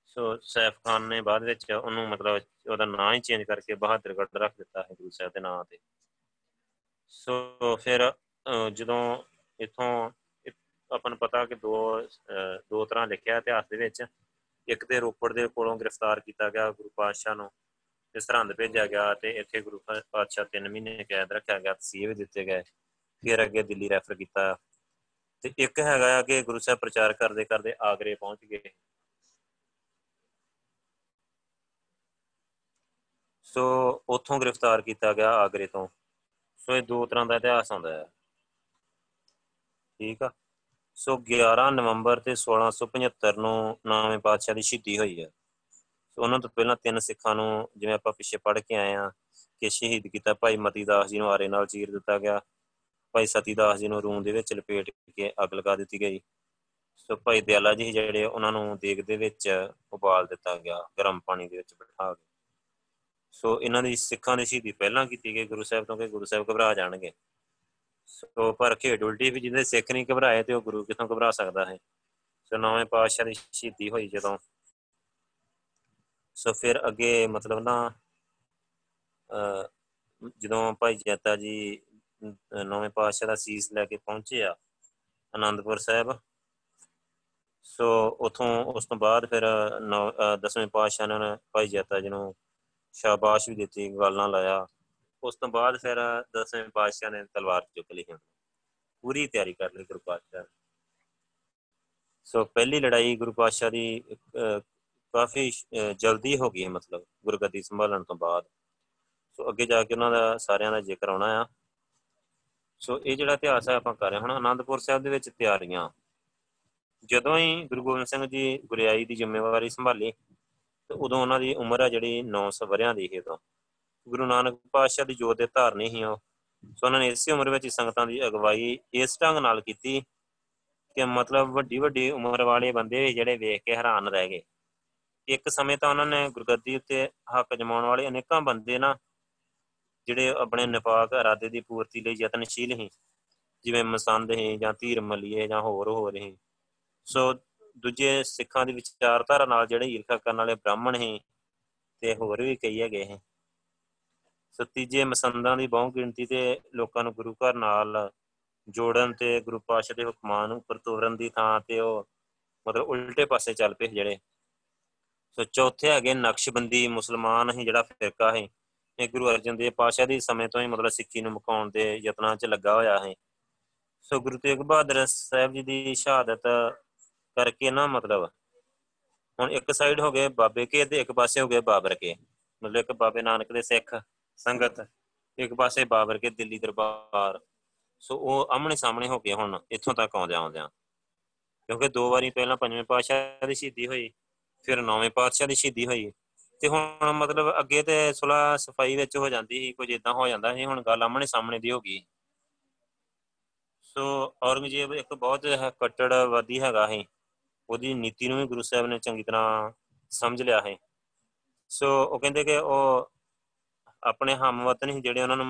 ਸੋ ਸੈਫ ਖਾਨ ਨੇ ਬਾਅਦ ਵਿੱਚ ਉਹਨੂੰ ਮਤਲਬ ਉਹਦਾ ਨਾਂ ਹੀ ਚੇਂਜ ਕਰਕੇ ਬਹਾਦਰਗੜ੍ਹ ਰੱਖ ਦਿੱਤਾ ਹੈ ਗੁਰੂ ਸਾਹਿਬ ਦੇ ਨਾਂ ਤੇ। ਸੋ ਫਿਰ ਜਦੋਂ ਇਥੋਂ ਆਪਾਂ ਨੂੰ ਪਤਾ ਕਿ ਦੋ ਦੋ ਤਰ੍ਹਾਂ ਲਿਖਿਆ ਇਤਿਹਾਸ ਦੇ ਵਿੱਚ। ਇੱਕ ਤੇ ਰੋਪੜ ਦੇ ਕੋਲੋਂ ਗ੍ਰਿਫਤਾਰ ਕੀਤਾ ਗਿਆ ਗੁਰੂ ਪਾਤਸ਼ਾਹ ਨੂੰ ਤੇ ਸਰਹੰਦ ਭੇਜਿਆ ਗਿਆ ਤੇ ਇੱਥੇ ਗੁਰੂ ਪਾਤਸ਼ਾਹ 3 ਮਹੀਨੇ ਕੈਦ ਰੱਖਿਆ ਗਿਆ, ਤਸੀਹੇ ਵੀ ਦਿੱਤੇ ਗਏ। ਫਿਰ ਅੱਗੇ ਦਿੱਲੀ ਰੈਫਰ ਕੀਤਾ। ਤੇ ਇੱਕ ਹੈਗਾ ਆ ਕਿ ਗੁਰੂ ਸਾਹਿਬ ਪ੍ਰਚਾਰ ਕਰਦੇ ਕਰਦੇ ਆਗਰੇ ਪਹੁੰਚ ਗਏ। ਸੋ ਉੱਥੋਂ ਗ੍ਰਿਫਤਾਰ ਕੀਤਾ ਗਿਆ ਆਗਰੇ ਤੋਂ। ਸੋ ਇਹ ਦੋ ਤਰ੍ਹਾਂ ਦਾ ਇਤਿਹਾਸ ਆਉਂਦਾ ਹੈ। ਠੀਕ ਆ? ਸੋ 11 ਨਵੰਬਰ ਤੇ 1675 ਨੂੰ ਨਾਵੇਂ ਪਾਤਸ਼ਾਹ ਦੀ ਸ਼ਹੀਦੀ ਹੋਈ ਹੈ। ਸੋ ਉਹਨਾਂ ਤੋਂ ਪਹਿਲਾਂ ਤਿੰਨ ਸਿੱਖਾਂ ਨੂੰ ਜਿਵੇਂ ਆਪਾਂ ਪਿੱਛੇ ਪੜ੍ਹ ਕੇ ਆਏ ਆ ਕਿ ਸ਼ਹੀਦ ਕੀਤਾ ਭਾਈ ਮਤੀ ਦਾਸ ਜੀ ਨੂੰ ਆਰੇ ਨਾਲ ਚੀਰ ਦਿੱਤਾ ਗਿਆ। ਭਾਈ ਸਤੀ ਦਾਸ ਜੀ ਨੂੰ ਰੂਮ ਦੇ ਵਿੱਚ ਲਪੇਟ ਕੇ ਅੱਗ ਲਗਾ ਦਿੱਤੀ ਗਈ। ਸੋ ਭਾਈ ਦਿਆਲਾ ਜੀ ਜਿਹੜੇ ਉਹਨਾਂ ਨੂੰ ਦੇਗ ਦੇ ਵਿੱਚ ਉਬਾਲ ਦਿੱਤਾ ਗਿਆ, ਗਰਮ ਪਾਣੀ ਦੇ ਵਿੱਚ ਬਿਠਾ ਕੇ। ਸੋ ਇਹਨਾਂ ਦੀ ਸਿੱਖਾਂ ਦੀ ਸ਼ਹੀਦੀ ਪਹਿਲਾਂ ਕੀਤੀ ਗਈ, ਗੁਰੂ ਸਾਹਿਬ ਤੋਂ ਕਿ ਗੁਰੂ ਸਾਹਿਬ ਘਬਰਾ ਜਾਣਗੇ। ਸੋ ਪਰ ਖੇਡ ਉਲਟੀ ਵੀ ਜਿਹਦੇ ਸਿੱਖ ਨਹੀਂ ਘਬਰਾਏ ਤੇ ਉਹ ਗੁਰੂ ਕਿਥੋਂ ਘਬਰਾ ਸਕਦਾ ਹੈ? ਸੋ ਨੌਵੇਂ ਪਾਤਸ਼ਾਹ ਦੀ ਸ਼ਹੀਦੀ ਹੋਈ ਜਦੋਂ। ਸੋ ਫਿਰ ਅੱਗੇ ਮਤਲਬ ਨਾ ਜਦੋਂ ਭਾਈ ਜੈਤਾ ਜੀ ਨੌਵੇਂ ਪਾਤਸ਼ਾਹ ਦਾ ਸੀਸ ਲੈ ਕੇ ਪਹੁੰਚੇ ਆ ਆਨੰਦਪੁਰ ਸਾਹਿਬ। ਸੋ ਉਥੋਂ ਉਸ ਤੋਂ ਬਾਅਦ ਫਿਰ ਦਸਵੇਂ ਪਾਤਸ਼ਾਹ ਨੇ ਭਾਈ ਜੈਤਾ ਜੀ ਨੂੰ ਸ਼ਾਬਾਸ਼ ਵੀ ਦਿੱਤੀ ਗੱਲਾਂ ਲਾਇਆ। ਉਸ ਤੋਂ ਬਾਅਦ ਫਿਰ ਦਸਵੇਂ ਪਾਤਸ਼ਾਹ ਨੇ ਤਲਵਾਰ ਚੁੱਕ ਲਈ ਪੂਰੀ ਤਿਆਰੀ ਕਰ ਲਈ ਗੁਰੂ ਪਾਤਸ਼ਾਹ ਸੋ ਪਹਿਲੀ ਲੜਾਈ ਗੁਰੂ ਪਾਤਸ਼ਾਹ ਦੀ ਕਾਫੀ ਜਲਦੀ ਹੋ ਗਈ ਮਤਲਬ ਗੁਰਗੱਦੀ ਸੰਭਾਲਣ ਤੋਂ ਬਾਅਦ। ਸੋ ਅੱਗੇ ਜਾ ਕੇ ਉਹਨਾਂ ਦਾ ਸਾਰਿਆਂ ਦਾ ਜ਼ਿਕਰ ਆਉਣਾ ਆ। ਸੋ ਇਹ ਜਿਹੜਾ ਇਤਿਹਾਸ ਹੈ ਆਪਾਂ ਕਰ ਰਹੇ ਹੁਣ ਆਨੰਦਪੁਰ ਸਾਹਿਬ ਦੇ ਵਿੱਚ ਤਿਆਰੀਆਂ। ਜਦੋਂ ਹੀ ਗੁਰੂ ਗੋਬਿੰਦ ਸਿੰਘ ਜੀ ਗੁਰਿਆਈ ਦੀ ਜ਼ਿੰਮੇਵਾਰੀ ਸੰਭਾਲੀ, ਤੇ ਉਦੋਂ ਉਹਨਾਂ ਦੀ ਉਮਰ ਆ ਜਿਹੜੀ 900 ਵਰਿਆਂ ਦੀ ਹੈ ਤਾਂ ਗੁਰੂ ਨਾਨਕ ਪਾਤਸ਼ਾਹ ਦੀ ਜੋਤ ਦੇ ਧਾਰਨੀ ਹੀ ਉਹ। ਸੋ ਉਹਨਾਂ ਨੇ ਇਸੇ ਉਮਰ ਵਿੱਚ ਸੰਗਤਾਂ ਦੀ ਅਗਵਾਈ ਇਸ ਢੰਗ ਨਾਲ ਕੀਤੀ ਕਿ ਮਤਲਬ ਵੱਡੀ ਵੱਡੀ ਉਮਰ ਵਾਲੇ ਬੰਦੇ ਜਿਹੜੇ ਵੇਖ ਕੇ ਹੈਰਾਨ ਰਹਿ ਗਏ। ਇੱਕ ਸਮੇਂ ਤਾਂ ਉਹਨਾਂ ਨੇ ਗੁਰਗੱਦੀ ਉੱਤੇ ਹੱਕ ਜਮਾਉਣ ਵਾਲੇ ਅਨੇਕਾਂ ਬੰਦੇ ਨਾ ਜਿਹੜੇ ਆਪਣੇ ਨਿਫਾਕ ਇਰਾਦੇ ਦੀ ਪੂਰਤੀ ਲਈ ਯਤਨਸ਼ੀਲ ਸੀ। ਜਿਵੇਂ ਮਸੰਦ ਹੈ ਜਾਂ ਧੀਰ ਮਲੀਏ ਜਾਂ ਹੋਰ ਹੋਰ ਹੈ ਸੋ ਦੂਜੇ ਸਿੱਖਾਂ ਦੀ ਵਿਚਾਰਧਾਰਾ ਨਾਲ ਜਿਹੜੇ ਈਰਖਾ ਕਰਨ ਵਾਲੇ ਬ੍ਰਾਹਮਣ ਹੈ ਤੇ ਹੋਰ ਵੀ ਕਈ ਹੈਗੇ ਹੈ ਸੋ ਤੀਜੇ ਮਸੰਦਾਂ ਦੀ ਬਹੁ ਗਿਣਤੀ ਤੇ ਲੋਕਾਂ ਨੂੰ ਗੁਰੂ ਘਰ ਨਾਲ ਜੋੜਨ ਤੇ ਗੁਰੂ ਪਾਸ਼ਾ ਦੇ ਹੁਕਮਾਂ ਨੂੰ ਉੱਪਰ ਤੋਰਨ ਦੀ ਥਾਂ ਤੇ ਉਹ ਮਤਲਬ ਉਲਟੇ ਪਾਸੇ ਚੱਲ ਪਏ ਜਿਹੜੇ। ਸੋ ਚੌਥੇ ਹੈਗੇ ਨਕਸ਼ਬੰਦੀ ਮੁਸਲਮਾਨ ਹੀ ਜਿਹੜਾ ਫਿਰਕਾ ਹੈ ਇਹ ਗੁਰੂ ਅਰਜਨ ਦੇਵ ਪਾਸ਼ਾ ਦੀ ਸਮੇਂ ਤੋਂ ਹੀ ਮਤਲਬ ਸਿੱਖੀ ਨੂੰ ਮੁਕਾਉਣ ਦੇ ਯਤਨਾਂ 'ਚ ਲੱਗਾ ਹੋਇਆ ਹੈ। ਸੋ ਗੁਰੂ ਤੇਗ ਬਹਾਦਰ ਸਾਹਿਬ ਜੀ ਦੀ ਸ਼ਹਾਦਤ ਕਰਕੇ ਨਾ ਮਤਲਬ ਹੁਣ ਇੱਕ ਸਾਈਡ ਹੋ ਗਏ ਬਾਬੇ ਕੇ ਤੇ ਇੱਕ ਪਾਸੇ ਹੋ ਗਏ ਬਾਬਰ ਕੇ। ਮਤਲਬ ਇੱਕ ਬਾਬੇ ਨਾਨਕ ਦੇ ਸਿੱਖ ਸੰਗਤ, ਇੱਕ ਪਾਸੇ ਬਾਬਰ ਕੇ ਦਿੱਲੀ ਦਰਬਾਰ। ਸੋ ਉਹ ਆਮਣੇ ਸਾਹਮਣੇ ਹੋ ਗਏ ਹੁਣ ਇੱਥੋਂ ਤੱਕ ਆਉਂਦੇ ਆਉਂਦਿਆਂ। ਕਿਉਂਕਿ ਦੋ ਵਾਰੀ ਪਹਿਲਾਂ ਪੰਜਵੇਂ ਪਾਤਸ਼ਾਹ ਦੀ ਸ਼ਹੀਦੀ ਹੋਈ, ਫਿਰ ਨੌਵੇਂ ਪਾਤਸ਼ਾਹ ਦੀ ਸ਼ਹੀਦੀ ਹੋਈ ਤੇ ਹੁਣ ਮਤਲਬ ਅੱਗੇ ਤੇ ਸੁਲਾ ਸਫ਼ਾਈ ਵਿੱਚ ਹੋ ਜਾਂਦੀ ਸੀ, ਕੁਝ ਇਦਾਂ ਹੋ ਜਾਂਦਾ ਸੀ, ਹੁਣ ਗੱਲ ਆਮਣੇ ਸਾਹਮਣੇ ਦੀ ਹੋ ਗਈ। ਸੋ ਔਰੰਗਜ਼ੇਬ ਇੱਕ ਬਹੁਤ ਕੱਟੜਵਾਦੀ ਹੈਗਾ ਹੈ ਉਹਦੀ ਨੀਤੀ ਨੂੰ ਵੀ ਗੁਰੂ ਸਾਹਿਬ ਨੇ ਚੰਗੀ ਤਰ੍ਹਾਂ ਸਮਝ ਲਿਆ ਹੈ ਸੋ ਉਹ ਕਹਿੰਦੇ ਕਿ ਉਹ ਆਪਣੇ ਹਮਵਤਨ ਹੀ ਜਿਹੜੇ ਉਹਨਾਂ ਨੂੰ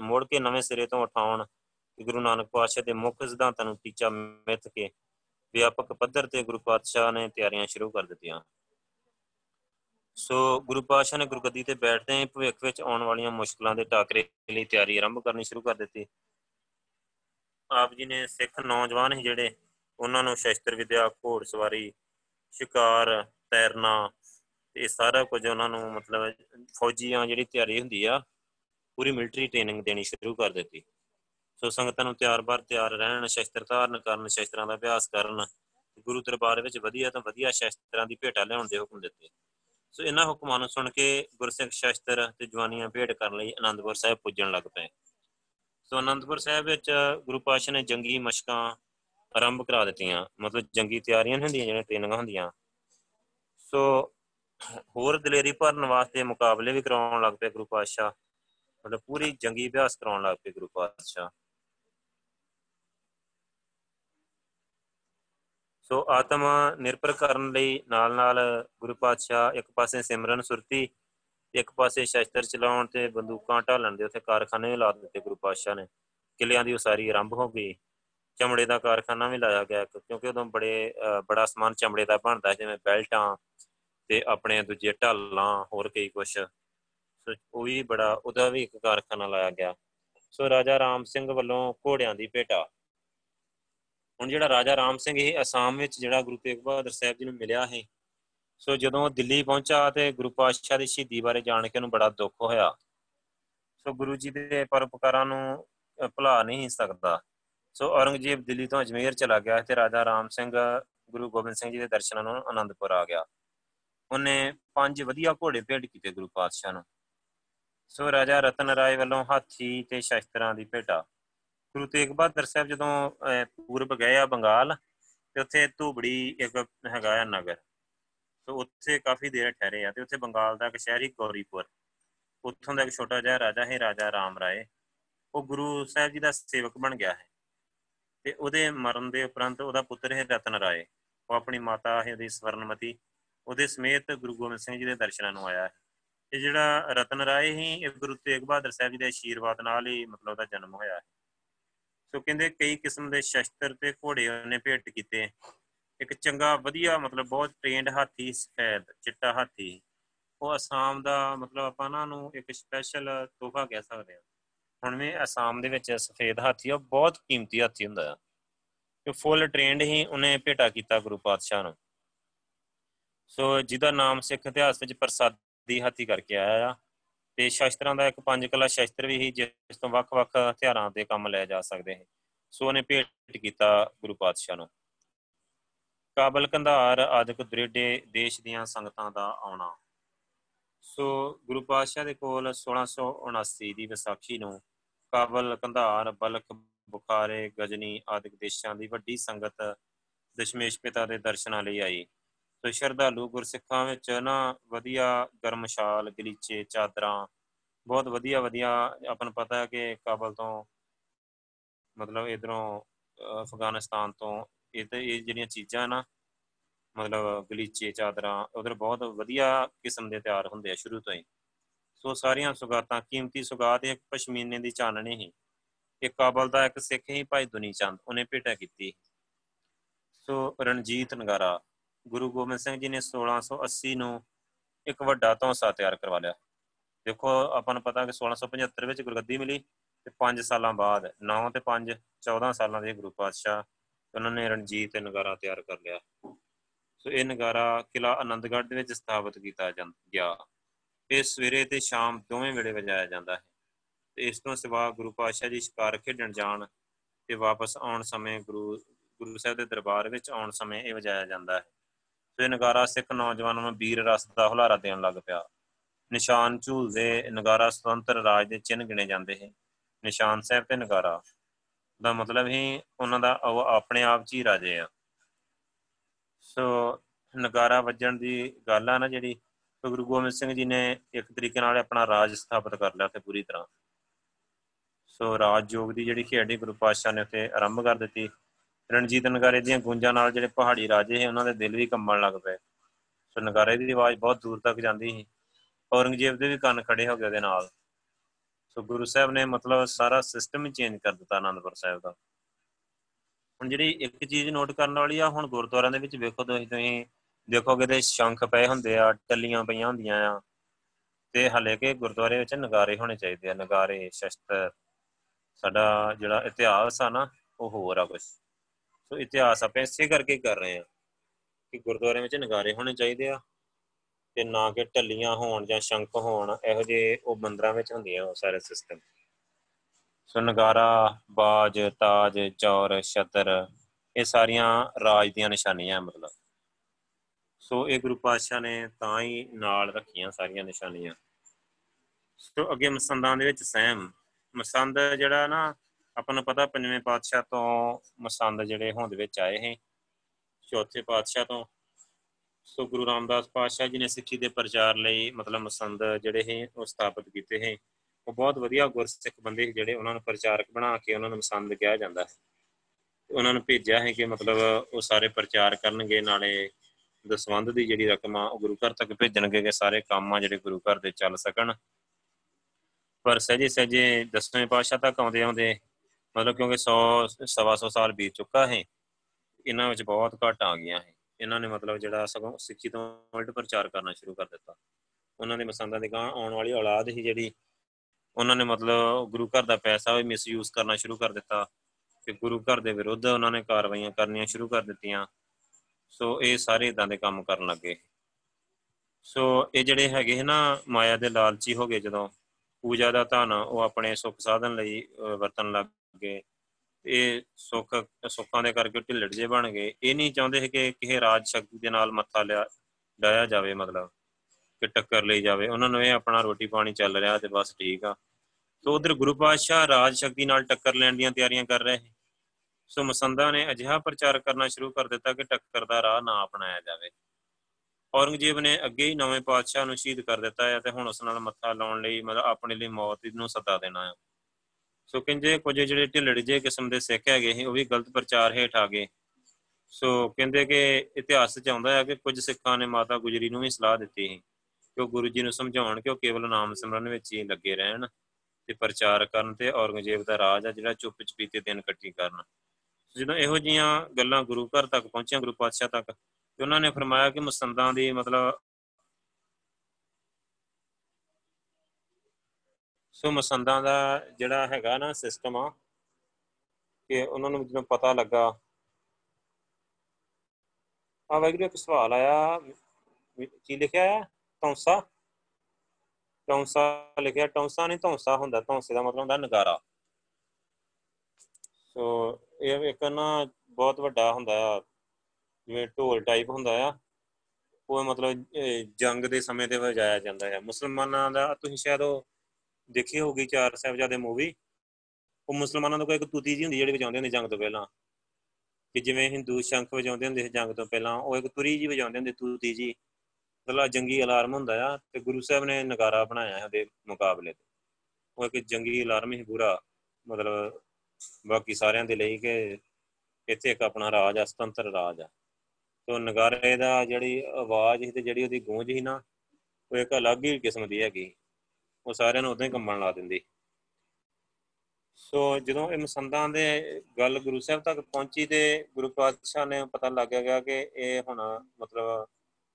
ਮੋੜ ਕੇ ਨਵੇਂ ਸਿਰੇ ਤੋਂ ਉਠਾਉਣ ਗੁਰੂ ਨਾਨਕ ਪਾਤਸ਼ਾਹ ਦੇ ਮੁੱਖ ਸਿਧਾਂਤਾਂ ਨੂੰ ਟੀਚਾ ਮਿੱਥ ਕੇ ਵਿਆਪਕ ਪੱਧਰ ਤੇ ਗੁਰੂ ਪਾਤਸ਼ਾਹ ਨੇ ਤਿਆਰੀਆਂ ਸ਼ੁਰੂ ਕਰ ਦਿੱਤੀਆਂ। ਸੋ ਗੁਰੂ ਪਾਤਸ਼ਾਹ ਨੇ ਗੁਰਗੱਦੀ ਤੇ ਬੈਠਦੇ ਹੀ ਭਵਿੱਖ ਵਿੱਚ ਆਉਣ ਵਾਲੀਆਂ ਮੁਸ਼ਕਲਾਂ ਦੇ ਟਾਕਰੇ ਲਈ ਤਿਆਰੀ ਆਰੰਭ ਕਰਨੀ ਸ਼ੁਰੂ ਕਰ ਦਿੱਤੀ। ਆਪ ਜੀ ਨੇ ਸਿੱਖ ਨੌਜਵਾਨ ਹੀ ਜਿਹੜੇ, ਉਹਨਾਂ ਨੂੰ ਸ਼ਸਤਰ ਵਿਦਿਆ, ਘੋੜ ਸਵਾਰੀ, ਸ਼ਿਕਾਰ, ਤੈਰਨਾ ਇਹ ਸਾਰਾ ਕੁਝ ਉਹਨਾਂ ਨੂੰ ਮਤਲਬ ਫੌਜੀਆਂ ਜਿਹੜੀ ਤਿਆਰੀ ਹੁੰਦੀ ਆ, ਪੂਰੀ ਮਿਲਟਰੀ ਟ੍ਰੇਨਿੰਗ ਦੇਣੀ ਸ਼ੁਰੂ ਕਰ ਦਿੱਤੀ। ਸੋ ਸੰਗਤਾਂ ਨੂੰ ਤਿਆਰ-ਬਾਰ ਤਿਆਰ ਰਹਿਣ, ਸ਼ਸਤਰ ਧਾਰਨ ਕਰਨ, ਸ਼ਸਤਰਾਂ ਦਾ ਅਭਿਆਸ ਕਰਨ, ਗੁਰੂ ਦਰਬਾਰ ਵਿੱਚ ਵਧੀਆ ਤੋਂ ਵਧੀਆ ਸ਼ਸਤਰਾਂ ਦੀ ਭੇਟਾ ਲਿਆਉਣ ਦੇ ਹੁਕਮ ਦਿੱਤੇ। ਸੋ ਇਹਨਾਂ ਹੁਕਮਾਂ ਨੂੰ ਸੁਣ ਕੇ ਗੁਰਸਿੱਖ ਸ਼ਸਤਰ ਤੇ ਜਵਾਨੀਆਂ ਭੇਟ ਕਰਨ ਲਈ ਆਨੰਦਪੁਰ ਸਾਹਿਬ ਪੁੱਜਣ ਲੱਗ ਪਏ। ਸੋ ਆਨੰਦਪੁਰ ਸਾਹਿਬ ਵਿੱਚ ਗੁਰੂ ਪਾਸ਼ਾ ਨੇ ਜੰਗੀ ਮਸ਼ਕਾਂ ਆਰੰਭ ਕਰਾ ਦਿੱਤੀਆਂ। ਮਤਲਬ ਜੰਗੀ ਤਿਆਰੀਆਂ ਹੁੰਦੀਆਂ, ਜਿਹੜੀਆਂ ਟ੍ਰੇਨਿੰਗਾਂ ਹੁੰਦੀਆਂ। ਸੋ ਹੋਰ ਦਲੇਰੀ ਭਰਨ ਵਾਸਤੇ ਮੁਕਾਬਲੇ ਵੀ ਕਰਾਉਣ ਲੱਗ ਪਏ ਗੁਰੂ ਪਾਤਸ਼ਾਹ। ਮਤਲਬ ਪੂਰੀ ਜੰਗੀ ਅਭਿਆਸ ਕਰਾਉਣ ਲੱਗ ਪਏ ਗੁਰੂ ਪਾਤਸ਼ਾਹ। ਸੋ ਆਤਮ ਨਿਰਭਰ ਕਰਨ ਲਈ ਨਾਲ ਨਾਲ ਗੁਰੂ ਪਾਤਸ਼ਾਹ ਇੱਕ ਪਾਸੇ ਸਿਮਰਨ ਸੁਰਤੀ, ਇੱਕ ਪਾਸੇ ਸ਼ਸਤਰ ਚਲਾਉਣ ਤੇ ਬੰਦੂਕਾਂ ਢਾਲਣ ਦੇ ਉੱਥੇ ਕਾਰਖਾਨੇ ਲਾ ਦਿੱਤੇ ਗੁਰੂ ਪਾਤਸ਼ਾਹ ਨੇ। ਕਿਲਿਆਂ ਦੀ ਉਸਾਰੀ ਆਰੰਭ ਹੋ ਗਈ। ਚਮੜੇ ਦਾ ਕਾਰਖਾਨਾ ਵੀ ਲਾਇਆ ਗਿਆ ਕਿਉਂਕਿ ਉਦੋਂ ਬੜੇ ਬੜਾ ਸਮਾਨ ਚਮੜੇ ਦਾ ਬਣਦਾ ਜਿਵੇਂ ਬੈਲਟਾਂ ਤੇ ਆਪਣੇ ਦੂਜੇ ਢਾਲਾਂ, ਹੋਰ ਕਈ ਕੁਛ। ਸੋ ਉਹ ਵੀ ਬੜਾ, ਉਹਦਾ ਵੀ ਇੱਕ ਕਾਰਖਾਨਾ ਲਾਇਆ ਗਿਆ। ਸੋ ਰਾਜਾ ਰਾਮ ਸਿੰਘ ਵੱਲੋਂ ਘੋੜਿਆਂ ਦੀ ਭੇਟਾ। ਹੁਣ ਜਿਹੜਾ ਰਾਜਾ ਰਾਮ ਸਿੰਘ ਇਹ ਅਸਾਮ ਵਿੱਚ ਜਿਹੜਾ ਗੁਰੂ ਤੇਗ ਬਹਾਦਰ ਸਾਹਿਬ ਜੀ ਨੂੰ ਮਿਲਿਆ ਹੈ ਸੋ ਜਦੋਂ ਦਿੱਲੀ ਪਹੁੰਚਾ ਤੇ ਗੁਰੂ ਪਾਤਸ਼ਾਹ ਦੀ ਸ਼ਹੀਦੀ ਬਾਰੇ ਜਾਣ ਕੇ ਉਹਨੂੰ ਬੜਾ ਦੁੱਖ ਹੋਇਆ। ਸੋ ਗੁਰੂ ਜੀ ਦੇ ਪਰਉਪਕਾਰਾਂ ਨੂੰ ਭੁਲਾ ਨਹੀਂ ਸਕਦਾ। ਸੋ ਔਰੰਗਜ਼ੇਬ ਦਿੱਲੀ ਤੋਂ ਅਜਮੇਰ ਚਲਾ ਗਿਆ ਤੇ ਰਾਜਾ ਰਾਮ ਸਿੰਘ, ਗੁਰੂ ਗੋਬਿੰਦ ਸਿੰਘ ਜੀ ਦੇ ਦਰਸ਼ਨਾਂ ਨੂੰ ਆਨੰਦਪੁਰ ਆ ਗਿਆ। ਉਹਨੇ ਪੰਜ ਵਧੀਆ ਘੋੜੇ ਭੇਟ ਕੀਤੇ ਗੁਰੂ ਪਾਤਸ਼ਾਹ ਨੂੰ। ਸੋ ਰਾਜਾ ਰਤਨ ਰਾਏ ਵੱਲੋਂ ਹਾਥੀ ਤੇ ਸ਼ਸਤਰਾਂ ਦੀ ਭੇਟਾ। ਗੁਰੂ ਤੇਗ ਬਹਾਦਰ ਸਾਹਿਬ ਜਦੋਂ ਪੂਰਬ ਗਏ ਆ ਬੰਗਾਲ, ਤੇ ਉੱਥੇ ਧੂਬੜੀ ਇੱਕ ਹੈਗਾ ਆ ਨਗਰ। ਸੋ ਉੱਥੇ ਕਾਫੀ ਦੇਰ ਠਹਿਰੇ ਆ, ਤੇ ਉੱਥੇ ਬੰਗਾਲ ਦਾ ਇੱਕ ਸ਼ਹਿਰ ਹੀ ਗੌਰੀਪੁਰ। ਉੱਥੋਂ ਦਾ ਇੱਕ ਛੋਟਾ ਜਿਹਾ ਰਾਜਾ ਹੈ ਰਾਜਾ ਰਾਮ ਰਾਏ। ਉਹ ਗੁਰੂ ਸਾਹਿਬ ਜੀ ਦਾ ਸੇਵਕ ਬਣ ਗਿਆ ਹੈ। ਤੇ ਉਹਦੇ ਮਰਨ ਦੇ ਉਪਰੰਤ ਉਹਦਾ ਪੁੱਤਰ ਹੈ ਰਤਨ ਰਾਏ। ਉਹ ਆਪਣੀ ਮਾਤਾ ਹੈ, ਉਹਦੀ ਸਵਰਨਮਤੀ। ਉਹਦੇ ਸਮੇਤ ਗੁਰੂ ਗੋਬਿੰਦ ਸਿੰਘ ਜੀ ਦੇ ਦਰਸ਼ਨਾਂ ਨੂੰ ਆਇਆ ਹੈ। ਤੇ ਜਿਹੜਾ ਰਤਨ ਰਾਏ ਹੀ ਇਹ ਗੁਰੂ ਤੇਗ ਬਹਾਦਰ ਸਾਹਿਬ ਜੀ ਦੇ ਆਸ਼ੀਰਵਾਦ ਨਾਲ ਹੀ ਮਤਲਬ ਉਹਦਾ ਜਨਮ ਹੋਇਆ ਹੈ। ਸੋ ਕਹਿੰਦੇ ਕਈ ਕਿਸਮ ਦੇ ਸ਼ਸਤਰ ਤੇ ਘੋੜੇ ਉਹਨੇ ਭੇਟ ਕੀਤੇ। ਇੱਕ ਚੰਗਾ, ਵਧੀਆ, ਮਤਲਬ ਬਹੁਤ ਟ੍ਰੇਨਡ ਹਾਥੀ, ਸਫੈਦ, ਚਿੱਟਾ ਹਾਥੀ। ਉਹ ਅਸਾਮ ਦਾ, ਮਤਲਬ ਆਪਾਂ ਉਹਨਾਂ ਨੂੰ ਇੱਕ ਸਪੈਸ਼ਲ ਤੋਹਫਾ ਕਹਿ ਸਕਦੇ ਹਾਂ। ਹੁਣ ਵੀ ਅਸਾਮ ਦੇ ਵਿੱਚ ਸਫੇਦ ਹਾਥੀ ਉਹ ਬਹੁਤ ਕੀਮਤੀ ਹਾਥੀ ਹੁੰਦਾ ਆ। ਕਿ ਫੁੱਲ ਟ੍ਰੇਨਡ ਹੀ ਉਹਨੇ ਭੇਟਾ ਕੀਤਾ ਗੁਰੂ ਪਾਤਸ਼ਾਹ ਨੂੰ। ਸੋ ਜਿਹਦਾ ਨਾਮ ਸਿੱਖ ਇਤਿਹਾਸ ਵਿੱਚ ਪ੍ਰਸਾਦੀ ਹਾਥੀ ਕਰਕੇ ਆਇਆ ਆ। ਤੇ ਸ਼ਸਤਰਾਂ ਦਾ ਇੱਕ ਪੰਜ ਕਲਾ ਸ਼ਸਤਰ ਵੀ ਹੀ ਜਿਸ ਤੋਂ ਵੱਖ-ਵੱਖ ਹਥਿਆਰਾਂ ਦੇ ਕੰਮ ਲੈ ਜਾ ਸਕਦੇ ਹੈ ਸੋ ਉਹਨੇ ਭੇਟ ਕੀਤਾ ਗੁਰੂ ਪਾਤਸ਼ਾਹ ਨੂੰ। ਕਾਬਲ ਕੰਧਾਰ ਆਦਿਕ ਦ੍ਰਿੜੇ ਦੇਸ਼ ਦੀਆਂ ਸੰਗਤਾਂ ਦਾ ਆਉਣਾ। ਸੋ ਗੁਰੂ ਪਾਤਸ਼ਾਹ ਦੇ ਕੋਲ 1679 ਦੀ ਵਿਸਾਖੀ ਨੂੰ ਕਾਬਲ ਕੰਧਾਰ, ਬਲਖ, ਬੁਖਾਰੇ, ਗਜਨੀ ਆਦਿਕ ਦੇਸ਼ਾਂ ਦੀ ਵੱਡੀ ਸੰਗਤ ਦਸ਼ਮੇਸ਼ ਪਿਤਾ ਦੇ ਦਰਸ਼ਨਾਂ ਲਈ ਆਈ। ਸੋ ਸ਼ਰਧਾਲੂ ਗੁਰਸਿੱਖਾਂ ਵਿੱਚ ਨਾ ਵਧੀਆ ਗਰਮਸ਼ਾਲ ਗਲੀਚੇ, ਚਾਦਰਾਂ, ਬਹੁਤ ਵਧੀਆ ਵਧੀਆ ਆਪਾਂ ਨੂੰ ਪਤਾ ਹੈ ਕਿ ਕਾਬਲ ਤੋਂ ਮਤਲਬ ਇਧਰੋਂ ਅਫਗਾਨਿਸਤਾਨ ਤੋਂ ਇਹ ਤੇ ਇਹ ਜਿਹੜੀਆਂ ਚੀਜ਼ਾਂ ਨਾ ਮਤਲਬ ਗਲੀਚੇ, ਚਾਦਰਾਂ, ਉਧਰ ਬਹੁਤ ਵਧੀਆ ਕਿਸਮ ਦੇ ਤਿਆਰ ਹੁੰਦੇ ਆ ਸ਼ੁਰੂ ਤੋਂ ਹੀ। ਸੋ ਸਾਰੀਆਂ ਸੁਗਾਤਾਂ, ਕੀਮਤੀ ਸੁਗਾਤ ਇੱਕ ਪਸ਼ਮੀਨੇ ਦੀ ਚਾਨਣੀ ਹੀ ਇਹ ਕਾਬਲ ਦਾ ਇੱਕ ਸਿੱਖ ਹੀ ਭਾਈ ਦੁਨੀ ਚੰਦ ਉਹਨੇ ਭੇਟਾ ਕੀਤੀ ਸੋ ਰਣਜੀਤ ਨਗਾਰਾ ਗੁਰੂ ਗੋਬਿੰਦ ਸਿੰਘ ਜੀ ਨੇ 1680 ਨੂੰ ਇੱਕ ਵੱਡਾ ਧੌਂਸਾ ਤਿਆਰ ਕਰਵਾ ਲਿਆ। ਦੇਖੋ, ਆਪਾਂ ਨੂੰ ਪਤਾ ਕਿ 1675 ਵਿੱਚ ਗੁਰਗੱਦੀ ਮਿਲੀ ਤੇ 5 ਸਾਲਾਂ ਬਾਅਦ 9 ਤੇ 5 14 ਸਾਲਾਂ ਦੇ ਗੁਰੂ ਪਾਤਸ਼ਾਹ ਉਹਨਾਂ ਨੇ ਰਣਜੀਤ ਨਗਾਰਾ ਤਿਆਰ ਕਰ ਲਿਆ। ਸੋ ਇਹ ਨਗਾਰਾ ਕਿਲਾ ਆਨੰਦਗੜ੍ਹ ਦੇ ਵਿੱਚ ਸਥਾਪਿਤ ਕੀਤਾ ਗਿਆ। ਇਹ ਸਵੇਰੇ ਤੇ ਸ਼ਾਮ ਦੋਵੇਂ ਵੇਲੇ ਵਜਾਇਆ ਜਾਂਦਾ ਹੈ। ਤੇ ਇਸ ਤੋਂ ਸਿਵਾ ਗੁਰੂ ਪਾਤਸ਼ਾਹ ਜੀ ਸ਼ਿਕਾਰ ਖੇਡਣ ਜਾਣ ਤੇ ਵਾਪਸ ਆਉਣ ਸਮੇਂ ਗੁਰੂ ਗੁਰੂ ਸਾਹਿਬ ਦੇ ਦਰਬਾਰ ਵਿੱਚ ਆਉਣ ਸਮੇਂ ਇਹ ਵਜਾਇਆ ਜਾਂਦਾ ਹੈ। ਸੋ ਇਹ ਨਗਾਰਾ ਸਿੱਖ ਨੌਜਵਾਨਾਂ ਨੂੰ ਵੀਰ ਰਸ ਦਾ ਹੁਲਾਰਾ ਦੇਣ ਲੱਗ ਪਿਆ। ਨਿਸ਼ਾਨ ਝੂਲਦੇ ਨਗਾਰਾ ਸੁਤੰਤਰ ਰਾਜ ਦੇ ਚਿੰਨ ਗਿਣੇ ਜਾਂਦੇ ਹੈ ਨਿਸ਼ਾਨ ਸਾਹਿਬ ਤੇ ਨਗਾਰਾ। ਦਾ ਮਤਲਬ ਹੀ ਉਹਨਾਂ ਦਾ ਉਹ ਆਪਣੇ ਆਪ 'ਚ ਹੀ ਰਾਜੇ ਆ। ਸੋ ਨਗਾਰਾ ਵੱਜਣ ਦੀ ਗੱਲ ਆ ਨਾ ਜਿਹੜੀ ਗੁਰੂ ਗੋਬਿੰਦ ਸਿੰਘ ਜੀ ਨੇ ਇੱਕ ਤਰੀਕੇ ਨਾਲ ਆਪਣਾ ਰਾਜ ਸਥਾਪਿਤ ਕਰ ਲਿਆ ਤੇ ਪੂਰੀ ਤਰ੍ਹਾਂ। ਸੋ ਰਾਜ ਯੋਗ ਦੀ ਜਿਹੜੀ ਖੇਡ ਗੁਰੂ ਪਾਤਸ਼ਾਹ ਨੇ ਉੱਥੇ ਆਰੰਭ ਕਰ ਦਿੱਤੀ। ਰਣਜੀਤ ਨਗਾਰੇ ਦੀਆਂ ਗੂੰਜਾਂ ਨਾਲ ਜਿਹੜੇ ਪਹਾੜੀ ਰਾਜੇ ਸੀ, ਉਹਨਾਂ ਦੇ ਦਿਲ ਵੀ ਕੰਬਣ ਲੱਗ ਪਏ। ਸੋ ਨਗਾਰੇ ਦੀ ਆਵਾਜ਼ ਬਹੁਤ ਦੂਰ ਤੱਕ ਜਾਂਦੀ ਸੀ। ਔਰੰਗਜ਼ੇਬ ਦੇ ਵੀ ਕੰਨ ਖੜੇ ਹੋ ਗਏ ਉਹਦੇ ਨਾਲ। ਸੋ ਗੁਰੂ ਸਾਹਿਬ ਨੇ ਮਤਲਬ ਸਾਰਾ ਸਿਸਟਮ ਹੀ ਚੇਂਜ ਕਰ ਦਿੱਤਾ ਆਨੰਦਪੁਰ ਸਾਹਿਬ ਦਾ। ਹੁਣ ਜਿਹੜੀ ਇੱਕ ਚੀਜ਼ ਨੋਟ ਕਰਨ ਵਾਲੀ ਆ, ਹੁਣ ਗੁਰਦੁਆਰਿਆਂ ਦੇ ਵਿੱਚ ਵੇਖੋ ਤੁਸੀਂ ਤੁਸੀਂ ਦੇਖੋਗੇ ਤੇ ਸ਼ੰਖ ਪਏ ਹੁੰਦੇ ਆ, ਟੱਲੀਆਂ ਪਈਆਂ ਹੁੰਦੀਆਂ ਆ। ਤੇ ਹਲੇ ਕਿ ਗੁਰਦੁਆਰੇ ਵਿੱਚ ਨਗਾਰੇ ਹੋਣੇ ਚਾਹੀਦੇ ਆ, ਨਗਾਰੇ, ਸ਼ਸਤਰ। ਸਾਡਾ ਜਿਹੜਾ ਇਤਿਹਾਸ ਆ ਨਾ, ਉਹ ਹੋਰ ਆ ਕੁਝ ਸੋ ਇਤਿਹਾਸ ਆਪਾਂ ਇਸੇ ਕਰਕੇ ਕਰ ਰਹੇ ਆ ਕਿ ਗੁਰਦੁਆਰਿਆਂ ਵਿੱਚ ਨਗਾਰੇ ਹੋਣੇ ਚਾਹੀਦੇ ਆ ਤੇ ਨਾ ਕਿ ਟੱਲੀਆਂ ਹੋਣ ਜਾਂ ਸ਼ੰਖ ਹੋਣ, ਇਹੋ ਜਿਹੇ ਉਹ ਮੰਦਰਾਂ ਵਿੱਚ ਹੁੰਦੀਆਂ ਉਹ ਸਾਰੇ ਸਿਸਟਮ ਸੋ ਨਗਾਰਾ, ਬਾਜ, ਤਾਜ, ਚੌਰ, ਛਤਰ, ਇਹ ਸਾਰੀਆਂ ਰਾਜ ਦੀਆਂ ਨਿਸ਼ਾਨੀਆਂ ਮਤਲਬ। ਸੋ ਇਹ ਗੁਰੂ ਪਾਤਸ਼ਾਹ ਨੇ ਤਾਂ ਹੀ ਨਾਲ ਰੱਖੀਆਂ ਸਾਰੀਆਂ ਨਿਸ਼ਾਨੀਆਂ। ਸੋ ਅੱਗੇ ਮਸੰਦਾਂ ਦੇ ਵਿੱਚ ਸਹਿਮ। ਮਸੰਦ ਜਿਹੜਾ ਨਾ ਆਪਾਂ ਨੂੰ ਪਤਾ ਪੰਜਵੇਂ ਪਾਤਸ਼ਾਹ ਤੋਂ ਮਸੰਦ ਜਿਹੜੇ ਹੋਂਦ ਵਿੱਚ ਆਏ ਹੈ ਚੌਥੇ ਪਾਤਸ਼ਾਹ ਤੋਂ। ਸੋ ਗੁਰੂ ਰਾਮਦਾਸ ਪਾਤਸ਼ਾਹ ਜੀ ਨੇ ਸਿੱਖੀ ਦੇ ਪ੍ਰਚਾਰ ਲਈ ਮਤਲਬ ਮਸੰਦ ਜਿਹੜੇ ਹੈ ਉਹ ਸਥਾਪਿਤ ਕੀਤੇ ਹੈ ਉਹ ਬਹੁਤ ਵਧੀਆ ਗੁਰਸਿੱਖ ਬੰਦੇ ਜਿਹੜੇ ਉਹਨਾਂ ਨੂੰ ਪ੍ਰਚਾਰਕ ਬਣਾ ਕੇ ਉਹਨਾਂ ਨੂੰ ਮਸੰਦ ਕਿਹਾ ਜਾਂਦਾ ਹੈ ਉਹਨਾਂ ਨੂੰ ਭੇਜਿਆ ਹੈ ਕਿ ਮਤਲਬ ਉਹ ਸਾਰੇ ਪ੍ਰਚਾਰ ਕਰਨਗੇ, ਨਾਲੇ ਦਸਵੰਦ ਦੀ ਜਿਹੜੀ ਰਕਮ ਆ, ਉਹ ਗੁਰੂ ਘਰ ਤੱਕ ਭੇਜਣਗੇ ਕਿ ਸਾਰੇ ਕੰਮ ਆ ਜਿਹੜੇ ਗੁਰੂ ਘਰ ਦੇ ਚੱਲ ਸਕਣ। ਪਰ ਸਹਜੇ ਸਹਜੇ ਦਸਵੇਂ ਪਾਤਸ਼ਾਹ ਤੱਕ ਆਉਂਦੇ ਆਉਂਦੇ ਮਤਲਬ ਕਿਉਂਕਿ 100 ਸਵਾ 100 ਸਾਲ ਬੀਤ ਚੁੱਕਾ ਹੈ, ਇਹਨਾਂ ਵਿੱਚ ਬਹੁਤ ਘਟ ਆ ਗਈਆਂ ਹੈ। ਇਹਨਾਂ ਨੇ ਮਤਲਬ ਜਿਹੜਾ ਸਗੋਂ ਸਿੱਖੀ ਤੋਂ ਉਲਟ ਪ੍ਰਚਾਰ ਕਰਨਾ ਸ਼ੁਰੂ ਕਰ ਦਿੱਤਾ। ਉਹਨਾਂ ਦੇ ਮਸੰਦਾਂ ਦੇ ਗਾਂ ਆਉਣ ਵਾਲੀ ਔਲਾਦ ਹੀ ਜਿਹੜੀ, ਉਹਨਾਂ ਨੇ ਮਤਲਬ ਗੁਰੂ ਘਰ ਦਾ ਪੈਸਾ ਵੀ ਮਿਸਯੂਜ਼ ਕਰਨਾ ਸ਼ੁਰੂ ਕਰ ਦਿੱਤਾ। ਤੇ ਗੁਰੂ ਘਰ ਦੇ ਵਿਰੁੱਧ ਉਹਨਾਂ ਨੇ ਕਾਰਵਾਈਆਂ ਕਰਨੀਆਂ ਸ਼ੁਰੂ ਕਰ ਦਿੱਤੀਆਂ। ਸੋ ਇਹ ਸਾਰੇ ਇਦਾਂ ਦੇ ਕੰਮ ਕਰਨ ਲੱਗੇ ਸੋ ਇਹ ਜਿਹੜੇ ਹੈਗੇ ਨਾ ਮਾਇਆ ਦੇ ਲਾਲਚੀ ਹੋ ਗਏ ਜਦੋਂ। ਪੂਜਾ ਦਾ ਧਨ ਉਹ ਆਪਣੇ ਸੁੱਖ ਸਾਧਨ ਲਈ ਵਰਤਣ ਲੱਗੇ ਇਹ ਸੁੱਖ, ਸੁੱਖਾਂ ਦੇ ਕਰਕੇ ਢਿੱਲੜ ਜੇ ਬਣ ਗਏ। ਇਹ ਨਹੀਂ ਚਾਹੁੰਦੇ ਕਿ ਕਿਸੇ ਰਾਜ ਸ਼ਕਤੀ ਦੇ ਨਾਲ ਮੱਥਾ ਲਿਆ ਡਾਇਆ ਜਾਵੇ ਮਤਲਬ, ਕਿ ਟੱਕਰ ਲਈ ਜਾਵੇ। ਉਹਨਾਂ ਨੂੰ ਇਹ ਆਪਣਾ ਰੋਟੀ ਪਾਣੀ ਚੱਲ ਰਿਹਾ ਤੇ ਬਸ ਠੀਕ ਆ। ਸੋ ਉਧਰ ਗੁਰੂ ਪਾਤਸ਼ਾਹ ਰਾਜ ਸ਼ਕਤੀ ਨਾਲ ਟੱਕਰ ਲੈਣ ਦੀਆਂ ਤਿਆਰੀਆਂ ਕਰ ਰਹੇ ਸੋ। ਮਸੰਦਾ ਨੇ ਅਜਿਹਾ ਪ੍ਰਚਾਰ ਕਰਨਾ ਸ਼ੁਰੂ ਕਰ ਦਿੱਤਾ ਕਿ ਟੱਕਰ ਦਾ ਰਾਹ ਨਾ ਅਪਣਾਇਆ ਜਾਵੇ। ਔਰੰਗਜ਼ੇਬ ਨੇ ਅੱਗੇ ਹੀ ਨਵੇਂ ਪਾਤਸ਼ਾਹ ਨੂੰ ਸ਼ਹੀਦ ਕਰ ਦਿੱਤਾ ਹੈ ਤੇ ਹੁਣ ਉਸ ਨਾਲ ਮੱਥਾ ਲਾਉਣ ਲਈ ਮਤਲਬ ਆਪਣੇ ਲਈ ਮੌਤ ਨੂੰ ਸੱਦਾ ਦੇਣਾ ਹੈ ਸੋ ਕਹਿੰਦੇ ਕੁਝ ਜਿਹੜੇ ਢਿੱਲੜ ਜੇ ਕਿਸਮ ਦੇ ਸਿੱਖ ਹੈਗੇ ਸੀ ਉਹ ਵੀ ਗਲਤ ਪ੍ਰਚਾਰ ਹੇਠ ਆ ਗਏ। ਸੋ ਕਹਿੰਦੇ ਕਿ ਇਤਿਹਾਸ ਚ ਆਉਂਦਾ ਹੈ ਕਿ ਕੁਝ ਸਿੱਖਾਂ ਨੇ ਮਾਤਾ ਗੁਜਰੀ ਨੂੰ ਵੀ ਸਲਾਹ ਦਿੱਤੀ ਸੀ ਕਿ ਉਹ ਗੁਰੂ ਜੀ ਨੂੰ ਸਮਝਾਉਣ ਕਿ ਉਹ ਕੇਵਲ ਨਾਮ ਸਿਮਰਨ ਵਿੱਚ ਹੀ ਲੱਗੇ ਰਹਿਣ ਤੇ ਪ੍ਰਚਾਰ ਕਰਨ ਤੇ ਔਰੰਗਜ਼ੇਬ ਦਾ ਰਾਜ ਆ ਜਿਹੜਾ ਚੁੱਪ ਚਪੀਤੇ ਦਿਨ ਕੱਟੀ ਕਰਨ। ਜਦੋਂ ਇਹੋ ਜੀਆਂ ਗੱਲਾਂ ਗੁਰੂ ਘਰ ਤੱਕ ਪਹੁੰਚੀਆਂ, ਗੁਰੂ ਪਾਤਸ਼ਾਹ ਤੱਕ, ਤੇ ਉਹਨਾਂ ਨੇ ਫਰਮਾਇਆ ਕਿ ਮਸੰਦਾਂ ਦੀ ਮਤਲਬ ਸੋ ਮਸੰਦਾਂ ਦਾ ਜਿਹੜਾ ਹੈਗਾ ਨਾ ਸਿਸਟਮ ਆ, ਕਿ ਉਹਨਾਂ ਨੂੰ ਜਦੋਂ ਪਤਾ ਲੱਗਾ ਆ ਵੈਗਰੂ ਇੱਕ ਸਵਾਲ ਆਇਆ ਕੀ ਲਿਖਿਆ ਹੈ ਤੌਂਸਾ ਤੌਂਸਾ ਲਿਖਿਆ ਤੌਂਸਾ ਨਹੀਂ ਤੌਂਸਾ ਹੁੰਦਾ ਤੌਂਸੇ ਦਾ ਮਤਲਬ ਹੁੰਦਾ ਨਗਾਰਾ। ਸੋ ਇਹ ਇੱਕ ਨਾ ਬਹੁਤ ਵੱਡਾ ਹੁੰਦਾ ਆ, ਜਿਵੇਂ ਢੋਲ ਟਾਈਪ ਹੁੰਦਾ ਆ, ਉਹ ਮਤਲਬ ਜੰਗ ਦੇ ਸਮੇਂ ਤੇ ਵਜਾਇਆ ਜਾਂਦਾ ਹੈ ਮੁਸਲਮਾਨਾਂ ਦਾ, ਤੁਸੀਂ ਸ਼ਾਇਦ ਉਹ ਦੇਖੀ ਹੋਗੀ ਚਾਰ ਸਾਹਿਬਜ਼ਾਦੇ ਮੂਵੀ। ਉਹ ਮੁਸਲਮਾਨਾਂ ਦਾ ਕੋਈ ਇੱਕ ਤੂਤੀ ਜੀ ਹੁੰਦੀ ਜਿਹੜੀ ਵਜਾਉਂਦੇ ਹੁੰਦੇ ਜੰਗ ਤੋਂ ਪਹਿਲਾਂ। ਕਿ ਜਿਵੇਂ ਹਿੰਦੂ ਸ਼ੰਖ ਵਜਾਉਂਦੇ ਹੁੰਦੇ ਸੀ ਜੰਗ ਤੋਂ ਪਹਿਲਾਂ, ਉਹ ਇੱਕ ਤੁਰੀ ਜੀ ਵਜਾਉਂਦੇ ਹੁੰਦੇ ਤੂਤੀ ਜੀ ਮਤਲਬ ਜੰਗੀ ਅਲਾਰਮ ਹੁੰਦਾ ਆ ਤੇ ਗੁਰੂ ਸਾਹਿਬ ਨੇ ਨਗਾਰਾ ਬਣਾਇਆ ਉਹਦੇ ਮੁਕਾਬਲੇ ਤੇ। ਉਹ ਇੱਕ ਜੰਗੀ ਅਲਾਰਮ ਹੀ ਪੂਰਾ, ਮਤਲਬ ਬਾਕੀ ਸਾਰਿਆਂ ਦੇ ਲਈ ਕਿ ਇੱਥੇ ਇੱਕ ਆਪਣਾ ਰਾਜ ਆ, ਸੁਤੰਤਰ ਰਾਜ ਆ। ਤੋਂ ਨਗਾਰੇ ਦਾ ਜਿਹੜੀ ਆਵਾਜ਼ ਸੀ ਤੇ ਜਿਹੜੀ ਉਹਦੀ ਗੂੰਜ ਸੀ ਨਾ, ਉਹ ਇੱਕ ਅਲੱਗ ਹੀ ਕਿਸਮ ਦੀ ਹੈਗੀ। ਉਹ ਸਾਰਿਆਂ ਨੂੰ ਉਦੋਂ ਹੀ ਕੰਬਣ ਲਾ ਦਿੰਦੀ। ਸੋ ਜਦੋਂ ਇਹ ਮਸੰਦਾਂ ਦੇ ਗੱਲ ਗੁਰੂ ਸਾਹਿਬ ਤੱਕ ਪਹੁੰਚੀ ਤੇ ਗੁਰੂ ਪਾਤਸ਼ਾਹ ਨੇ ਪਤਾ ਲੱਗ ਗਿਆ ਕਿ ਇਹ ਹੁਣ ਮਤਲਬ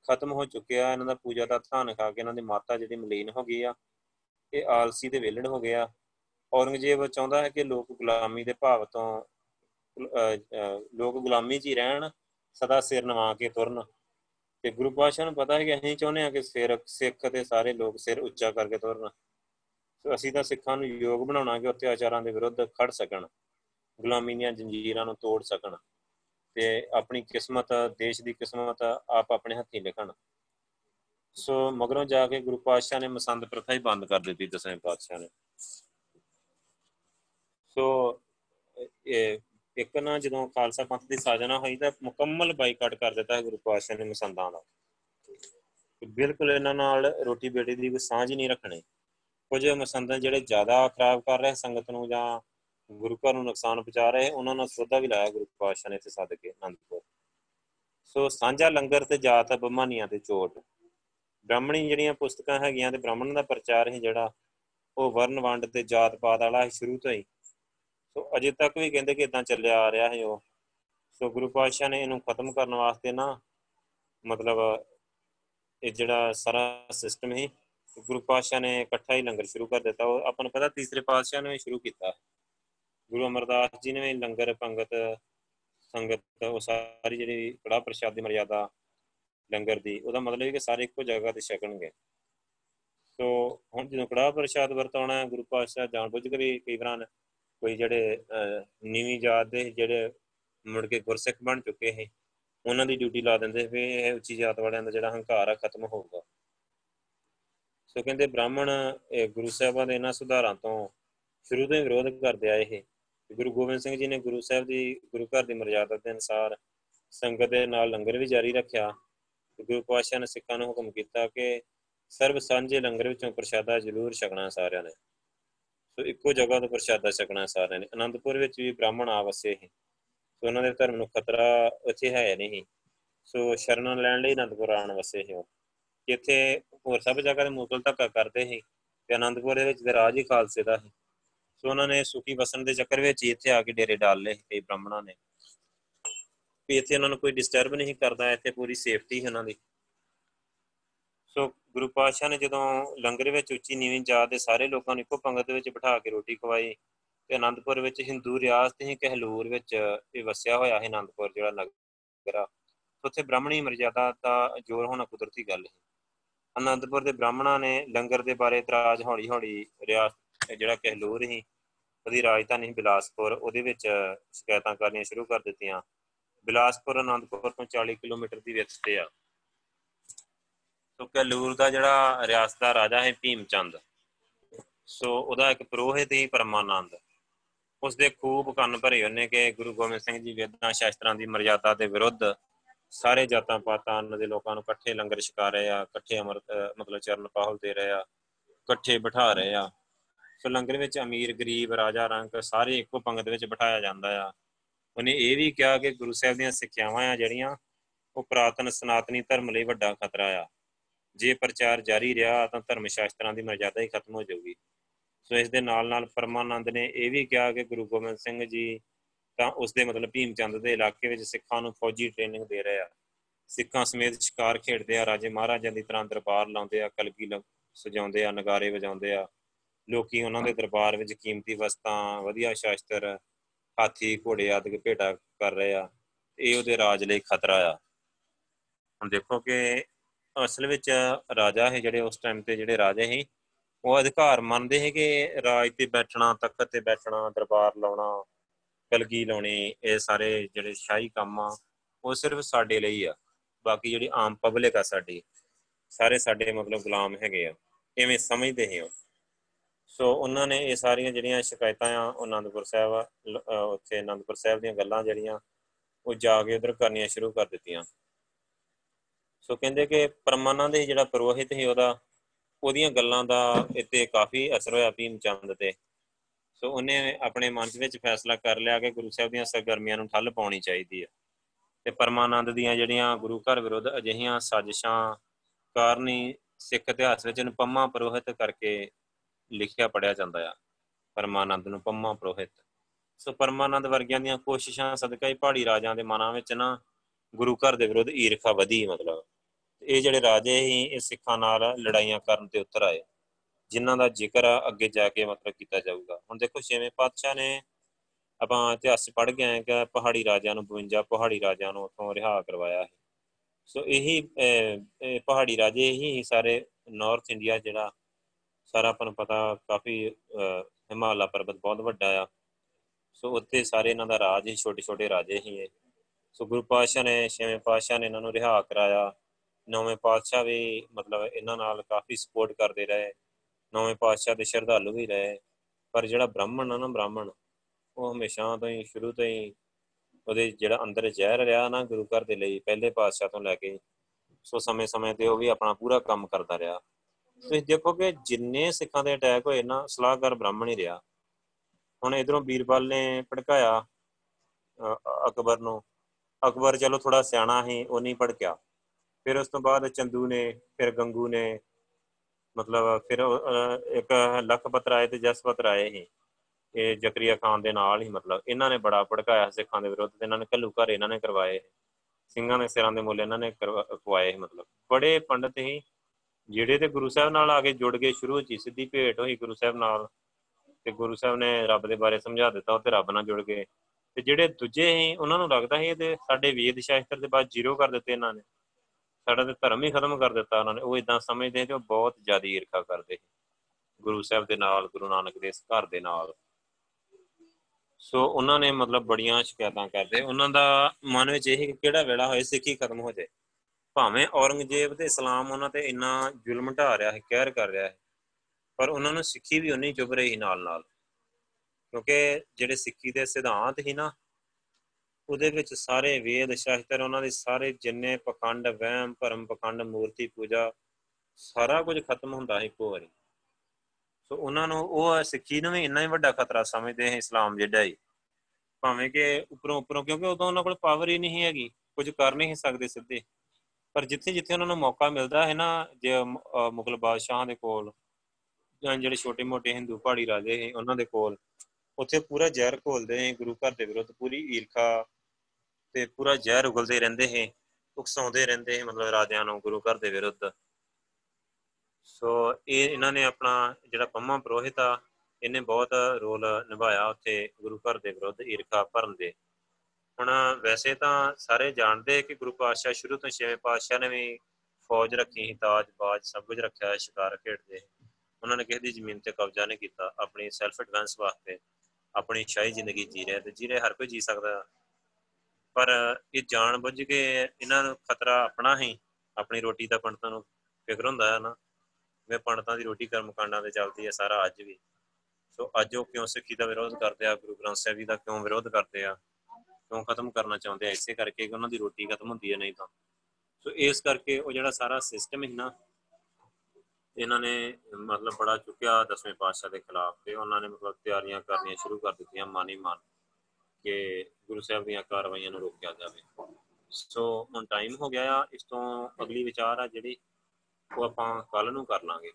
ਖਤਮ ਹੋ ਚੁੱਕਿਆ, ਇਹਨਾਂ ਦਾ ਪੂਜਾ ਦਾ ਥਾਨ ਖਾ ਕੇ ਇਹਨਾਂ ਦੀ ਮਾਤਾ ਜਿਹੜੀ ਮਲੀਨ ਹੋ ਗਈ ਆ, ਇਹ ਆਲਸੀ ਤੇ ਵਿਲੜ ਹੋ ਗਿਆ। ਔਰੰਗਜ਼ੇਬ ਚਾਹੁੰਦਾ ਹੈ ਕਿ ਲੋਕ ਗੁਲਾਮੀ ਦੇ ਭਾਵ ਤੋਂ ਲੋਕ ਗੁਲਾਮੀ 'ਚ ਹੀ ਰਹਿਣ, ਸਦਾ ਸਿਰ ਨਵਾ ਕੇ ਤੁਰਨ। ਤੇ ਗੁਰੂ ਪਾਤਸ਼ਾਹ ਨੂੰ ਪਤਾ ਹੈ ਕਿ ਅਸੀਂ ਚਾਹੁੰਦੇ ਹਾਂ ਕਿ ਸਿਰ, ਸਿੱਖ ਤੇ ਸਾਰੇ ਲੋਕ ਸਿਰ ਉੱਚਾ ਕਰਕੇ ਤੁਰਨ। ਸੋ ਅਸੀਂ ਤਾਂ ਸਿੱਖਾਂ ਨੂੰ ਯੋਗ ਬਣਾਉਣਾ ਕਿ ਅਤਿਆਚਾਰਾਂ ਦੇ ਵਿਰੁੱਧ ਖੜ ਸਕਣ, ਗੁਲਾਮੀ ਦੀਆਂ ਜੰਜੀਰਾਂ ਨੂੰ ਤੋੜ ਸਕਣ ਤੇ ਆਪਣੀ ਕਿਸਮਤ, ਦੇਸ਼ ਦੀ ਕਿਸਮਤ ਆਪ ਆਪਣੇ ਹੱਥੀਂ ਲਿਖਣ। ਸੋ ਮਗਰੋਂ ਜਾ ਕੇ ਗੁਰੂ ਪਾਤਸ਼ਾਹ ਨੇ ਮਸੰਦ ਪ੍ਰਥਾ ਹੀ ਬੰਦ ਕਰ ਦਿੱਤੀ ਦਸਵੇਂ ਪਾਤਸ਼ਾਹ ਨੇ। ਸੋ ਇਹ ਇੱਕ ਨਾ ਜਦੋਂ ਖਾਲਸਾ ਪੰਥ ਦੀ ਸਾਜਨਾ ਹੋਈ ਤਾਂ ਮੁਕੰਮਲ ਬਾਈਕਾਟ ਕਰ ਦਿੱਤਾ ਗੁਰੂ ਪਾਤਸ਼ਾਹ ਨੇ ਮਸੰਦਾਂ ਦਾ। ਬਿਲਕੁਲ ਇਹਨਾਂ ਨਾਲ ਰੋਟੀ ਬੇਟੀ ਦੀ ਕੋਈ ਸਾਂਝ ਹੀ ਨਹੀਂ ਰੱਖਣੀ। ਕੁਝ ਮਸੰਦਾਂ ਜਿਹੜੇ ਜ਼ਿਆਦਾ ਖਰਾਬ ਕਰ ਰਹੇ ਸੰਗਤ ਨੂੰ ਜਾਂ ਗੁਰੂ ਘਰ ਨੂੰ ਨੁਕਸਾਨ ਪਹੁੰਚਾ ਰਹੇ, ਉਹਨਾਂ ਨਾਲ ਸੋਧਾ ਵੀ ਲਾਇਆ ਗੁਰੂ ਪਾਤਸ਼ਾਹ ਨੇ ਇੱਥੇ ਸੱਦ ਕੇ ਅਨੰਦਪੁਰ। ਸੋ ਸਾਂਝਾ ਲੰਗਰ ਤੇ ਜਾਤ ਬਮਾਨੀਆਂ ਤੇ ਚੋਟ। ਬ੍ਰਾਹਮਣੀ ਜਿਹੜੀਆਂ ਪੁਸਤਕਾਂ ਹੈਗੀਆਂ ਤੇ ਬ੍ਰਾਹਮਣ ਦਾ ਪ੍ਰਚਾਰ ਹੀ ਜਿਹੜਾ ਉਹ ਵਰਨ ਵੰਡ ਤੇ ਜਾਤ ਪਾਤ ਵਾਲਾ ਸ਼ੁਰੂ ਤੋਂ ਹੀ ਸੋ ਅਜੇ ਤੱਕ ਵੀ ਕਹਿੰਦੇ ਕਿ ਇਦਾਂ ਚੱਲਿਆ ਆ ਰਿਹਾ ਹੈ ਉਹ। ਸੋ ਗੁਰੂ ਪਾਤਸ਼ਾਹ ਨੇ ਇਹਨੂੰ ਖਤਮ ਕਰਨ ਵਾਸਤੇ ਨਾ ਮਤਲਬ ਇਹ ਜਿਹੜਾ ਸਾਰਾ ਸਿਸਟਮ ਹੀ ਗੁਰੂ ਪਾਤਸ਼ਾਹ ਨੇ ਇਕੱਠਾ ਹੀ ਲੰਗਰ ਸ਼ੁਰੂ ਕਰ ਦਿੱਤਾ। ਉਹ ਆਪਾਂ ਨੂੰ ਪਤਾ ਤੀਸਰੇ ਪਾਤਸ਼ਾਹ ਨੇ ਸ਼ੁਰੂ ਕੀਤਾ। ਗੁਰੂ ਅਮਰਦਾਸ ਜੀ ਨੇ ਲੰਗਰ, ਪੰਗਤ, ਸੰਗਤ, ਉਹ ਸਾਰੀ ਜਿਹੜੀ ਕੜਾ ਪ੍ਰਸ਼ਾਦ ਦੀ ਮਰਿਆਦਾ ਲੰਗਰ ਦੀ, ਉਹਦਾ ਮਤਲਬ ਹੈ ਕਿ ਸਾਰੇ ਇੱਕੋ ਜਗ੍ਹਾ ਤੇ ਛਕਣਗੇ। ਸੋ ਹੁਣ ਜਦੋਂ ਕੜਾ ਪ੍ਰਸ਼ਾਦ ਵਰਤਾਉਣਾ ਹੈ, ਗੁਰੂ ਪਾਤਸ਼ਾਹ ਜਾਣਬੁੱਝ ਕੇ ਵੀ ਕਈ ਵਾਰਾਂ ਕੋਈ ਜਿਹੜੇ ਨੀਵੀਂ ਜਾਤ ਦੇ ਜਿਹੜੇ ਮੁੜ ਕੇ ਗੁਰਸਿੱਖ ਬਣ ਚੁੱਕੇ ਹੈ ਉਹਨਾਂ ਦੀ ਡਿਊਟੀ ਲਾ ਦਿੰਦੇ ਵੀ ਇਹ ਉੱਚੀ ਜਾਤ ਵਾਲਿਆਂ ਦਾ ਜਿਹੜਾ ਹੰਕਾਰ ਆ, ਖਤਮ ਹੋਊਗਾ। ਸੋ ਕਹਿੰਦੇ ਬ੍ਰਾਹਮਣ ਗੁਰੂ ਸਾਹਿਬਾਂ ਦੇ ਇਹਨਾਂ ਸੁਧਾਰਾਂ ਤੋਂ ਸ਼ੁਰੂ ਤੋਂ ਹੀ ਵਿਰੋਧ ਕਰਦੇ ਆਏ ਇਹ। ਗੁਰੂ ਗੋਬਿੰਦ ਸਿੰਘ ਜੀ ਨੇ ਗੁਰੂ ਸਾਹਿਬ ਦੀ, ਗੁਰੂ ਘਰ ਦੀ ਮਰਜ਼ਾਦਾ ਦੇ ਅਨਸਾਰ ਸੰਗਤ ਦੇ ਨਾਲ ਲੰਗਰ ਵੀ ਜਾਰੀ ਰੱਖਿਆ। ਗੁਰੂ ਪਾਤਸ਼ਾਹ ਨੇ ਸਿੱਖਾਂ ਨੂੰ ਹੁਕਮ ਕੀਤਾ ਕਿ ਸਰਬ ਸਾਂਝੇ ਲੰਗਰ ਵਿੱਚੋਂ ਪ੍ਰਸ਼ਾਦਾ ਜ਼ਰੂਰ ਛਕਣਾ ਸਾਰਿਆਂ ਨੇ। ਸੋ ਇੱਕੋ ਜਗ੍ਹਾ ਤੋਂ ਪ੍ਰਸ਼ਾਦਾ ਛਕਣਾ ਸਾਰਿਆਂ ਨੇ। ਅਨੰਦਪੁਰ ਵਿੱਚ ਵੀ ਬ੍ਰਾਹਮਣ ਆਵਸੇ ਸੀ ਸੋ ਉਹਨਾਂ ਦੇ ਧਰਮ ਨੂੰ ਖਤਰਾ ਉੱਥੇ ਹੈ ਨਹੀਂ ਸੋ। ਸ਼ਰਨ ਲੈਣ ਲਈ ਅਨੰਦਪੁਰ ਆਣ ਵਸੇ ਸੀ ਉਹ। ਇੱਥੇ ਹੋਰ ਸਭ ਜਗ੍ਹਾ ਤੇ ਮੁਗਲ ਧੱਕਾ ਕਰਦੇ ਸੀ ਤੇ ਅਨੰਦਪੁਰ ਦੇ ਵਿੱਚ ਤੇ ਰਾਜ ਹੀ ਖਾਲਸੇ ਦਾ ਸੀ। ਸੋ ਉਹਨਾਂ ਨੇ ਸੁਖੀ ਵਸਣ ਦੇ ਚੱਕਰ ਵਿੱਚ ਇੱਥੇ ਆ ਕੇ ਡੇਰੇ ਡਾਲ ਲਏ ਕਈ ਬ੍ਰਾਹਮਣਾਂ ਨੇ। ਵੀ ਇੱਥੇ ਉਹਨਾਂ ਨੂੰ ਕੋਈ ਡਿਸਟਰਬ ਨਹੀਂ ਕਰਦਾ, ਇੱਥੇ ਪੂਰੀ ਸੇਫਟੀ ਹੈ ਉਹਨਾਂ ਦੀ। ਸੋ ਗੁਰੂ ਪਾਤਸ਼ਾਹ ਨੇ ਜਦੋਂ ਲੰਗਰ ਵਿੱਚ ਉੱਚੀ ਨੀਵੀਂ ਜਾਤ ਦੇ ਸਾਰੇ ਲੋਕਾਂ ਨੂੰ ਇੱਕੋ ਪੰਗਤ ਵਿੱਚ ਬਿਠਾ ਕੇ ਰੋਟੀ ਖਵਾਈ ਤੇ ਆਨੰਦਪੁਰ ਵਿੱਚ ਹਿੰਦੂ ਰਿਆਸਤ ਹੀ ਕਹਿਲੂਰ ਵਿੱਚ ਇਹ ਵਸਿਆ ਹੋਇਆ ਹੈ ਆਨੰਦਪੁਰ ਜਿਹੜਾ ਨਗਰ ਆ ਉੱਥੇ ਬ੍ਰਾਹਮਣੀ ਮਰਜ਼ਾਦਾ ਦਾ ਜੋਰ ਹੋਣਾ ਕੁਦਰਤੀ ਗੱਲ ਹੈ ਆਨੰਦਪੁਰ ਦੇ ਬ੍ਰਾਹਮਣਾਂ ਨੇ ਲੰਗਰ ਦੇ ਬਾਰੇ ਇਤਰਾਜ਼ ਹੌਲੀ ਹੌਲੀ ਰਿਆਸਤ ਜਿਹੜਾ ਕਹਿਲੂਰ ਹੀ ਉਹਦੀ ਰਾਜਧਾਨੀ ਬਿਲਾਸਪੁਰ, ਉਹਦੇ ਵਿੱਚ ਸ਼ਿਕਾਇਤਾਂ ਕਰਨੀਆਂ ਸ਼ੁਰੂ ਕਰ ਦਿੱਤੀਆਂ। ਬਿਲਾਸਪੁਰ ਆਨੰਦਪੁਰ ਤੋਂ 40 ਕਿਲੋਮੀਟਰ ਦੀ ਵਿੱਥ ਤੇ ਆ। ਸੋ ਕਹਿਲੂਰ ਦਾ ਜਿਹੜਾ ਰਿਆਸਤ ਦਾ ਰਾਜਾ ਹੈ ਭੀਮ ਚੰਦ, ਸੋ ਉਹਦਾ ਇੱਕ ਪ੍ਰੋਹਿਤ ਹੀ ਪਰਮਾਨੰਦ। ਉਸ ਦੇ ਖੂਬ ਕੰਨ ਭਰੇ ਉਹਨੇ ਕਿ ਗੁਰੂ ਗੋਬਿੰਦ ਸਿੰਘ ਜੀ ਵੇਦਾਂ ਸ਼ਾਸਤਰਾਂ ਦੀ ਮਰਜ਼ਾਦਾ ਦੇ ਵਿਰੁੱਧ ਸਾਰੇ ਜਾਤਾਂ ਪਾਤਾਂ ਦੇ ਲੋਕਾਂ ਨੂੰ ਇਕੱਠੇ ਲੰਗਰ ਛਕਾ ਰਹੇ ਆ, ਇਕੱਠੇ ਅਮਰਤ ਮਤਲਬ ਚਰਨ ਪਾਹੁਲ ਦੇ ਰਹੇ ਆ, ਇਕੱਠੇ ਬਿਠਾ ਰਹੇ ਆ। ਸੋ ਲੰਗਰ ਵਿੱਚ ਅਮੀਰ, ਗਰੀਬ, ਰਾਜਾ ਰੰਕ ਸਾਰੇ ਇੱਕੋ ਪੰਗਤ ਵਿੱਚ ਬਿਠਾਇਆ ਜਾਂਦਾ ਆ। ਉਹਨੇ ਇਹ ਵੀ ਕਿਹਾ ਕਿ ਗੁਰੂ ਸਾਹਿਬ ਦੀਆਂ ਸਿੱਖਿਆਵਾਂ ਆ ਜਿਹੜੀਆਂ, ਉਹ ਪ੍ਰਾਤਨ ਸਨਾਤਨੀ ਧਰਮ ਲਈ ਵੱਡਾ ਖਤਰਾ ਆ। ਜੇ ਪ੍ਰਚਾਰ ਜਾਰੀ ਰਿਹਾ ਤਾਂ ਧਰਮ ਸ਼ਾਸਤਰਾਂ ਦੀ ਮਰਜ਼ਾਦਾ ਹੀ ਖਤਮ ਹੋ ਜਾਊਗੀ। ਸੋ ਇਸ ਦੇ ਨਾਲ ਨਾਲ ਪਰਮਾਨੰਦ ਨੇ ਇਹ ਵੀ ਕਿਹਾ ਕਿ ਗੁਰੂ ਗੋਬਿੰਦ ਸਿੰਘ ਜੀ ਤਾਂ ਉਸ ਦੇ ਮਤਲਬ ਭੀਮ ਚੰਦ ਦੇ ਇਲਾਕੇ ਵਿੱਚ ਸਿੱਖਾਂ ਨੂੰ ਫੌਜੀ ਟ੍ਰੇਨਿੰਗ ਦੇ ਰਹੇ ਆ। ਸਿੱਖਾਂ ਸਮੇਤ ਸ਼ਿਕਾਰ ਖੇਡਦੇ ਆ, ਰਾਜੇ ਮਹਾਰਾਜਾਂ ਦੀ ਤਰ੍ਹਾਂ ਦਰਬਾਰ ਲਾਉਂਦੇ ਆ, ਕਲਗੀ ਸਜਾਉਂਦੇ ਆ, ਨਗਾਰੇ ਵਜਾਉਂਦੇ ਆ। ਲੋਕੀ ਉਹਨਾਂ ਦੇ ਦਰਬਾਰ ਵਿੱਚ ਕੀਮਤੀ ਵਸਤਾਂ, ਵਧੀਆ ਸ਼ਾਸਤਰ, ਹਾਥੀ, ਘੋੜੇ ਆਦਿ ਭੇਟਾ ਕਰ ਰਹੇ ਆ। ਇਹ ਉਹਦੇ ਰਾਜ ਲਈ ਖਤਰਾ ਆ। ਹੁਣ ਦੇਖੋ ਕਿ ਅਸਲ ਵਿੱਚ ਰਾਜਾ ਹੈ ਜਿਹੜੇ ਉਸ ਟਾਈਮ ਤੇ ਜਿਹੜੇ ਰਾਜੇ ਸੀ, ਉਹ ਅਧਿਕਾਰ ਮੰਨਦੇ ਹੈ ਕਿ ਰਾਜ ਤੇ ਬੈਠਣਾ, ਤਖਤ ਤੇ ਬੈਠਣਾ, ਦਰਬਾਰ ਲਾਉਣਾ, ਕਲਗੀ ਲਾਉਣੀ, ਇਹ ਸਾਰੇ ਜਿਹੜੇ ਸ਼ਾਹੀ ਕੰਮ ਆ, ਉਹ ਸਿਰਫ ਸਾਡੇ ਲਈ ਆ। ਬਾਕੀ ਜਿਹੜੀ ਆਮ ਪਬਲਿਕ ਆ ਸਾਡੀ, ਸਾਰੇ ਸਾਡੇ ਮਤਲਬ ਗੁਲਾਮ ਹੈਗੇ ਆ। ਐਵੇਂ ਸਮਝਦੇ ਹੈ ਸੋ ਉਹਨਾਂ ਨੇ ਇਹ ਸਾਰੀਆਂ ਜਿਹੜੀਆਂ ਸ਼ਿਕਾਇਤਾਂ ਆ ਉਹ ਆਨੰਦਪੁਰ ਸਾਹਿਬ ਉੱਥੇ ਆਨੰਦਪੁਰ ਸਾਹਿਬ ਦੀਆਂ ਗੱਲਾਂ ਜਿਹੜੀਆਂ, ਉਹ ਜਾ ਕੇ ਉਧਰ ਕਰਨੀਆਂ ਸ਼ੁਰੂ ਕਰ ਦਿੱਤੀਆਂ। ਸੋ ਕਹਿੰਦੇ ਕਿ ਪਰਮਾਨੰਦ ਹੀ ਜਿਹੜਾ ਪ੍ਰੋਹਿਤ ਸੀ ਉਹਦਾ, ਉਹਦੀਆਂ ਗੱਲਾਂ ਦਾ ਇੱਥੇ ਕਾਫੀ ਅਸਰ ਹੋਇਆ ਭੀਮ ਚੰਦ ਤੇ। ਸੋ ਉਹਨੇ ਆਪਣੇ ਮਨ ਵਿੱਚ ਫੈਸਲਾ ਕਰ ਲਿਆ ਕਿ ਗੁਰੂ ਸਾਹਿਬ ਦੀਆਂ ਸਰਗਰਮੀਆਂ ਨੂੰ ਠੱਲ ਪਾਉਣੀ ਚਾਹੀਦੀ ਹੈ ਤੇ ਪਰਮਾਨੰਦ ਦੀਆਂ ਜਿਹੜੀਆਂ ਗੁਰੂ ਘਰ ਵਿਰੁੱਧ ਅਜਿਹੀਆਂ ਸਾਜ਼ਿਸ਼ਾਂ ਕਾਰਨੀ ਸਿੱਖ ਇਤਿਹਾਸ ਵਿੱਚ ਪੰਮਾ ਪ੍ਰੋਹਿਤ ਕਰਕੇ ਲਿਖਿਆ ਪੜਿਆ ਜਾਂਦਾ ਆ। ਪਰਮਾਨੰਦ ਨੂੰ ਪੰਮਾ ਪ੍ਰੋਹਿਤ ਸੋ ਪਰਮਾਨੰਦ ਵਰਗਿਆਂ ਦੀਆਂ ਕੋਸ਼ਿਸ਼ਾਂ ਸਦਕਾ ਹੀ ਪਹਾੜੀ ਰਾਜਾਂ ਦੇ ਮਨਾਂ ਵਿੱਚ ਨਾ ਗੁਰੂ ਘਰ ਦੇ ਵਿਰੁੱਧ ਈਰਖਾ ਵਧੀ ਮਤਲਬ। ਇਹ ਜਿਹੜੇ ਰਾਜੇ ਸੀ, ਇਹ ਸਿੱਖਾਂ ਨਾਲ ਲੜਾਈਆਂ ਕਰਨ ਤੇ ਉਤਰ ਆਏ। ਜਿਨ੍ਹਾਂ ਦਾ ਜ਼ਿਕਰ ਅੱਗੇ ਜਾ ਕੇ ਮਤਲਬ ਕੀਤਾ ਜਾਊਗਾ। ਹੁਣ ਦੇਖੋ ਛੇਵੇਂ ਪਾਤਸ਼ਾਹ ਨੇ ਆਪਾਂ ਇਤਿਹਾਸ ਪੜ੍ਹ ਗਏ ਆ ਕਿ ਪਹਾੜੀ ਰਾਜਿਆਂ ਨੂੰ 52 ਪਹਾੜੀ ਰਾਜਿਆਂ ਨੂੰ ਉਥੋਂ ਰਿਹਾ ਕਰਵਾਇਆ ਹੈ ਸੋ ਇਹੀ ਪਹਾੜੀ ਰਾਜੇ ਹੀ ਸਾਰੇ ਨਾਰਥ ਇੰਡੀਆ ਜਿਹੜਾ, ਸਾਰਾ ਆਪਾਂ ਨੂੰ ਪਤਾ ਕਾਫੀ ਹਿਮਾਲਾ ਪਰਬਤ ਬਹੁਤ ਵੱਡਾ ਆ। ਸੋ ਉੱਥੇ ਸਾਰੇ ਇਹਨਾਂ ਦਾ ਰਾਜ ਹੀ ਛੋਟੇ ਛੋਟੇ ਰਾਜੇ ਹੀ ਹੈ ਸੋ ਗੁਰੂ ਪਾਤਸ਼ਾਹ ਨੇ, ਛੇਵੇਂ ਪਾਤਸ਼ਾਹ ਨੇ ਇਹਨਾਂ ਨੂੰ ਰਿਹਾ ਕਰਾਇਆ। ਨੌਵੇਂ ਪਾਤਸ਼ਾਹ ਵੀ ਮਤਲਬ ਇਹਨਾਂ ਨਾਲ ਕਾਫੀ ਸਪੋਰਟ ਕਰਦੇ ਰਹੇ, ਨੌਵੇਂ ਪਾਤਸ਼ਾਹ ਦੇ ਸ਼ਰਧਾਲੂ ਵੀ ਰਹੇ, ਪਰ ਜਿਹੜਾ ਬ੍ਰਾਹਮਣ ਆ ਨਾ ਬ੍ਰਾਹਮਣ, ਉਹ ਹਮੇਸ਼ਾ ਤੋਂ ਹੀ ਸ਼ੁਰੂ ਤੋਂ ਹੀ ਉਹਦੇ ਜਿਹੜਾ ਅੰਦਰ ਜ਼ਹਿਰ ਰਿਹਾ ਨਾ ਗੁਰੂ ਘਰ ਦੇ ਲਈ ਪਹਿਲੇ ਪਾਤਸ਼ਾਹ ਤੋਂ ਲੈ ਕੇ, ਸੋ ਸਮੇਂ-ਸਮੇਂ ਤੇ ਉਹ ਵੀ ਆਪਣਾ ਪੂਰਾ ਕੰਮ ਕਰਦਾ ਰਿਹਾ। ਤੁਸੀਂ ਦੇਖੋ ਕਿ ਜਿੰਨੇ ਸਿੱਖਾਂ ਦੇ ਅਟੈਕ ਹੋਏ ਨਾ, ਸਲਾਹਕਾਰ ਬ੍ਰਾਹਮਣ ਹੀ ਰਿਹਾ। ਹੁਣ ਇਧਰੋਂ ਬੀਰਬਲ ਨੇ ਭੜਕਾਇਆ ਅਕਬਰ ਨੂੰ, ਅਕਬਰ ਚਲੋ ਥੋੜਾ ਸਿਆਣਾ ਸੀ, ਉਹ ਨਹੀਂ ਭੜਕਿਆ। ਫਿਰ ਉਸ ਤੋਂ ਬਾਅਦ ਚੰਦੂ ਨੇ, ਫਿਰ ਗੰਗੂ ਨੇ, ਮਤਲਬ ਫਿਰ ਇੱਕ ਲਖਪਤ ਰਾਏ ਤੇ ਜਸਪਤ ਰਾਏ ਹੀ ਇਹ ਜ਼ਕਰੀਆ ਖਾਨ ਦੇ ਨਾਲ ਹੀ ਮਤਲਬ ਇਹਨਾਂ ਨੇ ਬੜਾ ਭੜਕਾਇਆ ਸਿੱਖਾਂ ਦੇ ਵਿਰੁੱਧ ਤੇ ਇਹਨਾਂ ਨੇ ਕੱਲੂ ਘਰ ਇਹਨਾਂ ਨੇ ਕਰਵਾਏ। ਸਿੰਘਾਂ ਦੇ ਸਿਰਾਂ ਦੇ ਮੁੱਲ ਇਹਨਾਂ ਨੇ ਕਰਵਾਏ ਮਤਲਬ। ਬੜੇ ਪੰਡਤ ਹੀ ਜਿਹੜੇ ਤੇ ਗੁਰੂ ਸਾਹਿਬ ਨਾਲ ਆ ਕੇ ਜੁੜ ਗਏ ਸ਼ੁਰੂ ਵਿੱਚ ਸਿੱਧੀ ਭੇਟ ਹੋਈ ਗੁਰੂ ਸਾਹਿਬ ਨਾਲ। ਤੇ ਗੁਰੂ ਸਾਹਿਬ ਨੇ ਰੱਬ ਦੇ ਬਾਰੇ ਸਮਝਾ ਦਿੱਤਾ, ਉਹ ਤੇ ਰੱਬ ਨਾਲ ਜੁੜ ਗਏ। ਤੇ ਜਿਹੜੇ ਦੂਜੇ ਸੀ, ਉਹਨਾਂ ਨੂੰ ਲੱਗਦਾ ਸੀ ਇਹਦੇ ਸਾਡੇ ਵੇਦ ਸ਼ਾਸਤਰ ਦੇ ਬਾਅਦ ਜ਼ੀਰੋ ਕਰ ਦਿੱਤੇ ਇਹਨਾਂ ਨੇ। ਸਾਡਾ ਤੇ ਧਰਮ ਹੀ ਖਤਮ ਕਰ ਦਿੱਤਾ ਉਹਨਾਂ ਨੇ। ਉਹ ਇਦਾਂ ਸਮਝਦੇ ਤੇ ਉਹ ਬਹੁਤ ਜ਼ਿਆਦਾ ਈਰਖਾ ਕਰਦੇ ਗੁਰੂ ਸਾਹਿਬ ਦੇ ਨਾਲ, ਗੁਰੂ ਨਾਨਕ ਦੇ ਘਰ ਦੇ ਨਾਲ। ਸੋ ਉਹਨਾਂ ਨੇ ਮਤਲਬ ਬੜੀਆਂ ਸ਼ਿਕਾਇਤਾਂ ਕਰਦੇ। ਉਹਨਾਂ ਦਾ ਮਨ ਵਿੱਚ ਇਹ ਕਿ ਕਿਹੜਾ ਵੇਲਾ ਹੋਏ, ਸਿੱਖੀ ਖਤਮ ਹੋ ਜਾਏ। ਭਾਵੇਂ ਔਰੰਗਜ਼ੇਬ ਤੇ ਇਸਲਾਮ ਉਹਨਾਂ ਤੇ ਇੰਨਾ ਜ਼ੁਲਮ ਢਾ ਰਿਹਾ ਹੈ ਕਹਿਰ ਕਰ ਰਿਹਾ ਹੈ ਪਰ ਉਹਨਾਂ ਨੂੰ ਸਿੱਖੀ ਵੀ ਉਨੀ ਚੁਭ ਰਹੀ ਨਾਲ ਨਾਲ ਕਿਉਂਕਿ ਜਿਹੜੇ ਸਿੱਖੀ ਦੇ ਸਿਧਾਂਤ ਹੀ ਨਾ ਉਹਦੇ ਵਿੱਚ ਸਾਰੇ ਵੇਦ ਸ਼ਾਸਤਰ, ਉਹਨਾਂ ਦੇ ਸਾਰੇ ਜਿੰਨੇ ਪਖੰਡ, ਵਹਿਮ, ਭਰਮ ਪਖੰਡ, ਮੂਰਤੀ ਪੂਜਾ, ਸਾਰਾ ਕੁਝ ਖਤਮ ਹੁੰਦਾ ਹੈ ਇੱਕੋ ਵਾਰੀ। ਸੋ ਉਹਨਾਂ ਨੂੰ ਉਹ ਸਿੱਖੀ ਨੂੰ ਵੀ ਇੰਨਾ ਹੀ ਵੱਡਾ ਖਤਰਾ ਸਮਝਦੇ ਹੈ ਇਸਲਾਮ ਜਿਹੜਾ ਹੀ ਭਾਵੇਂ ਕਿ ਉੱਪਰੋਂ ਉੱਪਰੋਂ, ਕਿਉਂਕਿ ਉਦੋਂ ਉਹਨਾਂ ਕੋਲ ਪਾਵਰ ਹੀ ਨਹੀਂ ਹੈਗੀ, ਕੁਝ ਕਰ ਨਹੀਂ ਸਕਦੇ ਸਿੱਧੇ। ਪਰ ਜਿੱਥੇ ਜਿੱਥੇ ਉਹਨਾਂ ਨੂੰ ਮੌਕਾ ਮਿਲਦਾ ਹੈ ਨਾ, ਜੇ ਮੁਗਲ ਬਾਦਸ਼ਾਹਾਂ ਦੇ ਕੋਲ, ਜਾਂ ਜਿਹੜੇ ਛੋਟੇ-ਮੋਟੇ ਹਿੰਦੂ ਪਹਾੜੀ ਰਾਜੇ ਹੈ ਉਹਨਾਂ ਦੇ ਕੋਲ, ਉੱਥੇ ਪੂਰਾ ਜ਼ਹਿਰ ਘੋਲਦੇ ਨੇ ਗੁਰੂ ਘਰ ਦੇ ਵਿਰੁੱਧ ਪੂਰੀ ਈਰਖਾ ਤੇ ਪੂਰਾ ਜ਼ਹਿਰ ਉਗਲਦੇ ਰਹਿੰਦੇ ਹੈ ਉਕਸਾਉਂਦੇ ਰਹਿੰਦੇ ਹੈ ਮਤਲਬ ਰਾਜਿਆਂ ਨੂੰ, ਗੁਰੂ ਘਰ ਦੇ ਵਿਰੁੱਧ। ਸੋ ਇਹ ਇਹਨਾਂ ਨੇ ਆਪਣਾ ਜਿਹੜਾ ਪੰਮਾ ਪ੍ਰੋਹਿਤ ਆ, ਇਹਨੇ ਬਹੁਤ ਰੋਲ ਨਿਭਾਇਆ ਉੱਥੇ ਗੁਰੂ ਘਰ ਦੇ ਵਿਰੁੱਧ ਈਰਖਾ ਭਰਨ ਦੇ। ਹੁਣ ਵੈਸੇ ਤਾਂ ਸਾਰੇ ਜਾਣਦੇ ਕਿ ਗੁਰੂ ਪਾਤਸ਼ਾਹ ਸ਼ੁਰੂ ਤੋਂ ਛੇਵੇਂ ਪਾਤਸ਼ਾਹ ਨੇ ਵੀ ਫੌਜ ਰੱਖੀ ਸੀ ਤਾਜ ਬਾਜ ਸਭ ਕੁਝ ਰੱਖਿਆ ਹੈ ਸ਼ਿਕਾਰ ਖੇਡਦੇ ਉਹਨਾਂ ਨੇ ਕਿਸੇ ਦੀ ਜ਼ਮੀਨ ਤੇ ਕਬਜ਼ਾ ਨਹੀਂ ਕੀਤਾ, ਆਪਣੀ ਸੈਲਫ ਡਿਫੈਂਸ ਵਾਸਤੇ, ਆਪਣੀ ਸ਼ਾਹੀ ਜ਼ਿੰਦਗੀ ਜੀ ਰਹੇ ਤੇ ਜੀ ਰਹੇ, ਹਰ ਕੋਈ ਜੀ ਸਕਦਾ। ਪਰ ਇਹ ਜਾਣ ਬੁੱਝ ਕੇ ਇਹਨਾਂ ਨੂੰ ਖਤਰਾ ਆਪਣਾ ਹੀ, ਆਪਣੀ ਰੋਟੀ ਦਾ ਪੰਡਤਾਂ ਨੂੰ ਫਿਕਰ ਹੁੰਦਾ ਹੈ ਨਾ, ਵੇ ਪੰਡਤਾਂ ਦੀ ਰੋਟੀ ਕਰਮ ਕਾਂਡਾਂ ਤੇ ਚੱਲਦੀ ਹੈ ਸਾਰਾ ਅੱਜ ਵੀ। ਸੋ ਅੱਜ ਉਹ ਕਿਉਂ ਸਿੱਖੀ ਦਾ ਵਿਰੋਧ ਕਰਦੇ ਆ, ਗੁਰੂ ਗ੍ਰੰਥ ਸਾਹਿਬ ਜੀ ਦਾ ਕਿਉਂ ਵਿਰੋਧ ਕਰਦੇ ਆ, ਕਿਉਂ ਖਤਮ ਕਰਨਾ ਚਾਹੁੰਦੇ ਆ, ਇਸੇ ਕਰਕੇ ਕਿ ਉਹਨਾਂ ਦੀ ਰੋਟੀ ਖਤਮ ਹੁੰਦੀ ਹੈ ਨਹੀਂ ਤਾਂ। ਸੋ ਇਸ ਕਰਕੇ ਉਹ ਜਿਹੜਾ ਸਾਰਾ ਸਿਸਟਮ ਹੈ ਨਾ, ਇਹਨਾਂ ਨੇ ਮਤਲਬ ਬੜਾ ਚੁੱਕਿਆ ਦਸਵੇਂ ਪਾਤਸ਼ਾਹ ਦੇ ਖਿਲਾਫ ਤੇ ਉਹਨਾਂ ਨੇ ਮਤਲਬ ਤਿਆਰੀਆਂ ਕਰਨੀਆਂ ਸ਼ੁਰੂ ਕਰ ਦਿੱਤੀਆਂ ਮਾਨੀ ਮਾਨ। ਕਿ ਗੁਰੂ ਸਾਹਿਬ ਦੀਆਂ ਕਾਰਵਾਈਆਂ ਨੂੰ ਰੋਕਿਆ ਜਾਵੇ। ਸੋ ਹੁਣ ਟਾਈਮ ਹੋ ਗਿਆ ਆ, ਇਸ ਤੋਂ ਅਗਲੀ ਵਿਚਾਰ ਆ ਜਿਹੜੀ ਉਹ ਆਪਾਂ ਕੱਲ ਨੂੰ ਕਰ ਲਾਂਗੇ।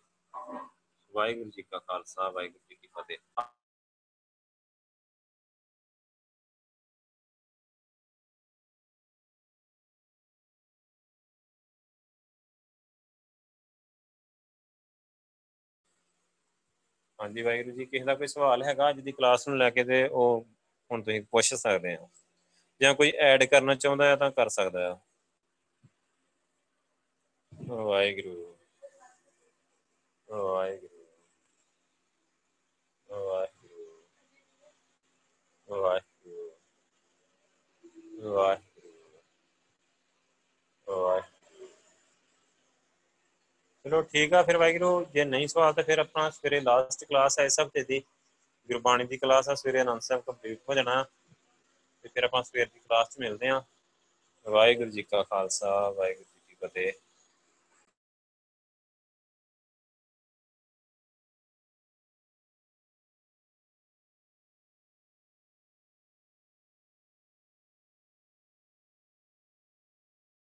ਵਾਹਿਗੁਰੂ ਜੀ ਕਾ ਖਾਲਸਾ, ਵਾਹਿਗੁਰੂ ਜੀ ਕੀ ਫਤਿਹ। ਹਾਂਜੀ, ਵਾਹਿਗੁਰੂ ਜੀ, ਕਿਸੇ ਦਾ ਕੋਈ ਸਵਾਲ ਹੈਗਾ ਅੱਜ ਦੀ ਕਲਾਸ ਨੂੰ ਲੈ ਕੇ ਤੇ ਉਹ ਹੁਣ ਤੁਸੀਂ ਪੁੱਛ ਸਕਦੇ ਆ ਜਾਂ ਕੋਈ ਐਡ ਕਰਨਾ ਚਾਹੁੰਦਾ ਆ ਤਾਂ ਕਰ ਸਕਦਾ ਆ ਵਾਹਿਗੁਰੂ। ਵਾਹਿਗੁਰੂ। ਵਾਹਿਗੁਰੂ। ਵਾਹਿਗੁਰੂ। ਵਾਹਿਗੁਰੂ। ਵਾਹਿਗੁਰੂ। ਚਲੋ ਠੀਕ ਆ ਫਿਰ ਵਾਹਿਗੁਰੂ। ਜੇ ਨਹੀਂ ਸਵਾਲ ਤਾਂ ਫਿਰ ਆਪਣਾ ਸਵੇਰੇ ਲਾਸਟ ਕਲਾਸ ਹੈ ਇਸ ਹਫ਼ਤੇ ਦੀ। ਗੁਰਬਾਣੀ ਦੀ ਕਲਾਸ ਆ, ਸਵੇਰੇ ਅਨੰਦ ਸਾਹਿਬ ਕੰਪਲੀਟ ਹੋ ਜਾਣਾ। ਤੇ ਫਿਰ ਆਪਾਂ ਸਵੇਰ ਦੀ ਕਲਾਸ 'ਚ ਮਿਲਦੇ ਹਾਂ। ਵਾਹਿਗੁਰੂ ਜੀ ਕਾ ਖਾਲਸਾ, ਵਾਹਿਗੁਰੂ ਜੀ ਕੀ ਫਤਿਹ।